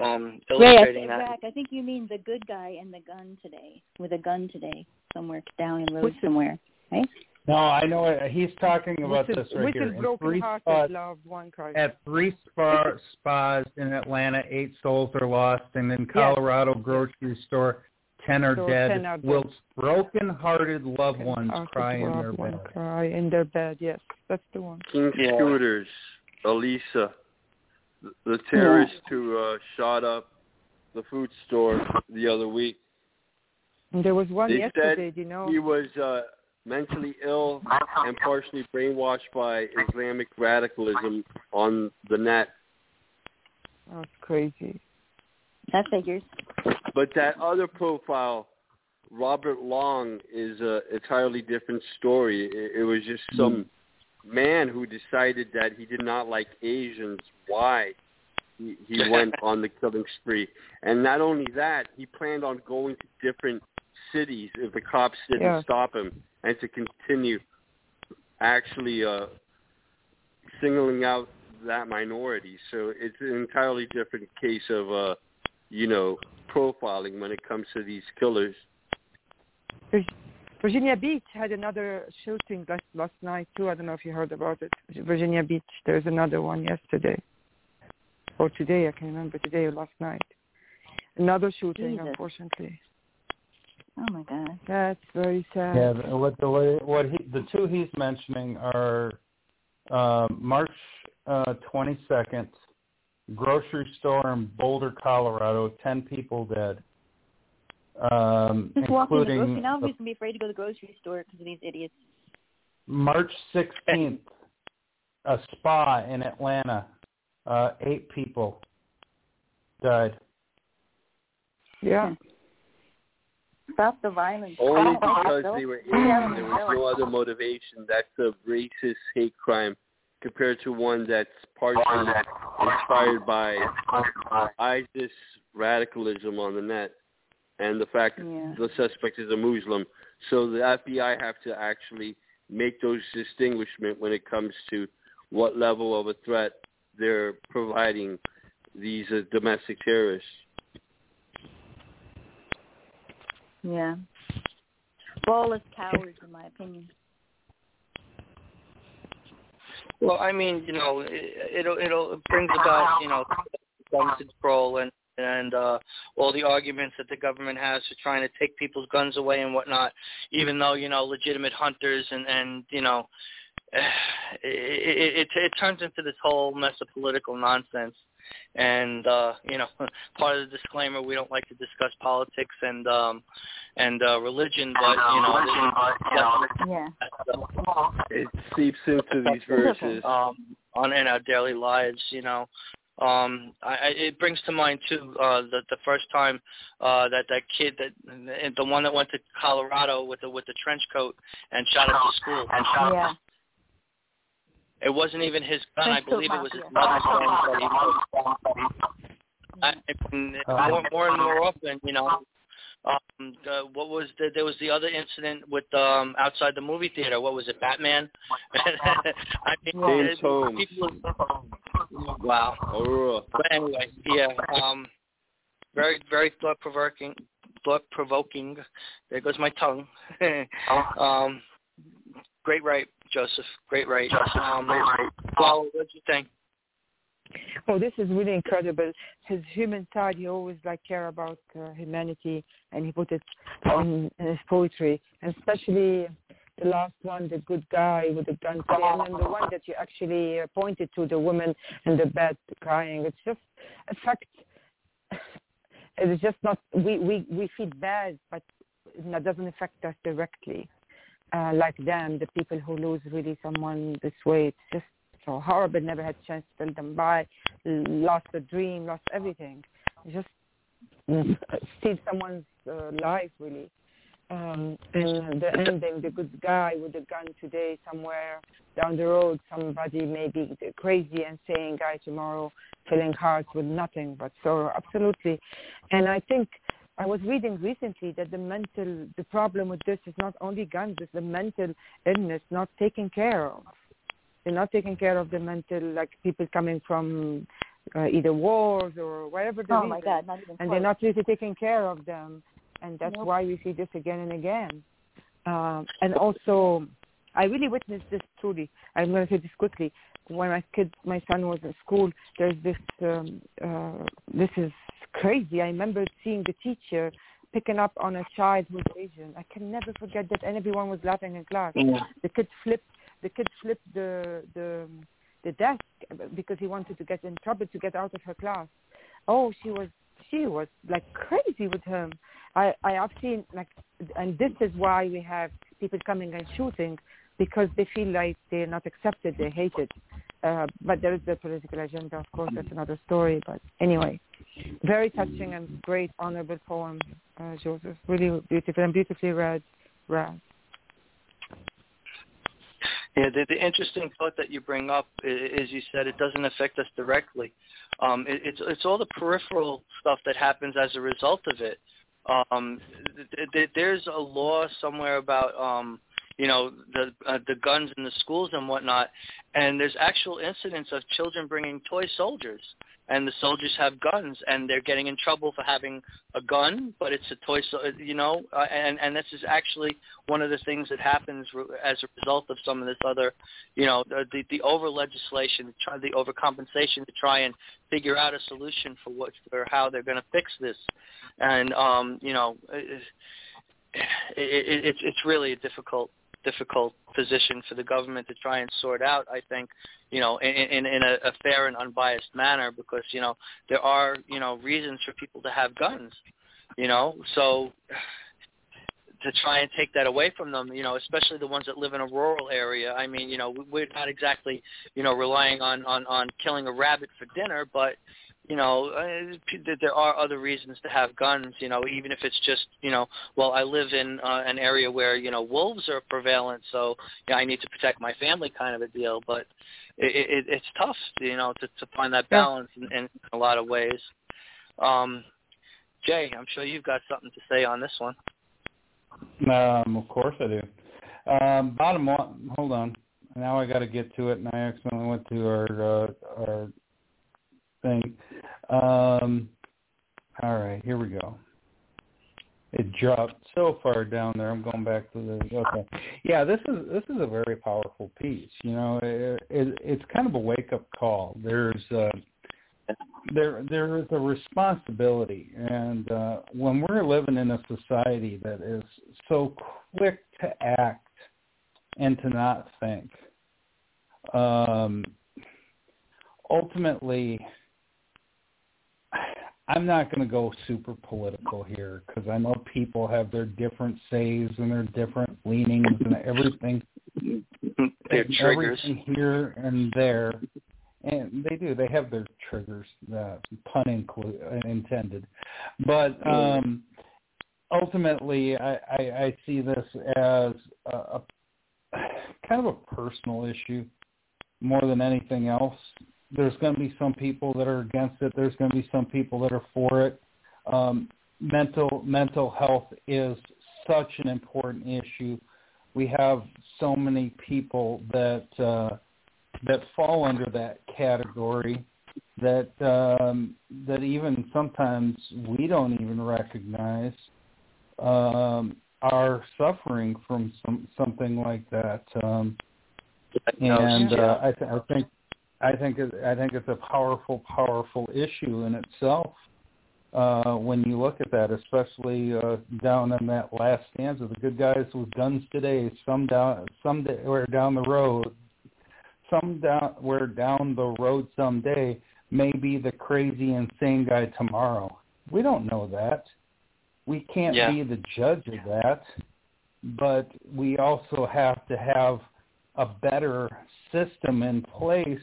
um, illustrating yeah, that. Zach, I think you mean the good guy and the gun today, with a gun today, somewhere down in road somewhere, right? No, I know it. he's talking about With this a- right with here. a In broken three hearted spots, loved one cry. at three spa, spas in Atlanta, eight souls are lost, and in Colorado grocery store, ten are So dead. 10 are dead. Whilst broken-hearted loved ones Hearted cry in their bed. cry in their bed. Yes, that's the one. King Yeah. Soopers, Alissa, the, the terrorist who uh, shot up the food store the other week. And there was one They yesterday. said you know. He was uh, mentally ill and partially brainwashed by Islamic radicalism on the net. That's crazy. That figures. But that other profile, Robert Long, is a entirely different story. It, it was just some man who decided that he did not like Asians. Why? He, he went on the killing spree. And not only that, he planned on going to different cities if the cops didn't Yeah. stop him and to continue actually uh, singling out that minority. So it's an entirely different case of, uh, you know, profiling when it comes to these killers. Virginia Beach had another shooting last last night too. I don't know if you heard about it. Virginia Beach. There's another one yesterday, or today. I can't remember today or last night. Another shooting, Jesus. unfortunately. Oh my God. That's very sad. Yeah, the- what the what he the two he's mentioning are uh, March uh, 20 seconds. Grocery store in Boulder, Colorado. 10 people dead. Um, Just walking to the grocery. Now I'm gonna be afraid to go to the grocery store because of these idiots. March 16th, a spa in Atlanta. Uh, eight people died. Yeah. Stop the violence. Only because they were Yeah, Asian. There was no other motivation. That's a racist hate crime compared to one that's partially inspired by ISIS radicalism on the net and the fact that the suspect is a Muslim. So the FBI have to actually make those distinguishment when it comes to what level of a threat they're providing these uh, domestic terrorists. Yeah. Lawless cowards, in my opinion. Well, I mean, you know, it, it'll it'll it brings about you know gun control and and uh, all the arguments that the government has for trying to take people's guns away and whatnot, even though you know legitimate hunters and and you know it, it, it, it turns into this whole mess of political nonsense. And uh, you know, part of the disclaimer, we don't like to discuss politics and um, and uh, religion, but you know, Yeah. It seeps into these verses. um, on in our daily lives. You know, um, I, I, it brings to mind too uh, the the first time uh, that that kid that the one that went to Colorado with the with the trench coat and shot up the school. and Yeah. It wasn't even his gun. I believe it was his mother's gun. that he- I, and more, more and more often, you know. Um, the, what was the, there was the other incident with um outside the movie theater. What was it, Batman? I mean, James it- Holmes. people, wow. Aurora. But anyway, yeah. Um, very, very thought provoking. Thought provoking. There goes my tongue. um, great write, Joseph. Great write. Um, well, what do you think? Oh, this is really incredible. His human side, he always like care about uh, humanity, and he put it in, in his poetry, and especially the last one, the good guy with the gun, and then the one that you actually uh, pointed to, the woman in the bed crying. It's just a fact. It's just not we we we feel bad, but that doesn't affect us directly. Uh, like them, the people who lose really someone this way, it's just so horrible. Never had a chance to tell them bye, lost a dream, lost everything. Just mm, steal someone's uh, life, really. Um, and the ending, the good guy with the gun today somewhere down the road, somebody maybe crazy and saying guy tomorrow, filling hearts with nothing but sorrow. Absolutely. And I think I was reading recently that the mental, the problem with this is not only guns, it's the mental illness not taken care of. They're not taking care of the mental, like people coming from uh, either wars or whatever the Oh reason, my God, not even and they're not really taking care of them, and that's Nope. why we see this again and again. Um, and also, I really witnessed this truly. I'm going to say this quickly. When my kid, my son was in school, there's this. Um, uh, this is crazy. I remember seeing the teacher picking up on a child who's Asian. I can never forget that, and everyone was laughing in class. The kid flipped. The kid flipped the the the desk because he wanted to get in trouble to get out of her class. Oh, she was she was like crazy with him. I I have seen like, and this is why we have people coming and shooting because they feel like they're not accepted, they're hated. Uh, but there is the political agenda, of course. That's another story. But anyway, very touching and great, honorable poem, uh, Joseph. Really beautiful and beautifully read. read. Yeah, the, the interesting thought that you bring up is you said it doesn't affect us directly. Um, it, it's it's all the peripheral stuff that happens as a result of it. Um, th- th- there's a law somewhere about um, you know the uh, the guns in the schools and whatnot, and there's actual incidents of children bringing toy soldiers, and the soldiers have guns, and they're getting in trouble for having a gun, but it's a toy, so you know, uh, and and this is actually one of the things that happens as a result of some of this other, you know, the the, over legislation, the overcompensation to try and figure out a solution for what or how they're going to fix this, and um, you know, it, it, it's it's really a difficult difficult position for the government to try and sort out. I think, you know, in in, in a, a fair and unbiased manner, because you know there are you know reasons for people to have guns, you know, so to try and take that away from them, you know, especially the ones that live in a rural area. I mean, you know, we're not exactly, you know, relying on on on killing a rabbit for dinner, but you know, uh, there are other reasons to have guns. You know, even if it's just, you know, well, I live in uh, an area where you know wolves are prevalent, so you know, I need to protect my family, kind of a deal. But it, it, it's tough, you know, to, to find that balance in, in a lot of ways. Um, Jay, I'm sure you've got something to say on this one. Um, of course I do. Um, bottom line hold on. Now I got to get to it, and I accidentally went to our uh, our thing. Um, all right, here we go. It dropped so far down there. I'm going back to the okay. Yeah, this is this is a very powerful piece. You know, it, it, it's kind of a wake up call. There's uh, there there is a responsibility, and uh, when we're living in a society that is so quick to act and to not think, um, ultimately, I'm not going to go super political here because I know people have their different says and their different leanings and everything. Their triggers everything here and there and they do. They have their triggers, uh, pun inclu- intended. But um, ultimately, I, I, I see this as a, a kind of a personal issue more than anything else. There's going to be some people that are against it. There's going to be some people that are for it. Um, mental mental health is such an important issue. We have so many people that uh, that fall under that category that um, that even sometimes we don't even recognize um, are suffering from some something like that. Um, and uh, I, th- I think I think it, I think it's a powerful, powerful issue in itself. Uh, when you look at that, especially uh, down in that last stanza, the good guys with guns today, some down, some day, or down the road, some down where down the road someday may be the crazy insane guy tomorrow. We don't know that. We can't yeah. be the judge of that, but we also have to have a better system in place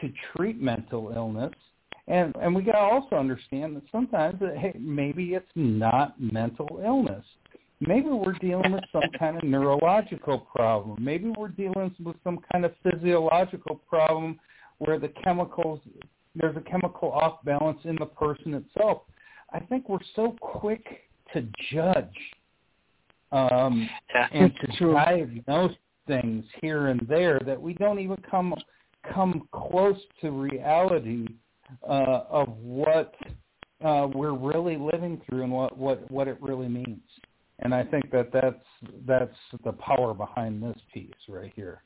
to treat mental illness. And and we got to also understand that sometimes that hey, maybe it's not mental illness. Maybe we're dealing with some kind of neurological problem. Maybe we're dealing with some kind of physiological problem where the chemicals there's a chemical off balance in the person itself. I think we're so quick to judge um, yeah, and to true. diagnose things here and there that we don't even come come close to reality uh, of what uh, we're really living through and what, what, what it really means and I think that that's that's the power behind this piece right here.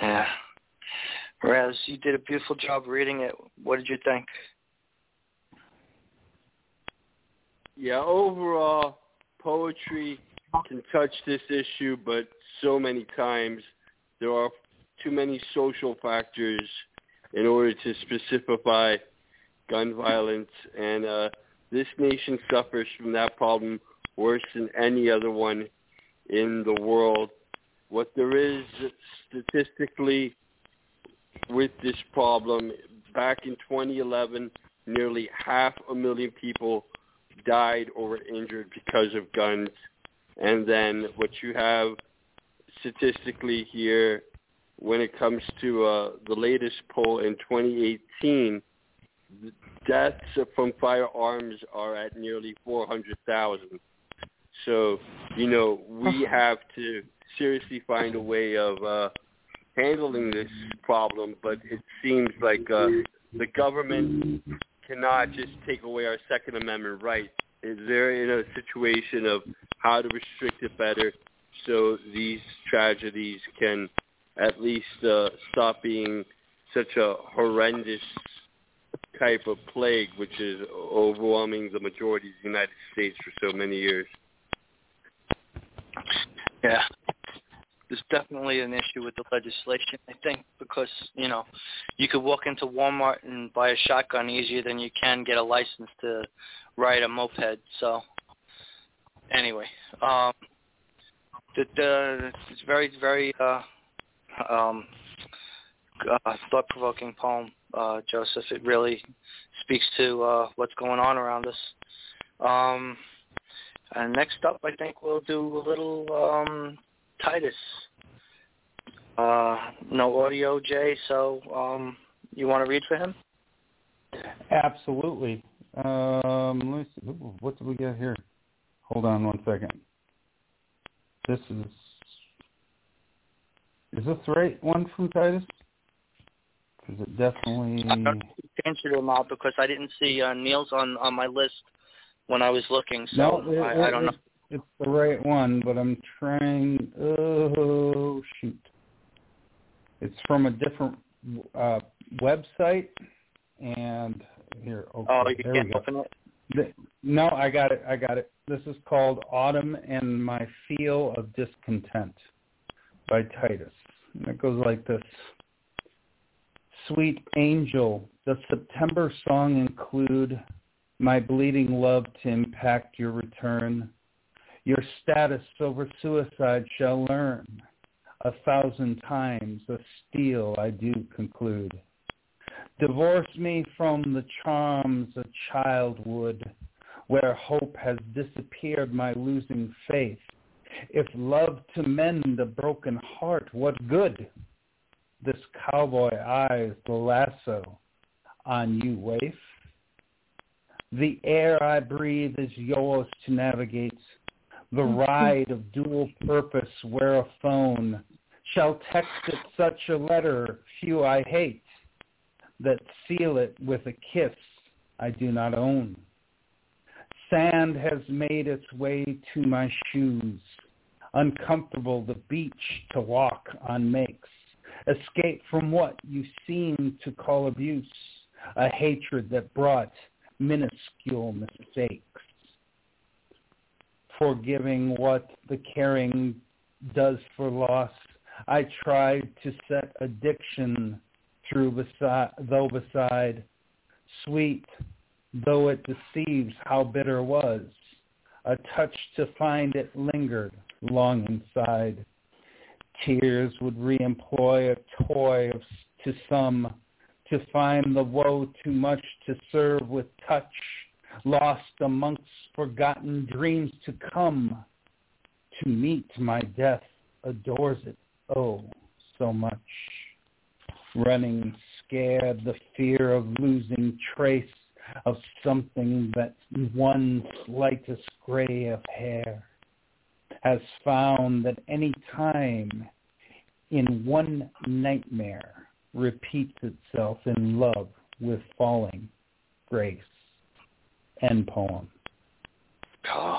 Yeah, Raz, you did a beautiful job reading it. What did you think? Yeah, overall, poetry can touch this issue, but so many times there are too many social factors in order to specify gun violence, and uh, this nation suffers from that problem worse than any other one in the world. What there is statistically with this problem, back in 2011, nearly half a million people died or were injured because of guns. And then what you have statistically here when it comes to uh, the latest poll in 2018, deaths from firearms are at nearly 400,000. So, you know, we have to seriously find a way of uh, handling this problem, but it seems like uh, the government cannot just take away our Second Amendment rights. They're in a situation of how to restrict it better so these tragedies can at least uh, stop being such a horrendous type of plague, which is overwhelming the majority of the United States for so many years. Yeah. There's definitely an issue with the legislation, I think, because, you know, you could walk into Walmart and buy a shotgun easier than you can get a license to ride a moped. So, anyway, um, the, the, it's very, very uh, um, uh, thought-provoking poem, uh, Joseph. It really speaks to uh, what's going on around us. Um, and next up, I think we'll do a little um, Titus. Uh, no audio, Jay. So um, you want to read for him? Absolutely. Um, let me see. What do we got here? Hold on one second. This is. Is this the right one from Titus? Is it definitely? I changed it or not because I didn't see uh, Neil's on on my list when I was looking. So no, it, I, I don't know. It's the right one, but I'm trying. Oh shoot! It's from a different uh, website, and here. Okay, oh, you there can't we go. open it. The, no, I got it. I got it. This is called Autumn and My Feel of Discontent by Titus. And it goes like this. Sweet angel, does September song include my bleeding love to impact your return? Your status over suicide shall learn. A thousand times a steal I do conclude. Divorce me from the charms a child would, where hope has disappeared my losing faith. If love to mend a broken heart, what good? This cowboy eyes the lasso on you waif. The air I breathe is yours to navigate. The mm-hmm. ride of dual purpose where a phone shall text it such a letter few I hate that seal it with a kiss I do not own. Sand has made its way to my shoes. Uncomfortable the beach to walk on makes. Escape from what you seem to call abuse, a hatred that brought minuscule mistakes. Forgiving what the caring does for loss, I tried to set addiction through beside, though beside, sweet though it deceives how bitter was, a touch to find it lingered long inside. Tears would reemploy a toy of, to some, to find the woe too much to serve with touch, lost amongst forgotten dreams to come. To meet my death adores it, oh, so much. Running scared, the fear of losing trace of something that one slightest gray of hair has found that any time in one nightmare repeats itself in love with falling grace. End poem. Oh,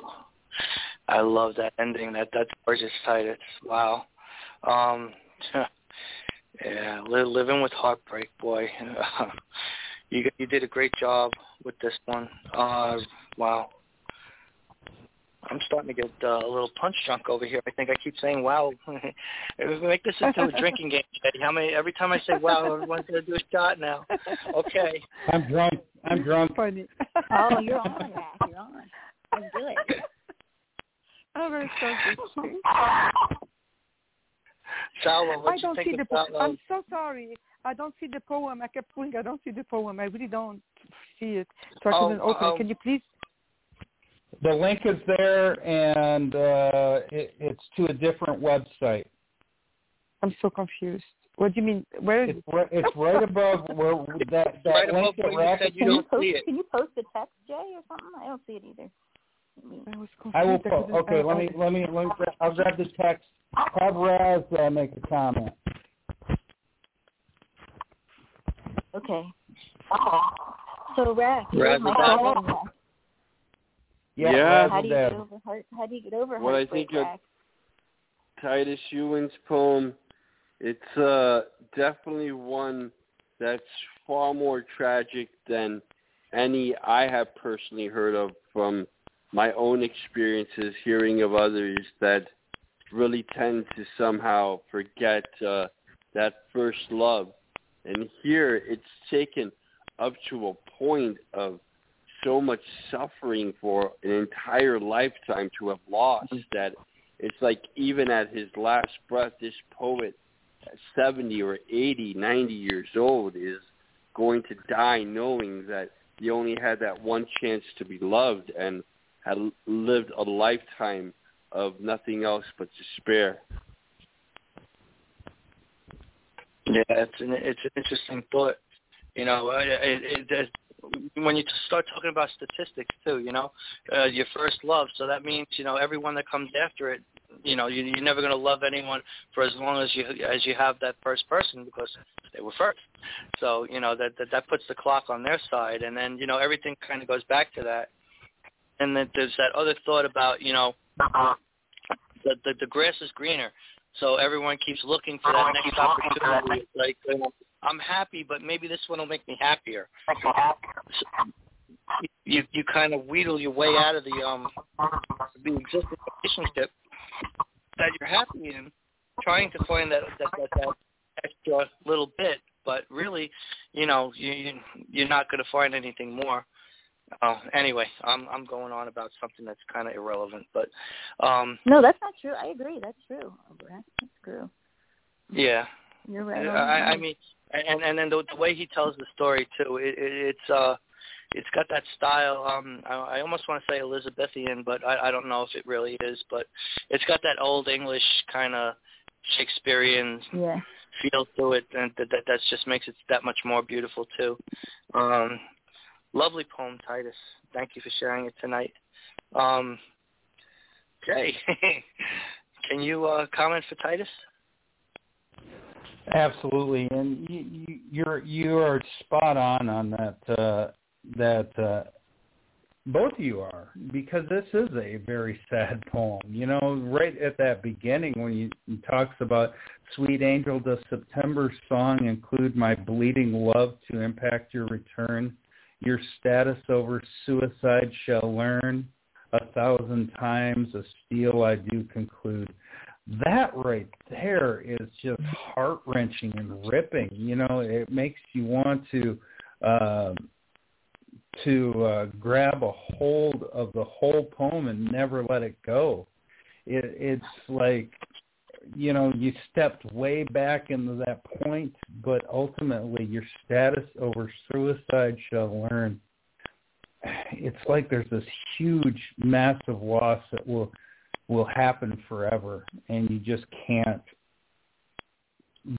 I love that ending. That that's gorgeous, Titus. Wow. Um, yeah, living with heartbreak, boy. you you did a great job with this one. Uh, wow. I'm starting to get uh, a little punch drunk over here. I think I keep saying wow. Make this into a drinking game, Jay. How many? Every time I say wow, everyone's gonna do a shot now. Okay. I'm drunk. I'm drunk. Funny. Oh, you're on, Rac. You're on. Let's do it. I'm very sorry. Salwa, what I don't think see the about? poem. I'm so sorry. I don't see the poem. I kept pulling. I don't see the poem. I really don't see it. So I Oh, couldn't open oh. Can you please? The link is there, and uh, it, it's to a different website. I'm so confused. What do you mean? Where is It's right, it's right above where that that Right link above that where you Rac said is- you Can you don't post? see it. Can you post a text, Jay, or something? I don't see it either. I I was. I will. I Po- okay, let me let me let me I'll grab the text. Have Raz uh, make a comment. okay. So, Rac, Raz here's my is that problem, Rac. Yeah, Yeah. Raz How is do you get over heart? How do you get over What I heartbreak, think of- Rac? Titus Ewing's poem. It's uh, definitely one that's far more tragic than any I have personally heard of from my own experiences, hearing of others that really tend to somehow forget uh, that first love. And here it's taken up to a point of so much suffering for an entire lifetime to have lost mm. that it's like even at his last breath, this poet, 70 or 80, 90 years old, is going to die knowing that he only had that one chance to be loved and had lived a lifetime of nothing else but despair. Yeah, it's an it's an interesting thought. You know, it, it, it, when you start talking about statistics too, you know, uh, your first love. So that means you know everyone that comes after it. You know, you, you're never going to love anyone for as long as you as you have that first person because they were first. So you know that that, that puts the clock on their side, and then you know everything kind of goes back to that. And then there's that other thought about you know the the, the grass is greener. So everyone keeps looking for that next opportunity. Like you know, I'm happy, but maybe this one will make me happier. So you you kind of wheedle your way out of the um the existing relationship that you're happy in, trying to find that that that, that extra little bit. But really, you know, you you're not going to find anything more. Uh, anyway, I'm I'm going on about something that's kind of irrelevant, but um No, that's not true. I agree. That's true. That's true. Yeah. You're right. I, I mean, and and then the, the way he tells the story too, it, it, it's uh, it's got that style. Um, I, I almost want to say Elizabethan, but I, I don't know if it really is. But it's got that old English kind of Shakespearean yeah. feel to it, and that that that's just makes it that much more beautiful too. Um, lovely poem, Titus. Thank you for sharing it tonight. Um, Jay, can you uh, comment for Titus? Absolutely, and you, you, you're you are spot on on that. Uh, that uh, both of you are because this is a very sad poem. You know, right at that beginning when he, he talks about "Sweet angel, does September song include my bleeding love to impact your return? Your status over suicide shall learn a thousand times. A steel I do conclude." That right there is just heart wrenching and ripping. You know, it makes you want to uh, to uh, grab a hold of the whole poem and never let it go. It, it's like you know you stepped way back into that point, but ultimately your status over suicide shall learn. It's like there's this huge, massive loss that will will happen forever and you just can't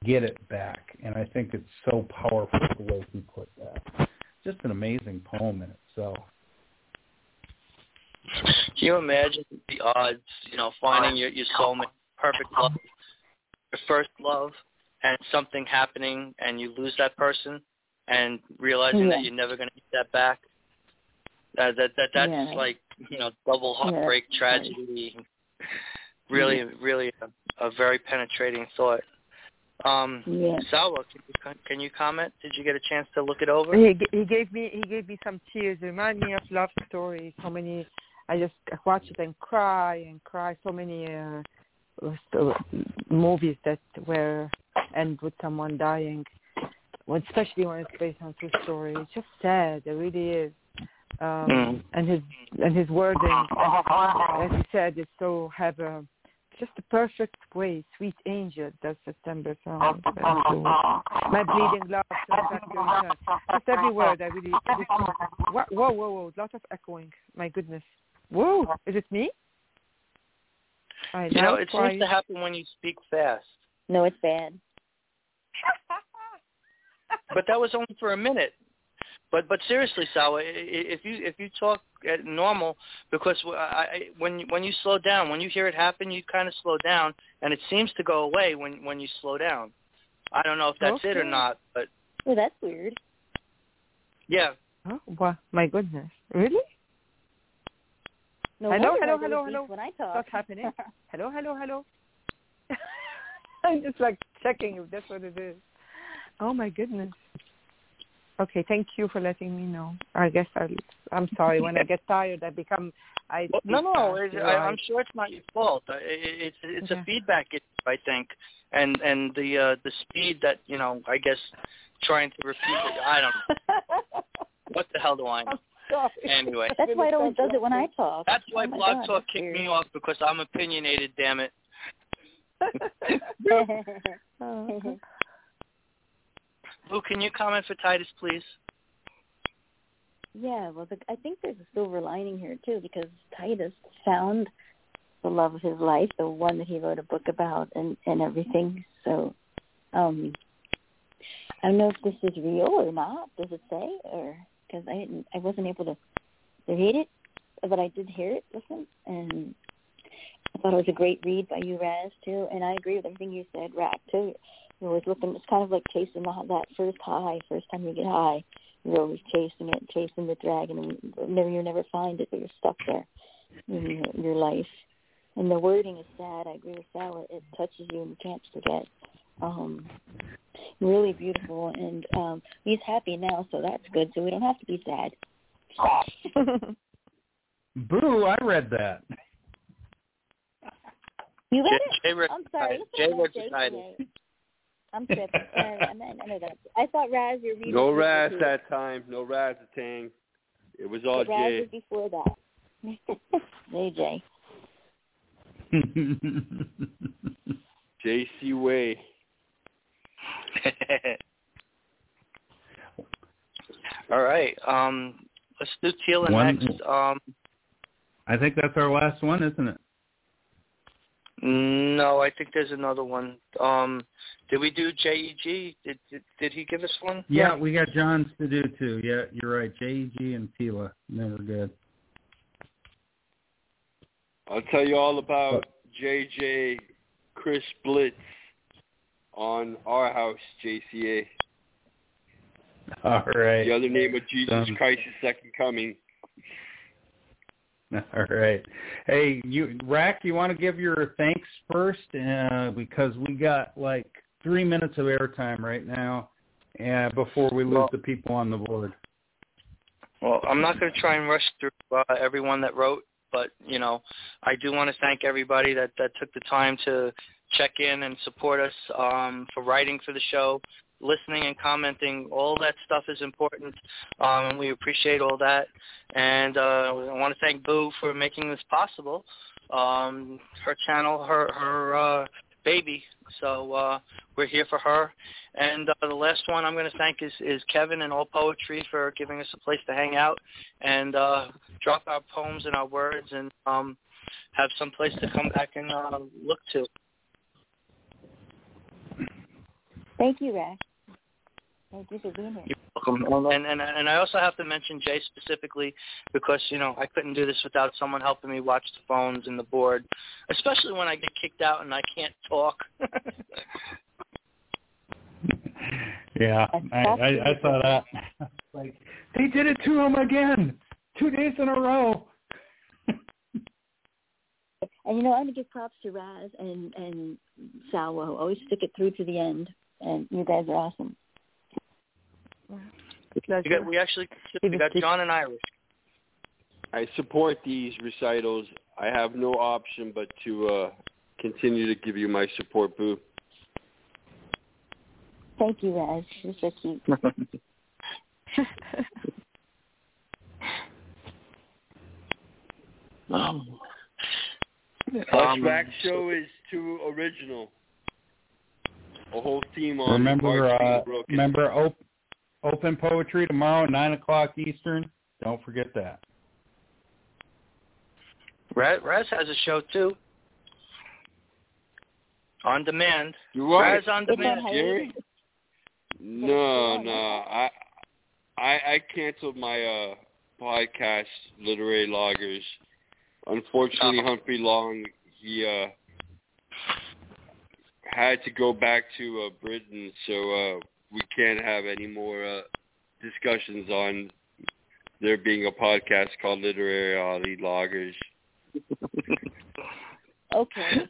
get it back. And I think it's so powerful the way he put that. Just an amazing poem in itself. Can you imagine the odds, you know, finding your, your soulmate, perfect love, your first love, and something happening and you lose that person and realizing yeah. that you're never going to get that back? Uh, that that that's yeah. like you know double heartbreak yeah. tragedy really, really a, a very penetrating thought. Um, yeah. Salwa, can you, can you comment? Did you get a chance to look it over? He, he gave me he gave me some tears. It reminded me of love stories. So many, I just watch it and cry and cry. So many uh, movies that were end with someone dying, well, especially when it's based on true story. It's just sad. It really is. Um, mm. and his and his wording, as he said, is so have a just the perfect way. Sweet angel does September song. My bleeding love, just every word. I really. Whoa, whoa, whoa, whoa! Lots of echoing. My goodness. Whoa! Is it me? Right, you know, it seems to happen when you speak fast. No, it's bad. but that was only for a minute. But but seriously, Salwa, if you if you talk at normal, because I, when when you slow down, when you hear it happen, you kind of slow down, and it seems to go away when when you slow down. I don't know if that's okay. it or not, but well, that's weird. Yeah. Oh, well, my goodness, really? No hello, wonder hello, hello, hello. When I talk. What's happening? hello, hello, hello. I'm just like checking if that's what it is. Oh my goodness. Okay, thank you for letting me know. I guess I, I'm sorry. When I get tired, I become. I no, no. fast, It, I, I'm sure it's not your fault. It, it's it's Okay. a feedback issue, I think, and and the uh, the speed that you know, I guess, trying to repeat it. I don't. know. What the hell do I know? sorry. Anyway, That's why it always does it when I talk. that's why Oh Blog God, Talk that's kicked weird. me off because I'm opinionated. Damn it. Lou, can you comment for Titus, please? yeah, well, the, I think there's a silver lining here too because Titus found the love of his life, the one that he wrote a book about, and and everything. So, um, I don't know if this is real or not. Does it say or because I didn't, I wasn't able to to read it, but I did hear it, listen, and I thought it was a great read by you, Raz, too. And I agree with everything you said, Rac, too. You're always looking. It's kind of like chasing the, that first high. First time you get high, you're always chasing it, chasing the dragon, and never you never find it, but you're stuck there in your, your life. And the wording is sad. I agree with Sal. It, it touches you, and you can't forget. Um, really beautiful, and um, he's happy now, so that's good. So we don't have to be sad. Boo! I read that. You read Jay, it? Jay I'm sorry. Titus. Listen, Jay I'm read Jay Titus. today. I'm tripping. Sorry, I meant I know that. I thought Raz, your reading No was Raz before. that time. No Raz Tang. It was all But Raz Jay. was before that. hey, Jay. JC Way. All right. Um, let's do Teal next. Um, I think that's our last one, isn't it? No, I think there's another one. Um, did we do JEG? Did, did did he give us one? Yeah, we got John's to do too. Yeah, you're right. JEG and Tila. They were good. I'll tell you all about JJ Chris Blitz on our house, JCA. All right. The other name of Jesus Um, Christ's second coming. All right. Hey, you Rac, you want to give your thanks first uh, because we got like three minutes of airtime right now, uh, before we lose Well- the people on the board. Well, I'm not going to try and rush through uh, everyone that wrote, but you know, I do want to thank everybody that that took the time to check in and support us um, for writing for the show, listening and commenting. All that stuff is important, um, and we appreciate all that. And uh, I want to thank Boo for making this possible. Um, her channel, her her uh, baby. So uh, we're here for her. And uh, the last one I'm going to thank is, is Kevin and All Poetry for giving us a place to hang out and uh, drop our poems and our words and um, have some place to come back and uh, look to. Thank you, Raz. Thank you for being here. Welcome. And, and and I also have to mention Jay specifically because you know I couldn't do this without someone helping me watch the phones and the board, especially when I get kicked out and I can't talk. Yeah, I, I, I saw that. like they did it to him again, two days in a row. And you know, I'm gonna give props to Raz and and Salwa. who Always stick it through to the end, and you guys are awesome. We, got, we actually we got John and Irish. I support these recitals. I have no option but to uh, continue to give you my support, Boo. Thank you, Raz. You're so cute. um, Flashback show is too original. A whole theme on remember, uh, remember op- open poetry tomorrow, nine o'clock Eastern. Don't forget that. Raz, Raz has a show too. On demand. You're right. Raz on demand. Jerry? No, no. I I I canceled my uh podcast literary loggers. Unfortunately Oh. Humphrey Long he uh had to go back to uh Britain so uh we can't have any more uh discussions on there being a podcast called Literary Loggers. Okay.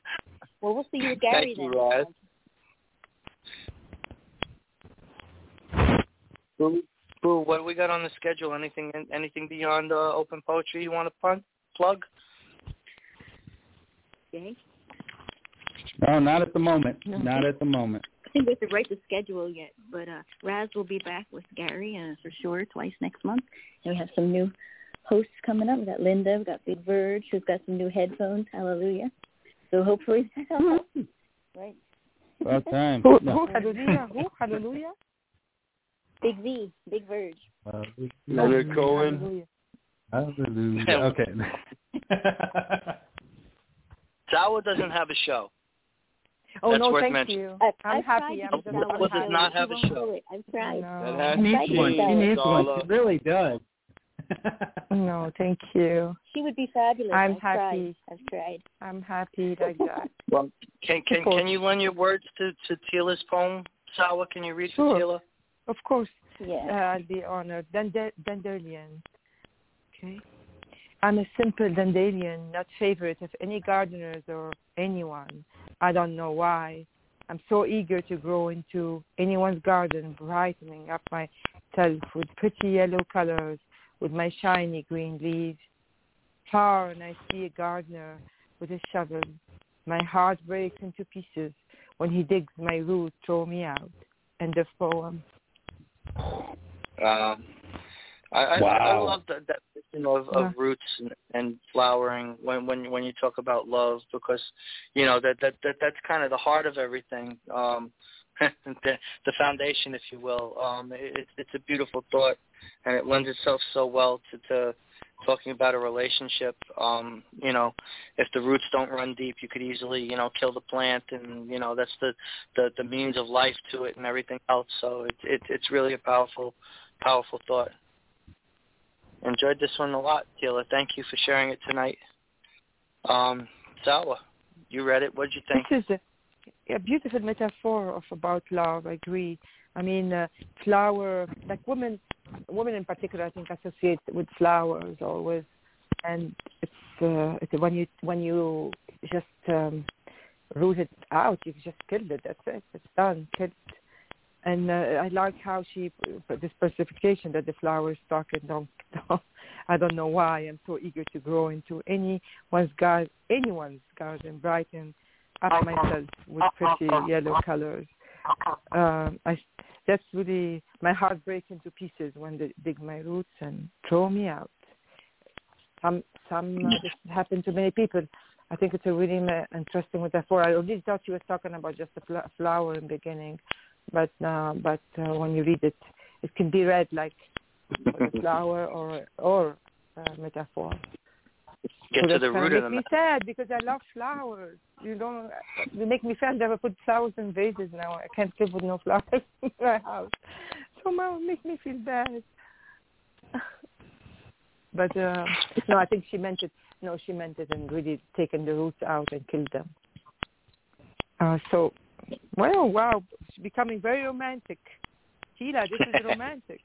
Well, we'll see you with Gary Thank you, then. Raz. Boo, Boo, what do we got on the schedule? Anything anything beyond uh, open poetry you want to pun- plug? Okay. No, not at the moment. No. Not at the moment. I think we have to write the schedule yet, but uh Raz will be back with Gary uh, for sure twice next month, and we have some new hosts coming up. We got Linda, we got Big Verge, who's got some new headphones. Hallelujah! So hopefully that helps. right? About time. Who, No. who, hallelujah, who, hallelujah? Big V, Big Verge. Leonard Cohen. Hallelujah. Hallelujah. Okay. Salwa doesn't have a show. Oh That's no, worth thank mentioning. you. I, I'm I've happy. tried I'm just get Salwa Salwa does not have a show. do it. I've tried. That No, has I'm to trying to change, get It needs one. Zala. It really does. no, thank you. She would be fabulous. I'm I've tried. happy. I've tried. I'm happy like that. Well, can can can you lend your words to to Tila's poem, Salwa? Can you read Sure. for Tila? Of course, uh, Yeah. I'll be honored. Dand- dandelion. Okay. I'm a simple dandelion, not favorite of any gardeners or anyone. I don't know why. I'm so eager to grow into anyone's garden, brightening up myself with pretty yellow colors, with my shiny green leaves. Far and I see a gardener with a shovel. My heart breaks into pieces when he digs my roots, throw me out. End of poem. Um, I, I, I love that definition of, Yeah. of roots and, and flowering when when when you talk about love because you know that that, that that's kind of the heart of everything. Um, the, the foundation, if you will. Um, it, it's a beautiful thought, and it lends itself so well to, to talking about a relationship. Um, you know, if the roots don't run deep, you could easily, you know, kill the plant, and you know that's the the, the means of life to it and everything else. So it's it, it's really a powerful, powerful thought. Enjoyed this one a lot, Tila. Thank you for sharing it tonight. Um, Salwa, you read it. What did you think? This is a, a beautiful metaphor of about love. I agree. I mean, uh, flower, like women, women in particular, I think associate with flowers always, and it's, uh, it's when you when you just um, root it out, you've just killed it. That's it. It's done. Killed. And uh, I like how she this specification that the flowers stalk and don't, don't. I don't know why. I'm so eager to grow into anyone's garden, anyone's garden, brighten up myself with pretty yellow colors. Um, I, that's really my heart breaks into pieces when they dig my roots and throw me out. Some some uh, this happened to many people. I think it's a really ma- interesting metaphor. I already thought she was talking about just a fl- flower in the beginning, but uh, but uh, when you read it, it can be read like a flower or or a metaphor. Get so to the root of make the me sad because I love flowers. You know, they make me sad. I put flowers in vases now. I can't live with no flowers in my house. So now make me feel bad. but uh, no, I think she meant it. No, she meant it and really taken the roots out and killed them. Uh, so, well, wow, she's becoming very romantic. Tila, this is romantic.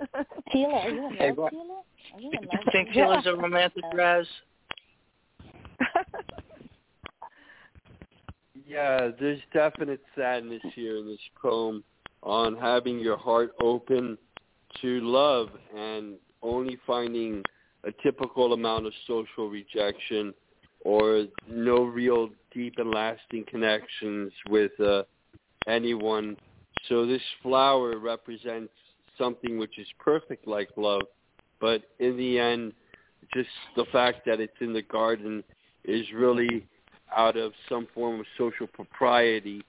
Tila, are you in Hey, love, what- Tila? Are you in You love? think Tila's a romantic, Raz? Yeah, there's definite sadness here in this poem on having your heart open to love and only finding a typical amount of social rejection or no real deep and lasting connections with uh, anyone. So this flower represents something which is perfect like love, but in the end, just the fact that it's in the garden is really out of some form of social propriety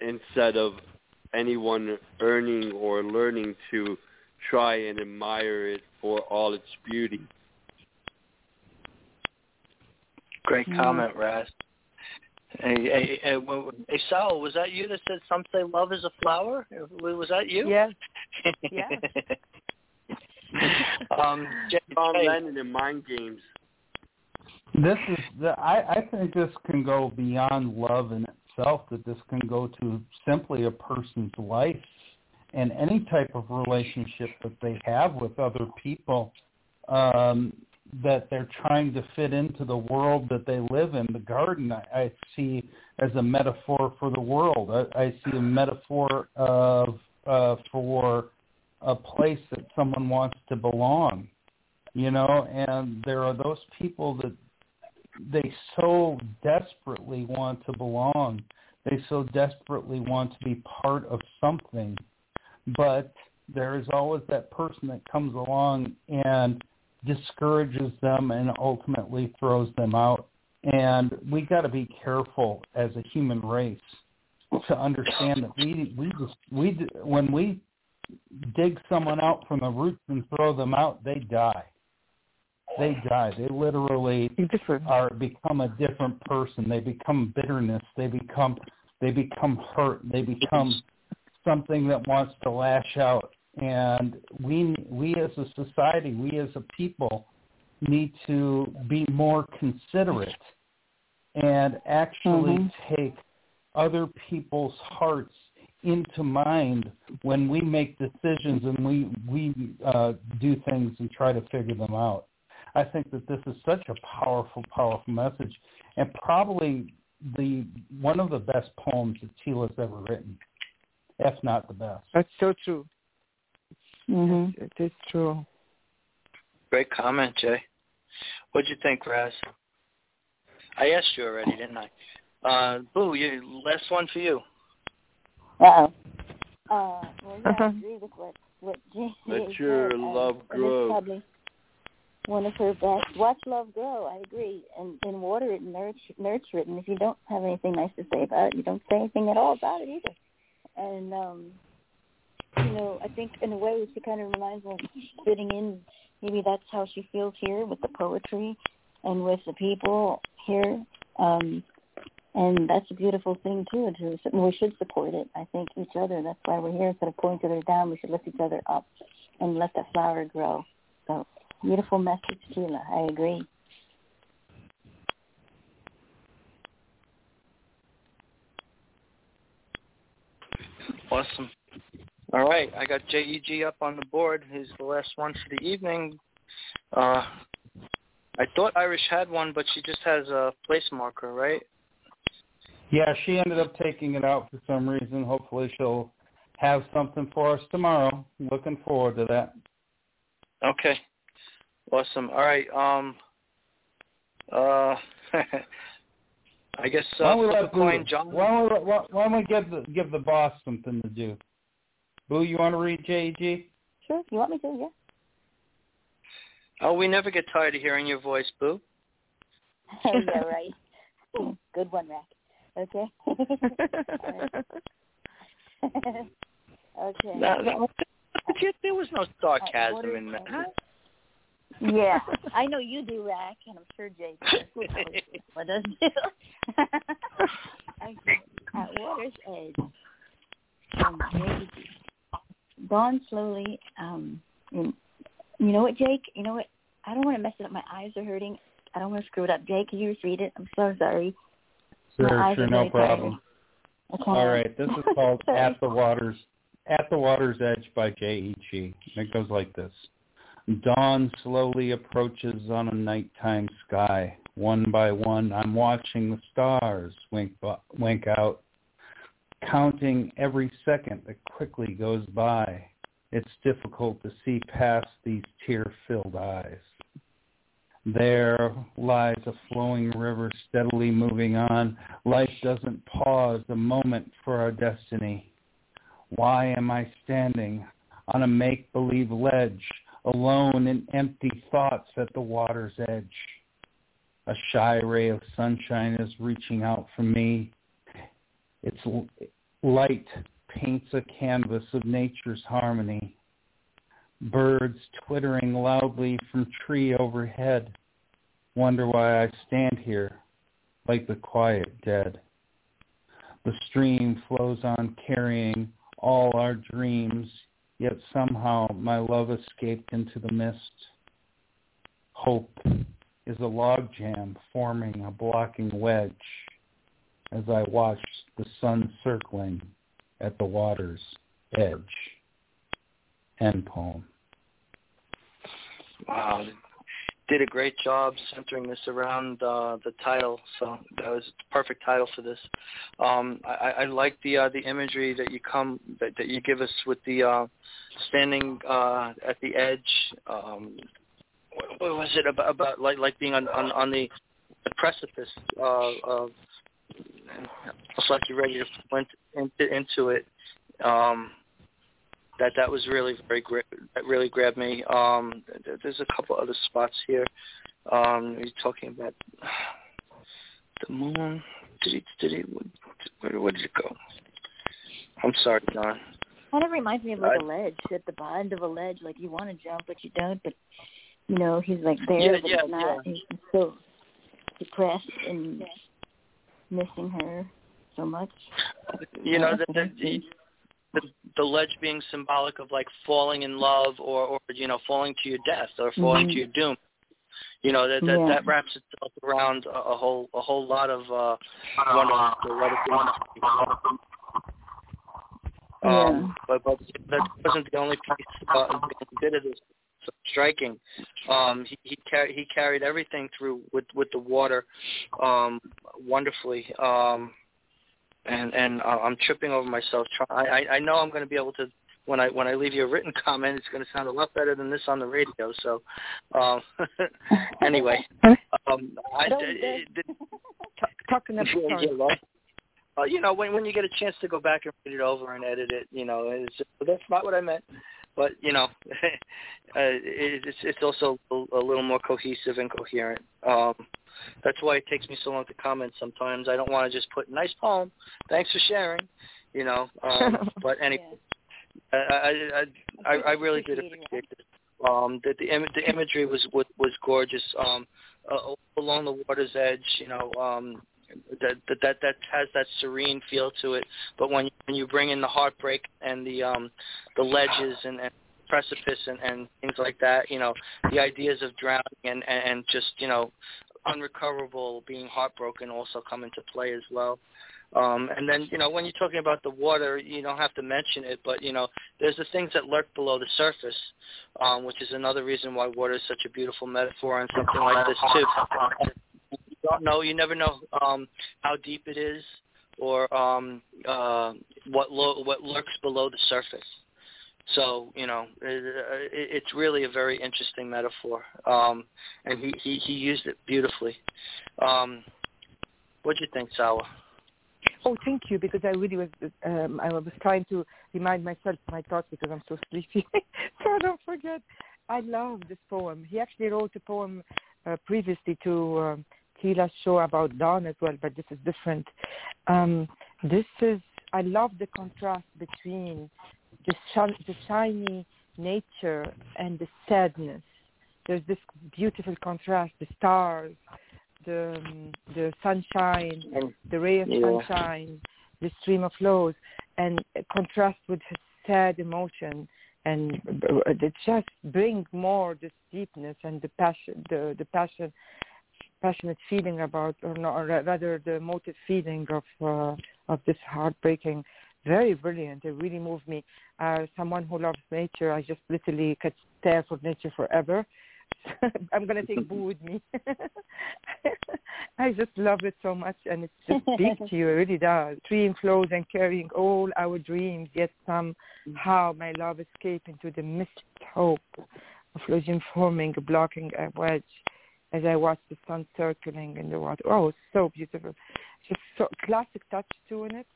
instead of anyone earning or learning to try and admire it for all its beauty. Great Mm. comment, Raz. Hey, hey, hey, well, hey, Sal, was that you that said some say love is a flower? Was that you? Yeah. Yes. um, Jay, John Jay, Lennon in Mind Games. This is the, I, I think this can go beyond love in itself. That this can go to simply a person's life and any type of relationship that they have with other people. Um, that they're trying to fit into the world that they live in. The garden I, I see as a metaphor for the world. I, I see a metaphor of uh, for a place that someone wants to belong, you know, and there are those people that they so desperately want to belong. They so desperately want to be part of something, but there is always that person that comes along and discourages them and ultimately throws them out. And we got to be careful as a human race to understand that we we just we when we dig someone out from the roots and throw them out, they die. They die. They literally are become a different person. They become bitterness. They become they become hurt. They become something that wants to lash out. And we we as a society, we as a people need to be more considerate and actually mm-hmm. take other people's hearts into mind when we make decisions and we we uh, do things and try to figure them out. I think that this is such a powerful, powerful message, and probably the one of the best poems that Tila's ever written, if not the best. That's so true. Mm-hmm. It is true. Great comment, Jay. What'd you think, Raz? I asked you already, didn't I? Uh, Boo, you, last one for you. Uh-oh. Uh, well, yeah, I agree with what, what Jay Let your said. love um, grow. Probably one of her best. Watch love grow. I agree, and and water it and nurture, nurture it. And if you don't have anything nice to say about it, you don't say anything at all about it either. And um, you know, I think in a way she kind of reminds me of fitting in. Maybe that's how she feels here with the poetry and with the people here. Um, and that's a beautiful thing too. To, we should support it. I think each other. That's why we're here. Instead of pulling each other down, we should lift each other up and let that flower grow. So beautiful message, Sheila. I agree. Awesome. All right, I got JEG up on the board. He's the last one for the evening. Uh, I thought Irish had one, but she just has a place marker, right? Yeah, she ended up taking it out for some reason. Hopefully she'll have something for us tomorrow. Looking forward to that. Okay. Awesome. All right. Um uh I guess uh, why don't we let coin, John. Why don't we, why, why don't we give the give the boss something to do? Boo, you want to read JEG? Sure. You want me to? Yeah. Oh, we never get tired of hearing your voice, Boo. yeah, right. Good one, Rac. Okay. okay. No, no, there was no sarcasm in that. Yeah, I know you do, Rac, and I'm sure Jay does. what does do? okay. At water's edge, um, dawn slowly. Um, and you know what, Jake? You know what? I don't want to mess it up. My eyes are hurting. I don't want to screw it up. Jake, can you read it? I'm so sorry. Sure, sure, no problem. Okay. All right, this is called "At the Water's At the Water's Edge" by J.E.G. It goes like this: Dawn slowly approaches on a nighttime sky. One by one, I'm watching the stars wink wink out, counting every second that quickly goes by. It's difficult to see past these tear-filled eyes. There lies a flowing river steadily moving on. Life doesn't pause a moment for our destiny. Why am I standing on a make-believe ledge, alone in empty thoughts at the water's edge? A shy ray of sunshine is reaching out for me. Its light paints a canvas of nature's harmony birds twittering loudly from tree overhead. Wonder why I stand here like the quiet dead. The stream flows on carrying all our dreams, yet somehow my love escaped into the mist. Hope is a logjam forming a blocking wedge as I watched the sun circling at the water's edge. End poem. Wow. did a great job centering this around uh, the title, so that was the perfect title for this. Um, I, I like the uh, the imagery that you come that, that you give us with the uh, standing uh, at the edge. Um, what, was it about? About like like being on on, on the, the precipice of it's like you're ready to went into, into it. Um, that that was really very great. That really grabbed me. Um, there's a couple other spots here. Um, you're talking about the moon. Did he? Did he? Where, where did it go? I'm sorry, Don. Kind of reminds me of like I, a ledge at the bottom of a ledge. Like you want to jump, but you don't. But you know, he's like there, yeah, but yeah, he's not. Yeah. He's so depressed and missing her so much. You know, the, the, the the ledge being symbolic of like falling in love or or you know falling to your death or falling mm-hmm. to your doom. You know that that, yeah. that wraps itself around a, a whole a whole lot of uh wonderful a lot of things. Um, but but that wasn't the only piece uh, bit of this striking. Um, he he, car- he carried everything through with with the water um, wonderfully. Um, and and uh, I'm tripping over myself. Try, I I know I'm going to be able to when I when I leave you a written comment, it's going to sound a lot better than this on the radio. So, um, anyway, um, I, it, talking about uh, you know, when when you get a chance to go back and read it over and edit it, you know, it's that's not what I meant. But you know, uh, it's it's also a, a little more cohesive and coherent. Um, that's why it takes me so long to comment sometimes. I don't want to just put nice poem. Thanks for sharing. You know, um, but anyway, yeah. I, I I I really did appreciate it. Um, the the, Im- the imagery was was, was gorgeous. Um, uh, along the water's edge, you know, um, that that that that has that serene feel to it. But when when you bring in the heartbreak and the um the ledges and, and precipice and, and things like that, you know, the ideas of drowning and, and and just you know unrecoverable, being heartbroken also come into play as well. Um, and then, you know, when you're talking about the water, you don't have to mention it, but, you know, there's the things that lurk below the surface, um, which is another reason why water is such a beautiful metaphor and something like this, too. Don't know, you never know um, how deep it is or um, uh, what, lo- what lurks below the surface. So you know, it, it, it's really a very interesting metaphor, um, and he, he he used it beautifully. Um, what do you think, Salwa? Oh, thank you, because I really was um, I was trying to remind myself my thoughts because I'm so sleepy, so I don't forget. I love this poem. He actually wrote a poem uh, previously to um, Tila's show about dawn as well, but this is different. Um, this is I love the contrast between the, sh- the shiny nature and the sadness. There's this beautiful contrast, the stars, the um, the sunshine, the ray of yeah. sunshine, the stream of flows, and contrast with his sad emotion, and it just brings more this deepness and the passion, the the passion, passionate feeling about, or, not, or rather the emotive feeling of uh, of this heartbreaking very brilliant. It really moved me. Uh, someone who loves nature, I just literally could stare for nature forever. I'm gonna take Boo with me. I just love it so much, and it just speaks to you. It really does. Stream flows and carrying all our dreams, yet somehow my love escaped into the mist hope of losing forming, blocking a wedge as I watch the sun circling in the water. Oh, it's so beautiful. Just so classic touch to in it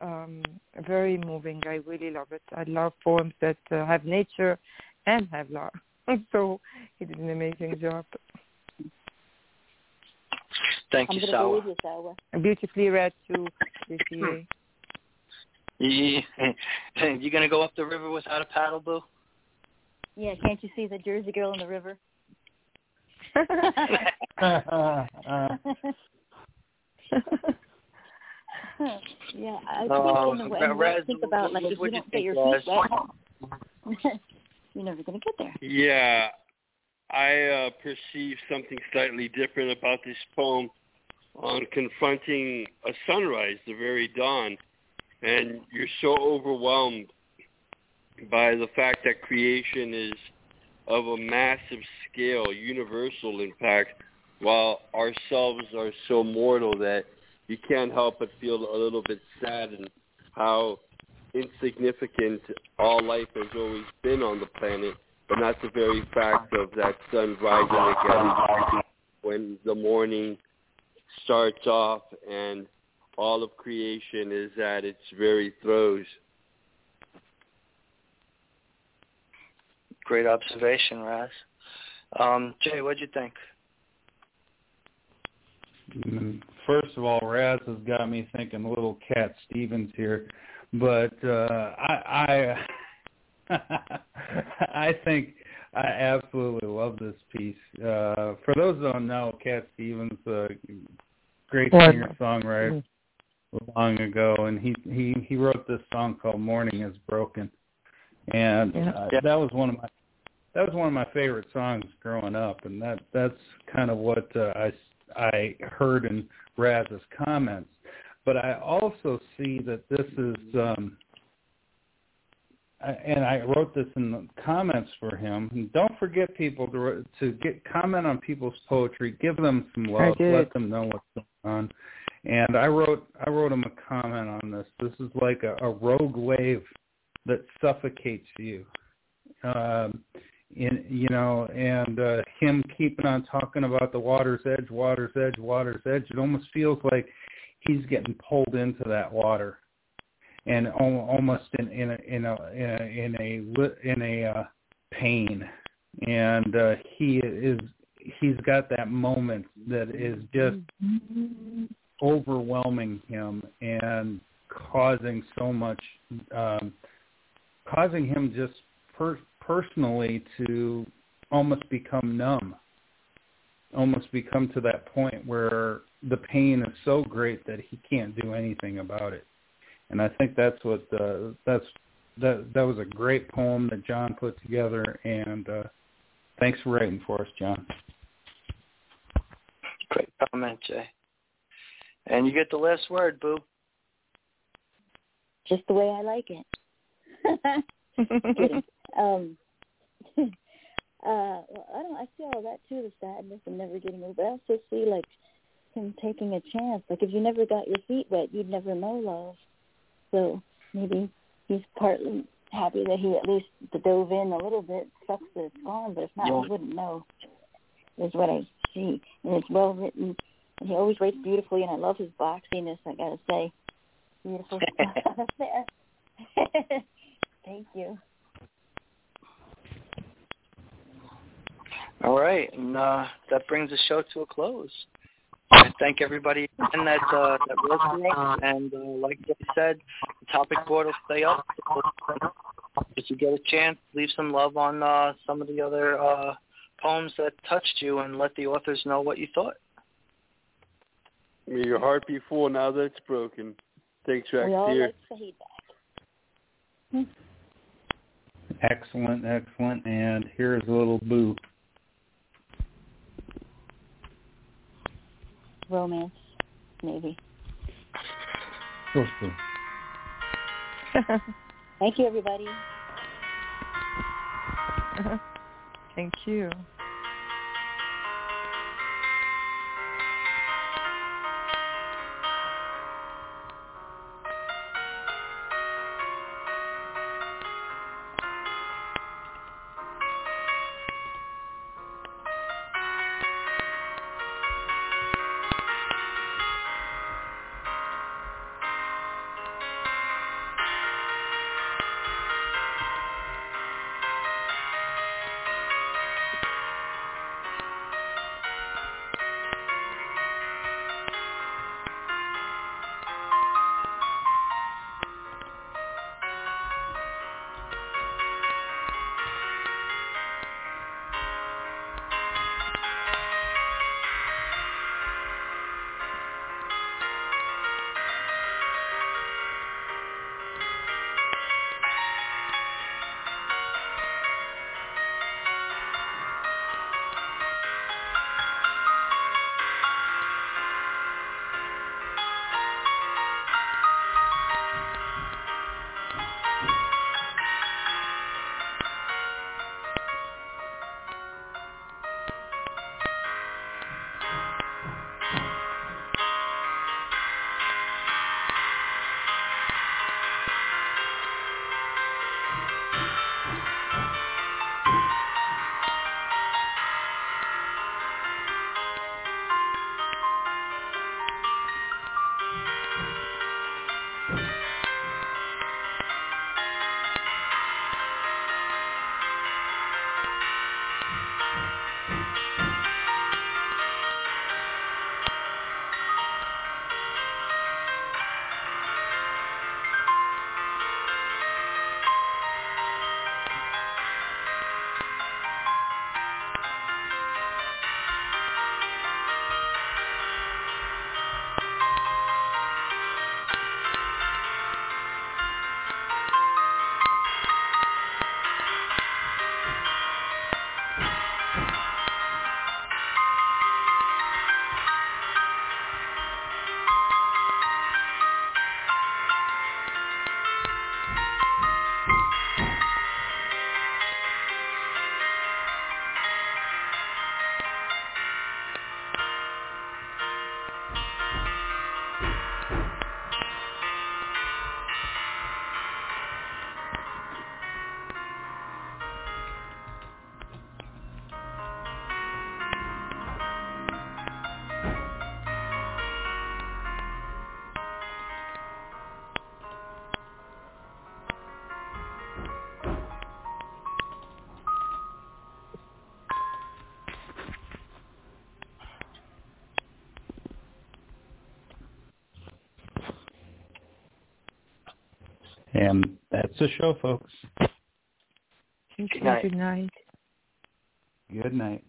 um, very moving. I really love it. I love poems that uh, have nature and have love. so he did an amazing job. Thank you, Salwa. Salwa. You, Salwa. Beautifully read too, JCA. Yeah. you gonna go up the river without a paddle, Boo? Yeah, can't you see the Jersey girl in the river? yeah, I think Uh, in the way think about like if you do you don't get your feet wet, you're never gonna get there. Yeah, I uh, perceive something slightly different about this poem on confronting a sunrise, the very dawn, and you're so overwhelmed by the fact that creation is of a massive scale, universal impact, while ourselves are so mortal that you can't help but feel a little bit saddened how insignificant all life has always been on the planet, but not the very fact of that sun rising again when the morning starts off and all of creation is at its very throes. Great observation, Raz. Um, Jay, what'd you think? Mm, first of all, Raz has got me thinking a little Cat Stevens here, but uh, I I, I think I absolutely love this piece. Uh, for those who don't know, Cat Stevens, a great singer songwriter long ago, and he he he wrote this song called "Morning Is Broken," and uh, that was one of my that was one of my favorite songs growing up, and that that's kind of what uh, I I heard in Raz's comments. But I also see that this is, um, and I wrote this in the comments for him. And don't forget people to to get comment on people's poetry. Give them some love. Let them know what's going on. And I wrote I wrote him a comment on this. This is like a, a rogue wave that suffocates you. Um, you know, and uh, him keeping on talking about the water's edge, water's edge, water's edge. It almost feels like he's getting pulled into that water, and almost in in a in a in a in a uh, pain, and uh, he is he's got that moment that is just overwhelming him and causing so much um causing him just per- personally to almost become numb, almost become to that point where the pain is so great that he can't do anything about it. And I think that's what uh, that's that that was a great poem that John put together. And uh, thanks for writing for us, John. Great comment, Jay. And you get the last word, Boo. Just the way I like it. um, uh, well, I don't. I see all that too, the sadness and never getting over. I also see like him taking a chance. Like if you never got your feet wet, you'd never know love. So maybe he's partly happy that he at least dove in a little bit. Sucks that it's gone, but if not, yeah. he wouldn't know. Is what I see, and it's well written. And he always writes beautifully, and I love his boxiness. I gotta say, beautiful stuff there. Thank you. All right, and uh, that brings the show to a close. I thank everybody again that uh, that was with and uh, like I said, the topic board will stay up. If you get a chance, leave some love on uh, some of the other uh, poems that touched you, and let the authors know what you thought. May your heart be full now that it's broken. Thanks, Rex. We all Here. like feedback. Excellent, excellent. And here's a little boo. Romance, maybe. Close to. Thank you, everybody. Thank you. The show, folks. Good night. Good night. Good night.